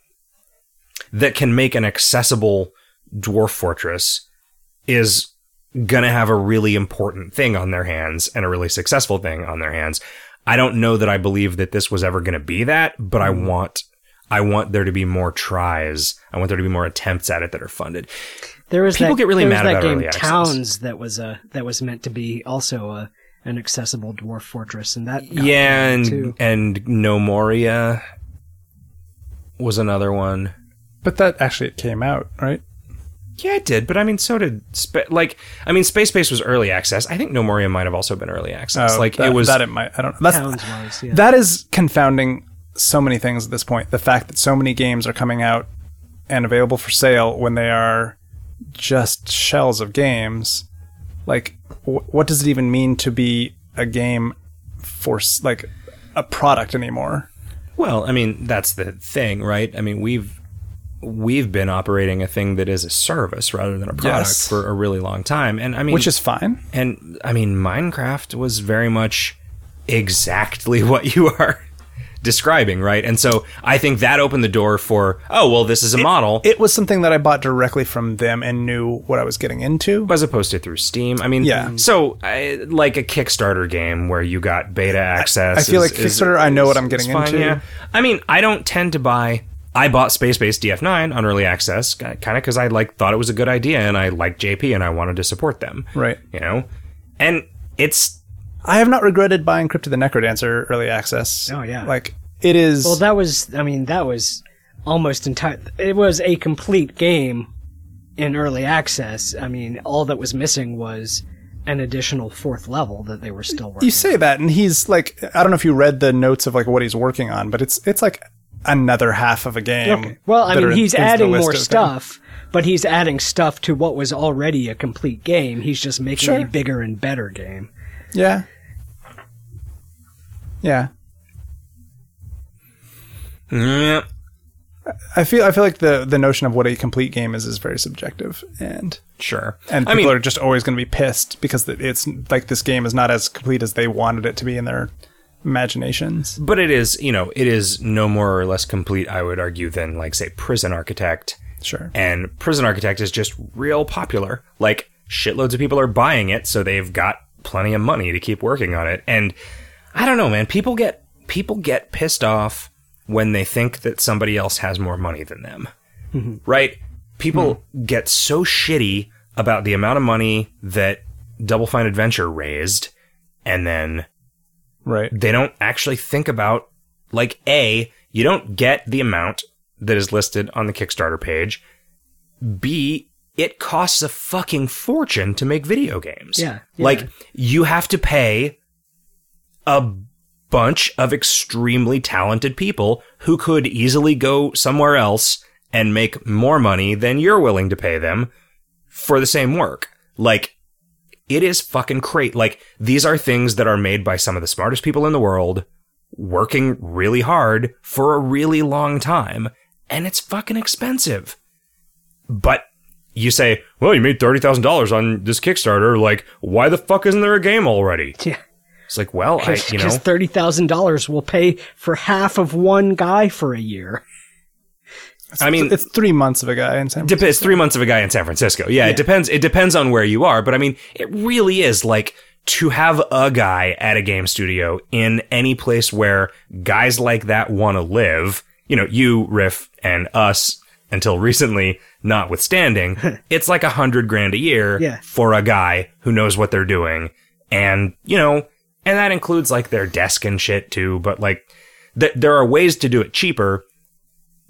that can make an accessible dwarf fortress is going to have a really important thing on their hands and a really successful thing on their hands. I don't know that I believe that this was ever going to be that, but I mm-hmm. want I want there to be more tries. I want there to be more attempts at it that are funded. There was People that, get really mad that about game early access. Towns that was a that was meant to be also a an accessible dwarf fortress, and that got yeah, banned, and too. and Gnomoria was another one. But that actually it came out, right? Yeah, it did, but I mean, so did Spa- like I mean, Space Base was early access. I think Gnomoria might have also been early access. Oh, like that, it was. that it might. I don't know. That's Towns was yeah. that is confounding so many things at this point. The fact that so many games are coming out and available for sale when they are just shells of games. Like, wh- what does it even mean to be a game for like a product anymore? well, I mean, that's the thing, right? I mean, we've we've been operating a thing that is a service rather than a product Yes. for a really long time, and I mean, Which is fine. and I mean, Minecraft was very much exactly what you are describing, right? And so I think that opened the door for, oh, well, this is a model. It was something that I bought directly from them and knew what I was getting into. as opposed to through Steam. I mean, Yeah. So, I, like a Kickstarter game where you got beta access. I feel is- like is- Kickstarter, I know what I'm getting fine, into. Yeah. I mean, I don't tend to buy. I bought Space Base DF9 on early access, kind of because I like thought it was a good idea and I liked JP and I wanted to support them. Right. You know, and it's I have not regretted buying Crypt of the Necrodancer early access. Oh, yeah. Like it is Well, that was, I mean, that was almost entire. It was a complete game in early access. I mean, all that was missing was an additional fourth level that they were still working. You say that, and he's like, I don't know if you read the notes of like what he's working on, but it's it's like another half of a game. Okay. Well, I mean, are in- he's adding more of things. stuff, but he's adding stuff to what was already a complete game. He's just making Sure. a bigger and better game. Yeah. Yeah. Yeah. I feel I feel like the the notion of what a complete game is is very subjective, and Sure. and I people mean, are just always going to be pissed because it's like this game is not as complete as they wanted it to be in their imaginations. but it is, you know, it is no more or less complete, I would argue, than like say Prison Architect. Sure. And Prison Architect is just real popular. Like shitloads of people are buying it, so they've got plenty of money to keep working on it. And I don't know, man. People get people get pissed off when they think that somebody else has more money than them. Mm-hmm. right? People hmm. get so shitty about the amount of money that Double Fine Adventure raised, and then Right. they don't actually think about like a you don't get the amount that is listed on the Kickstarter page. B it costs a fucking fortune to make video games. Yeah, yeah. Like you have to pay a bunch of extremely talented people who could easily go somewhere else and make more money than you're willing to pay them for the same work. Like it is fucking great. Like these are things that are made by some of the smartest people in the world working really hard for a really long time and it's fucking expensive. But you say, well, you made $30,000 on this Kickstarter. Like, why the fuck isn't there a game already? Yeah. It's like, well, I, you know, Because thirty thousand dollars will pay for half of one guy for a year. I mean, it's three months of a guy in San Dep- it's three months of a guy in San Francisco. Yeah, it depends. It depends on where you are, but I mean, it really is like to have a guy at a game studio in any place where guys like that want to live. You know, you, Riff, and us until recently, notwithstanding, it's like a hundred grand a year Yeah. for a guy who knows what they're doing, and you know, and that includes like their desk and shit too. But like, th- there are ways to do it cheaper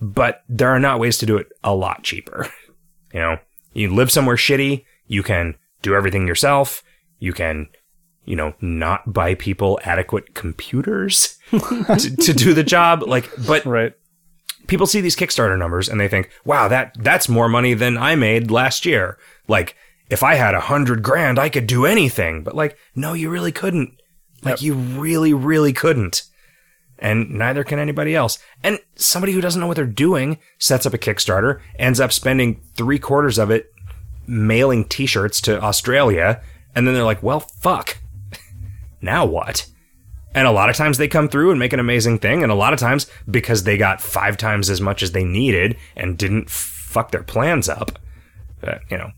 but there are not ways to do it a lot cheaper. You know, you live somewhere shitty, you can do everything yourself, you can, you know, not buy people adequate computers to, to do the job. Like, but Right. people see these Kickstarter numbers and they think, wow, that, that's more money than I made last year. Like, if I had a hundred grand, I could do anything. But like, no, you really couldn't. Like, you really, really couldn't and neither can anybody else. And somebody who doesn't know what they're doing sets up a Kickstarter, ends up spending three quarters of it mailing t-shirts to Australia, and then they're like, well, fuck. now what? And a lot of times they come through and make an amazing thing, and a lot of times because they got five times as much as they needed and didn't fuck their plans up, uh, you know.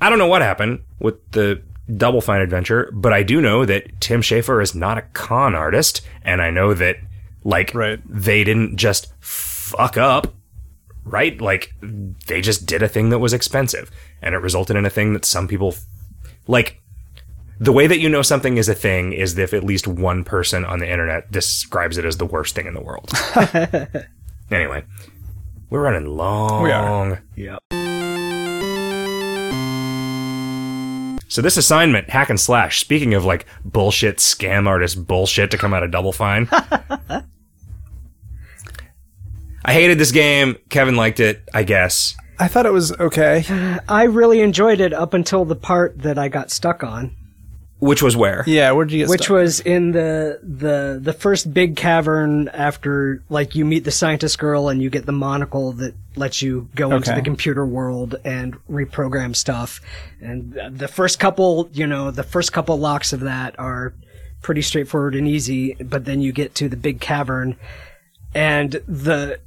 I don't know what happened with the Double Fine Adventure, but I do know that Tim Schafer is not a con artist, and I know that like Right. they didn't just fuck up, right? Like they just did a thing that was expensive, and it resulted in a thing that some people like. The way that you know something is a thing is if at least one person on the internet describes it as the worst thing in the world. anyway, we're running long. We are. Yep. So this assignment, hack and slash. Speaking of like bullshit scam artist bullshit to come out of Double Fine. I hated this game. Kevin liked it, I guess. I thought it was okay. I really enjoyed it up until the part that I got stuck on, Which was where? Yeah, where'd you get which stuck? was in the the the first big cavern after like you meet the scientist girl and you get the monocle that lets you go into the computer world and reprogram stuff. And the first couple, you know, the first couple locks of that are pretty straightforward and easy, but then you get to the big cavern and the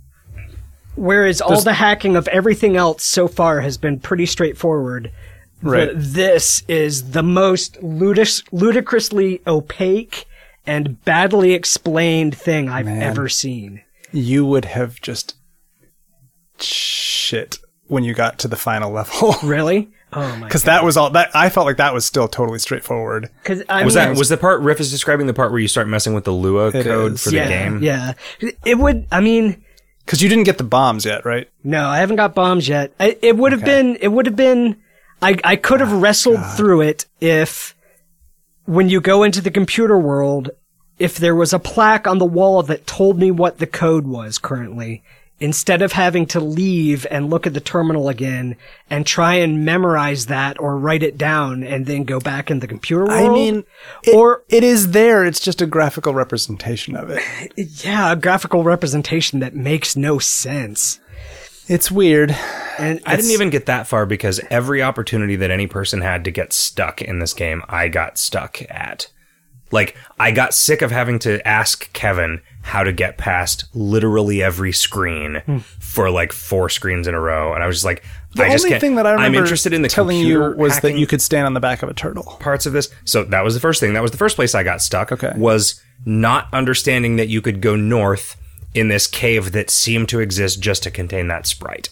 whereas all the hacking of everything else so far has been pretty straightforward Right. the- this is the most ludis- ludicrously opaque and badly explained thing I've Man. ever seen. you would have just shit when you got to the final level. Really? Oh my! Because that was all that I felt like that was still totally straightforward. Because I Was mean, that was the part Riff is describing the part where you start messing with the Lua code is. for the game? Yeah, it would. I mean, Because you didn't get the bombs yet, right? no, I haven't got bombs yet. I, it would have Okay. been. It would have been. I, I could have ah, wrestled through it if, when you go into the computer world, if there was a plaque on the wall that told me what the code was currently, instead of having to leave and look at the terminal again and try and memorize that or write it down and then go back in the computer world. I mean, it, or it is there. It's just a graphical representation of it. yeah, a graphical representation that makes no sense. It's weird. And I didn't even get that far because every opportunity that any person had to get stuck in this game, I got stuck at. Like, I got sick of having to ask Kevin how to get past literally every screen Hmm. for like four screens in a row. And I was just like, The I just only can't. thing that I remember I'm interested in the telling you was that you could stand on the back of a turtle. parts of this. So that was the first thing. That was the first place I got stuck. Okay. Was not understanding that you could go north in this cave that seemed to exist just to contain that sprite.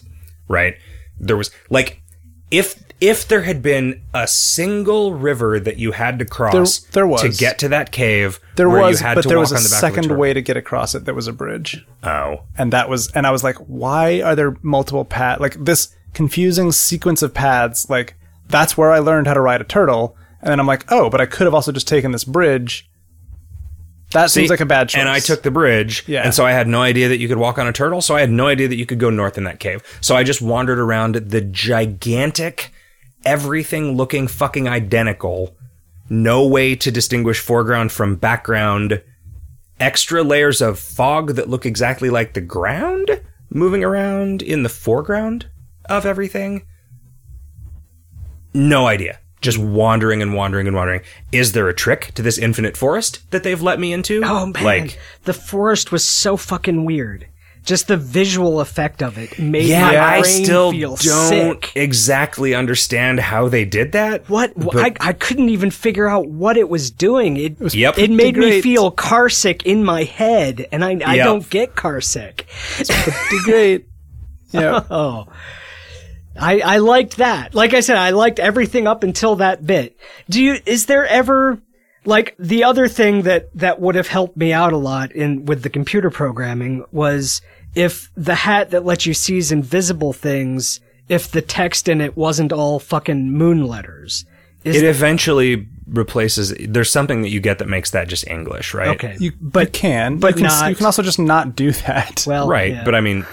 Right? There was like if if there had been a single river that you had to cross There- there was. to get to that cave There was, but to there walk was a the second way to get across it. There was a bridge, Oh. and that was, and I was like, why are there multiple paths? Like this confusing sequence of paths. Like that's where I learned how to ride a turtle, and then I'm like, oh, but I could have also just taken this bridge. That seems like a bad choice. And I took the bridge, Yeah. and so I had no idea that you could walk on a turtle. So I had no idea that you could go north in that cave. So I just wandered around the gigantic, everything looking fucking identical, no way to distinguish foreground from background, extra layers of fog that look exactly like the ground moving around in the foreground of everything. No idea. Just wandering and wandering and wandering. Is there a trick to this infinite forest that they've let me into? Oh man, Like, the forest was so fucking weird. Just the visual effect of it made yeah, my I brain still feel don't sick. exactly understand how they did that. What But- I, I couldn't even figure out what it was doing. It Yep. it made me feel car sick in my head, and I I Yep. don't get car sick. pretty great. Yeah, Oh. I, I liked that. Like I said, I liked everything up until that bit. Do you, is there ever, like, the other thing that, that would have helped me out a lot in, with the computer programming was if the hat that lets you seize invisible things, if the text in it wasn't all fucking moon letters. Is It eventually replaces. There's something that you get that makes that just English, right? okay. you but, you can, but you can, not- You can also just not do that. well, Right, yeah. but I mean,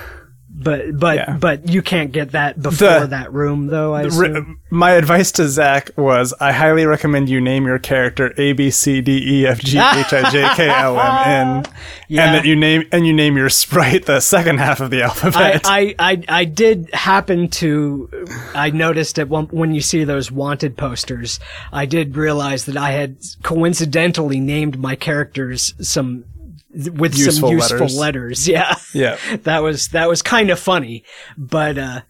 but, but, Yeah. but you can't get that before The- that room though, I Re- my advice to Zach was I highly recommend you name your character A B C D E F G H I J K L M N, Yeah. and that you name and you name your sprite the second half of the I, alphabet. I, I, I did happen to, I noticed at one, when you see those wanted posters, I did realize that I had coincidentally named my characters some, with Useful some useful letters. letters. Yeah. yeah. That was, that was kind of funny, but, uh,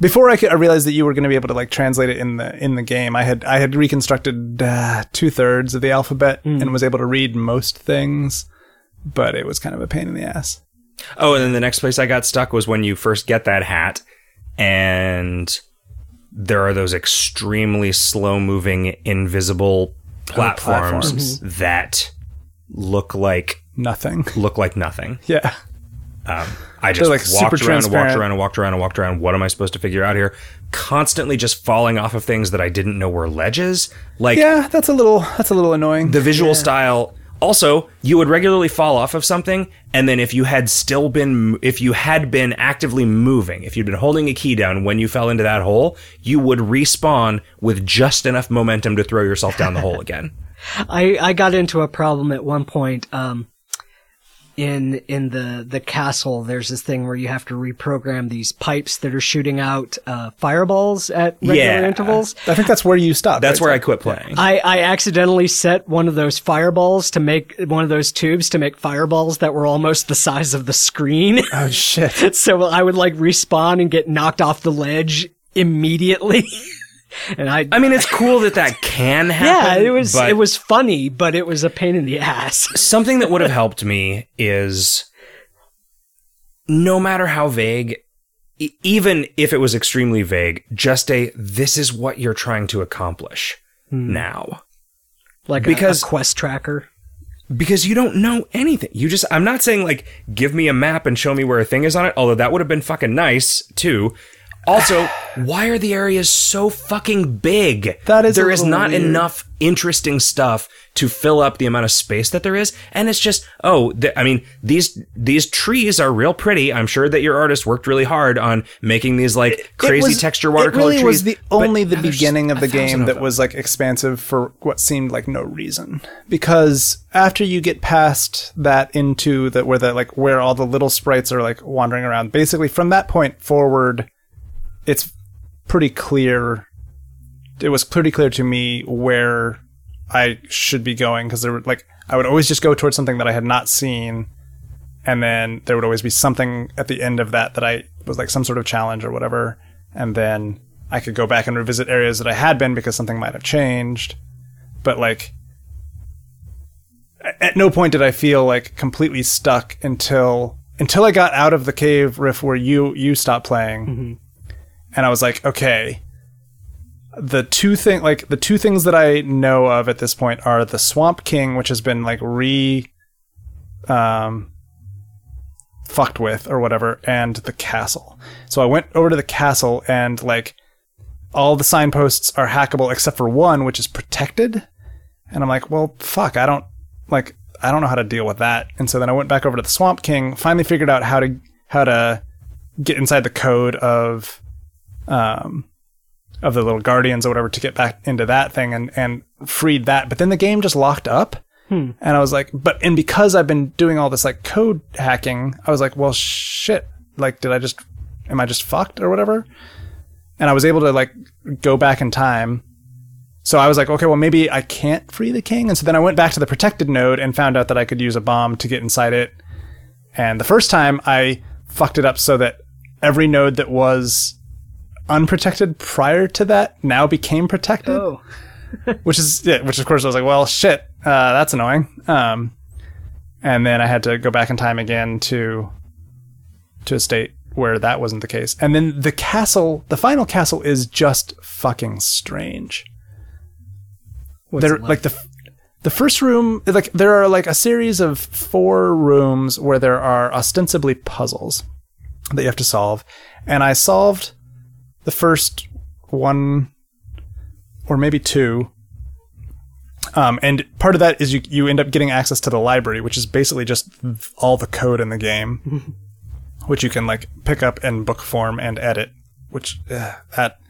Before I, could, I realized that you were going to be able to like translate it in the in the game, I had I had reconstructed uh, two thirds of the alphabet Hmm. and was able to read most things, but it was kind of a pain in the ass. oh, and then the next place I got stuck was when you first get that hat, and there are those extremely slow moving invisible platforms, platforms. that look like Nothing. look like nothing. Yeah. Um, I just like, walked around and walked around and walked around and walked around. What am I supposed to figure out here? Constantly just falling off of things that I didn't know were ledges. Like Yeah, that's a little that's a little annoying. the visual style. Also, you would regularly fall off of something, and then if you had still been, if you had been actively moving, if you'd been holding a key down when you fell into that hole, you would respawn with just enough momentum to throw yourself down the hole again. I, I got into a problem at one point, um, in, in the, the castle, there's this thing where you have to reprogram these pipes that are shooting out, uh, fireballs at regular Yeah. intervals. I think that's where you stop. That's right? where I quit playing. I, I accidentally set one of those fireballs to make one of those tubes to make fireballs that were almost the size of the screen. Oh shit. so I would like respawn and get knocked off the ledge immediately. and I, I mean, it's cool that that can happen. yeah, it was it was funny, but it was a pain in the ass. something that would have helped me is no matter how vague e- even if it was extremely vague just a this is what you're trying to accomplish hmm. now Like Because- a, a quest tracker. because you don't know anything you just i'm not saying like give me a map and show me where a thing is on it although that would have been fucking nice too Also, why are the areas so fucking big? That is there is not weird. enough interesting stuff to fill up the amount of space that there is, and it's just oh, th- I mean these these trees are real pretty. I'm sure that your artist worked really hard on making these like crazy It was- texture watercolor really trees. was the only the beginning of the game of that them. was like expansive for what seemed like no reason. Because after you get past that into the where the like where all the little sprites are like wandering around, basically from that point forward, it's pretty clear. It was pretty clear to me where I should be going because there were like I would always just go towards something that I had not seen and then there would always be something at the end of that that I was like some sort of challenge or whatever, and then I could go back and revisit areas that I had been because something might have changed, but like at no point did I feel like completely stuck until until I got out of the cave riff where you you stopped playing, mm-hmm. And I was like, okay. The two thing like the two things that I know of at this point are the Swamp King, which has been like re um fucked with or whatever and the castle. So I went over to the castle and like all the signposts are hackable except for one which is protected. And I'm like, well, fuck, I don't like I don't know how to deal with that. And so then I went back over to the Swamp King, finally figured out how to how to get inside the code of um of the little guardians or whatever to get back into that thing and and freed that. But then the game just locked up. And I was like, but and because I've been doing all this like code hacking, I was like, well, shit. Like, did I just, am I just fucked or whatever? And I was able to like go back in time. So I was like, okay, well, maybe I can't free the king. And so then I went back to the protected node and found out that I could use a bomb to get inside it. And the first time I fucked it up so that every node that was unprotected prior to that now became protected Oh. which is yeah, which of course I was like, well, shit, uh, that's annoying. Um, and then I had to go back in time again to to a state where that wasn't the case. And then the castle, the final castle, is just fucking strange. What's There, like the the first room, like there are like a series of four rooms where there are ostensibly puzzles that you have to solve, and I solved the first one or maybe two. Um, and part of that is you you end up getting access to the library, which is basically just all the code in the game, which you can like pick up in book form and edit. Which uh, that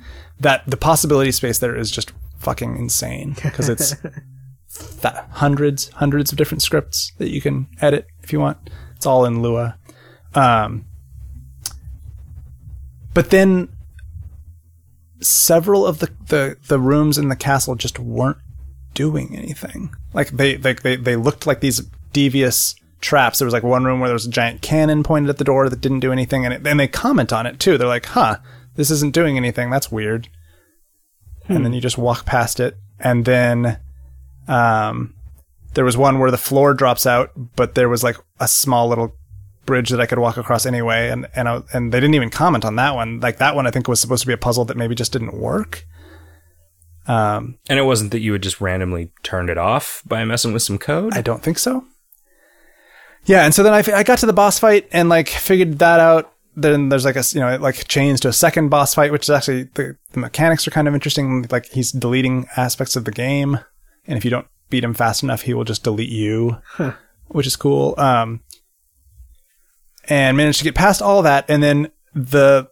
that the possibility space there is just fucking insane because it's that hundreds hundreds of different scripts that you can edit if you want. It's all in Lua. Um, but then several of the, the, the rooms in the castle just weren't doing anything. Like they, they they they looked like these devious traps. There was like one room where there was a giant cannon pointed at the door that didn't do anything, and it, and they comment on it too. They're like, "Huh, this isn't doing anything. That's weird." And then you just walk past it, and then um, there was one where the floor drops out, but there was like a small little bridge that I could walk across anyway, and and I, and they didn't even comment on that one. Like that one, I think was supposed to be a puzzle that maybe just didn't work. Um, and it wasn't that you had just randomly turned it off by messing with some code. I don't think so. Yeah, and so then I, I got to the boss fight and like figured that out. Then there's like a you know it like chains to a second boss fight, which is actually the, the mechanics are kind of interesting. Like he's deleting aspects of the game, and if you don't beat him fast enough, he will just delete you, which is cool. Um, and managed to get past all that, and then the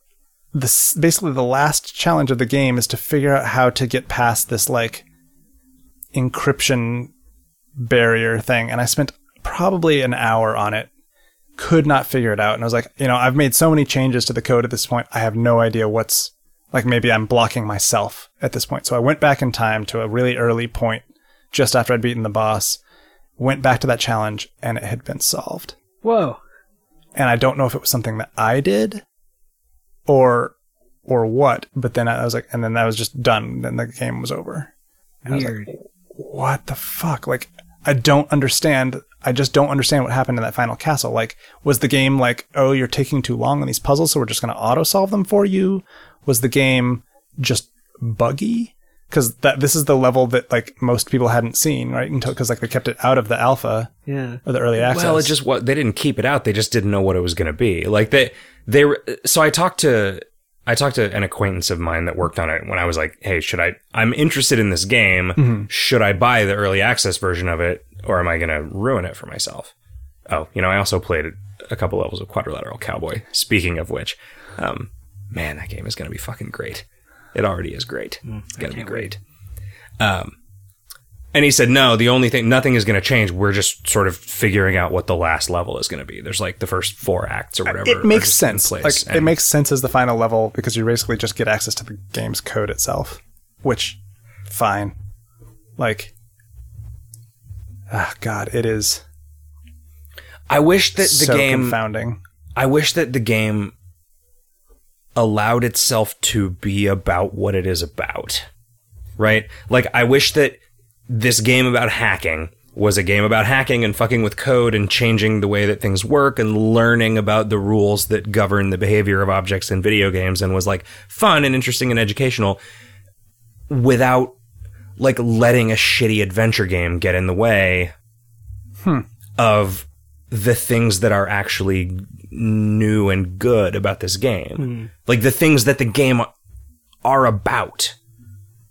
the basically the last challenge of the game is to figure out how to get past this like encryption barrier thing and I spent probably an hour on it. Could not figure it out. And I was like, you know, I've made so many changes to the code at this point. I have no idea what's like maybe I'm blocking myself at this point. So I went back in time to a really early point just after I'd beaten the boss, went back to that challenge and it had been solved. Whoa. And I don't know if it was something that I did or or what, but then I was like and then that was just done. Then the game was over. And was like, Weird. what the fuck? Like, I don't understand. I just don't understand what happened in that final castle. Like, was the game like, oh, you're taking too long on these puzzles, so we're just going to auto solve them for you? Was the game just buggy? Because that this is the level that like most people hadn't seen, right? Until because like they kept it out of the alpha Yeah. or the early access. Well, it just what they didn't keep it out. They just didn't know what it was going to be. Like they they were. So I talked to I talked to an acquaintance of mine that worked on it when I was like, "Hey, should I? I'm interested in this game. Should I buy the early access version of it, or am I going to ruin it for myself?" Oh, you know, I also played a couple levels of Quadrilateral Cowboy. Speaking of which, um, man, that game is going to be fucking great. It already is great. it's going to be great. Um, and he said, no, the only thing, nothing is going to change. We're just sort of figuring out what the last level is going to be. There's like the first four acts or whatever. It makes sense. Like it makes sense as the final level because you basically just get access to the game's code itself, which fine. Like ah god, it is I wish that the so game, confounding. I wish that the game allowed itself to be about what it is about. Right? Like, I wish that this game about hacking was a game about hacking and fucking with code and changing the way that things work and learning about the rules that govern the behavior of objects in video games and was like fun and interesting and educational without like letting a shitty adventure game get in the way hmm. of the things that are actually new and good about this game. Hmm. Like the things that the game are about.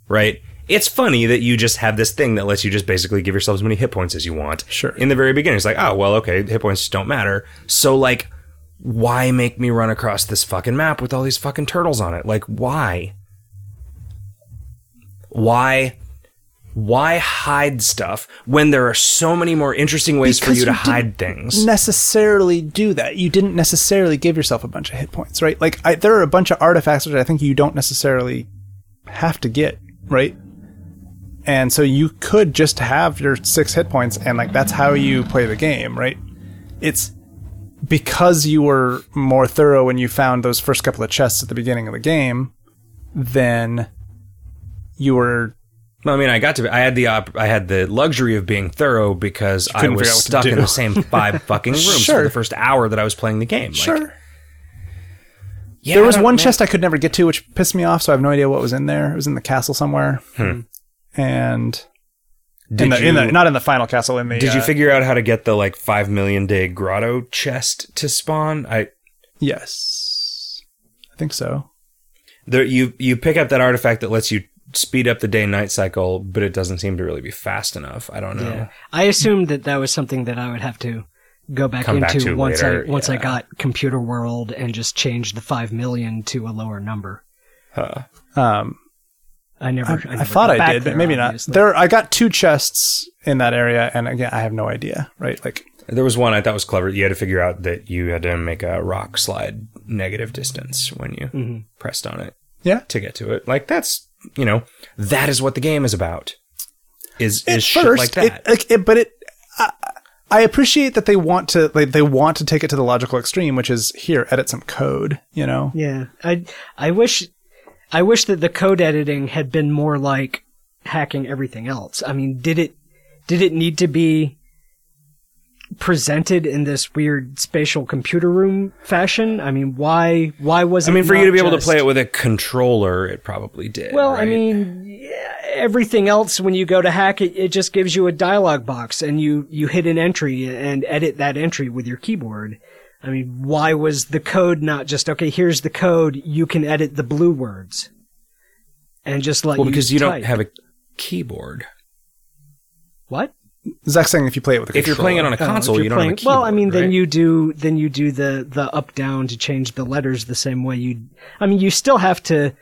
Right? It's funny that you just have this thing that lets you just basically give yourself as many hit points as you want. Sure. In the very beginning, it's like, oh, well, okay, hit points don't matter. So, like, why make me run across this fucking map with all these fucking turtles on it? Like, why? Why? Why hide stuff when there are so many more interesting ways for Because you to you didn't hide things? necessarily do that. You didn't necessarily give yourself a bunch of hit points, right? Like I, there are a bunch of artifacts that I think you don't necessarily have to get, right? And so you could just have your six hit points, and like that's how you play the game, right? It's because you were more thorough when you found those first couple of chests at the beginning of the game, then you were well, I mean, I got to. I had the op- I had the luxury of being thorough because I was figure out what to stuck in the same five fucking rooms Sure. for the first hour that I was playing the game. Like, sure. yeah, There was one chest I could never get to, which pissed me off. So I have no idea what was in there. It was in the castle somewhere, hmm. And Did in the, you, in the not in the final castle. In the did you uh, figure out how to get the like five million day grotto chest to spawn? I Yes, I think so. there you you pick up that artifact that lets you speed up the day night cycle, but it doesn't seem to really be fast enough. I don't know. Yeah. I assumed that that was something that I would have to go back Come into back once later, I once I got Computer World and just changed the five million to a lower number. Um, I never. I, I, never thought I back did, but there, maybe not. There, I got two chests in that area, and again, I have no idea. Right, like There was one I thought was clever. You had to figure out that you had to make a rock slide negative distance when you Mm-hmm. pressed on it yeah. to get to it. Like that's you know that is what the game is about. Is At is shit first, like that? It, like, it, but it. I, I appreciate that they want to like they want to take it to the logical extreme, which is here edit some code. You know, Yeah, I I wish I wish that the code editing had been more like hacking everything else. I mean, did it did it need to be presented in this weird spatial computer room fashion? I mean, why why was it? I mean, for you to be able to play it with a controller, it probably did. Well, I mean, yeah, everything else when you go to hack it, it just gives you a dialog box and you you hit an entry and edit that entry with your keyboard. I mean, why was the code not just okay? Here's the code. You can edit the blue words, and just let well, you because you type. don't have a keyboard. what? Zach's saying if you play it with a If you're playing it on a Oh, console, you're you don't playing- have a keyboard. Well, I mean, then you do then you do the the up down to change the letters the same way you. I mean, you still have to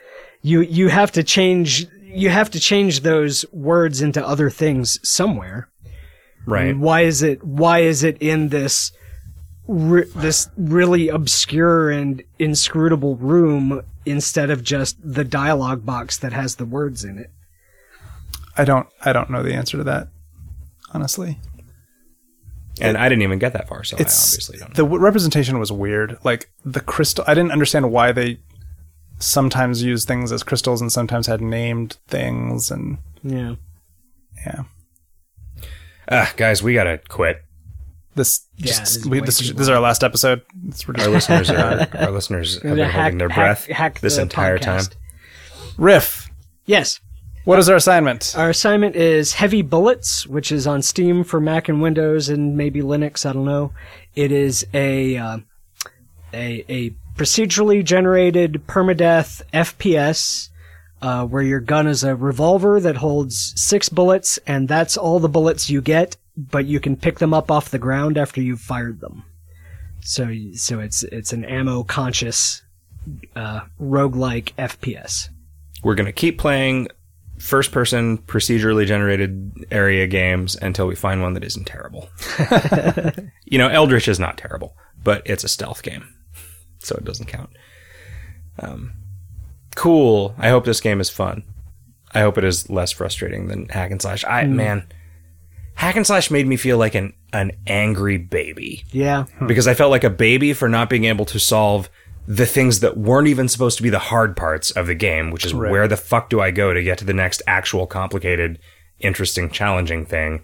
you you have to change you have to change those words into other things somewhere. right. Why is it why is it in this re- this really obscure and inscrutable room instead of just the dialogue box that has the words in it? I don't. I don't know the answer to that. Honestly, And I didn't even get that far, so I obviously don't. know. the w- representation was weird. Like the crystal, I didn't understand why they sometimes used things as crystals and sometimes had named things. And Yeah. yeah, Ah, guys, we gotta quit. This Yeah, just this is we, this, too this is our last episode. Our listeners are our listeners have been Hack- holding their breath hack this the entire time. Riff. Yes. What is our assignment? Our assignment is Heavy Bullets, which is on Steam for Mac and Windows and maybe Linux. I don't know. It is a uh, a a procedurally generated permadeath FPS, uh, where your gun is a revolver that holds six bullets, and that's all the bullets you get, but you can pick them up off the ground after you've fired them. So, so it's it's an ammo conscious uh, roguelike FPS. We're going to keep playing first person procedurally generated area games until we find one that isn't terrible. you know, Eldritch is not terrible, but it's a stealth game, so it doesn't count. Um, cool. I hope this game is fun. I hope it is less frustrating than Hack 'n' Slash. I man, Hack 'n' Slash made me feel like an an angry baby Yeah, because I felt like a baby for not being able to solve the things that weren't even supposed to be the hard parts of the game, which is where the fuck do I go to get to the next actual complicated, interesting, challenging thing?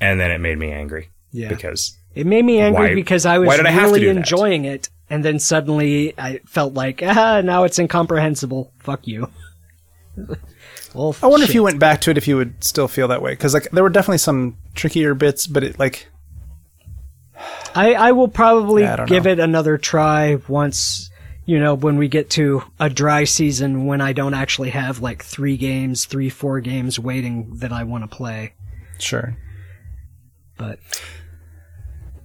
And then it made me angry. Yeah. Because it made me angry Why- because I was why I have really do that? enjoying it, and then suddenly I felt like, ah, now it's incomprehensible. Fuck you. well, I wonder if you went back to it if you would still feel that way because like there were definitely some trickier bits, but it like I, I will probably Yeah, I give know. it another try once, you know, when we get to a dry season when I don't actually have like three games, three, four games waiting that I want to play. sure. But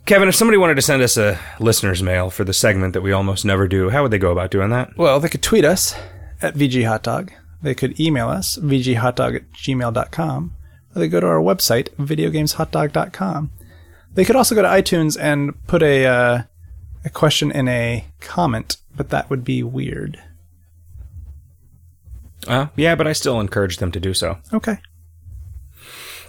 Kevin, if somebody wanted to send us a listener's mail for the segment that we almost never do, how would they go about doing that? Well, they could tweet us at VGHotDog. They could email us, vghotdog at gmail.com. Or they go to our website, videogameshotdog.com. They could also go to iTunes and put a, uh, a question in a comment, but that would be weird. Uh, yeah, but I still encourage them to do so. Okay.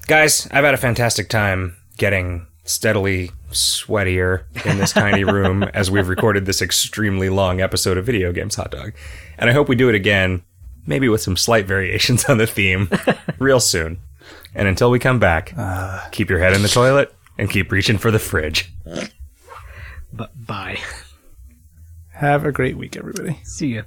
Guys, I've had a fantastic time getting steadily sweatier in this tiny room as we've recorded this extremely long episode of Video Games Hot Dog. And I hope we do it again, maybe with some slight variations on the theme, real soon. And until we come back, uh. keep your head in the toilet and keep reaching for the fridge. but bye. Have a great week, everybody. See ya.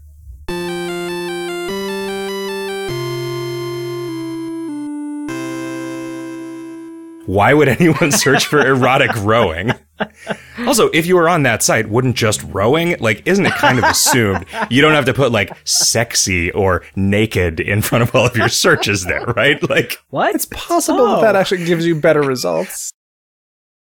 Why would anyone search for erotic rowing? Also, if you were on that site, wouldn't just rowing, like, isn't it kind of assumed you don't have to put like sexy or naked in front of all of your searches there, right? Like, What? It's possible that Oh. that actually gives you better results.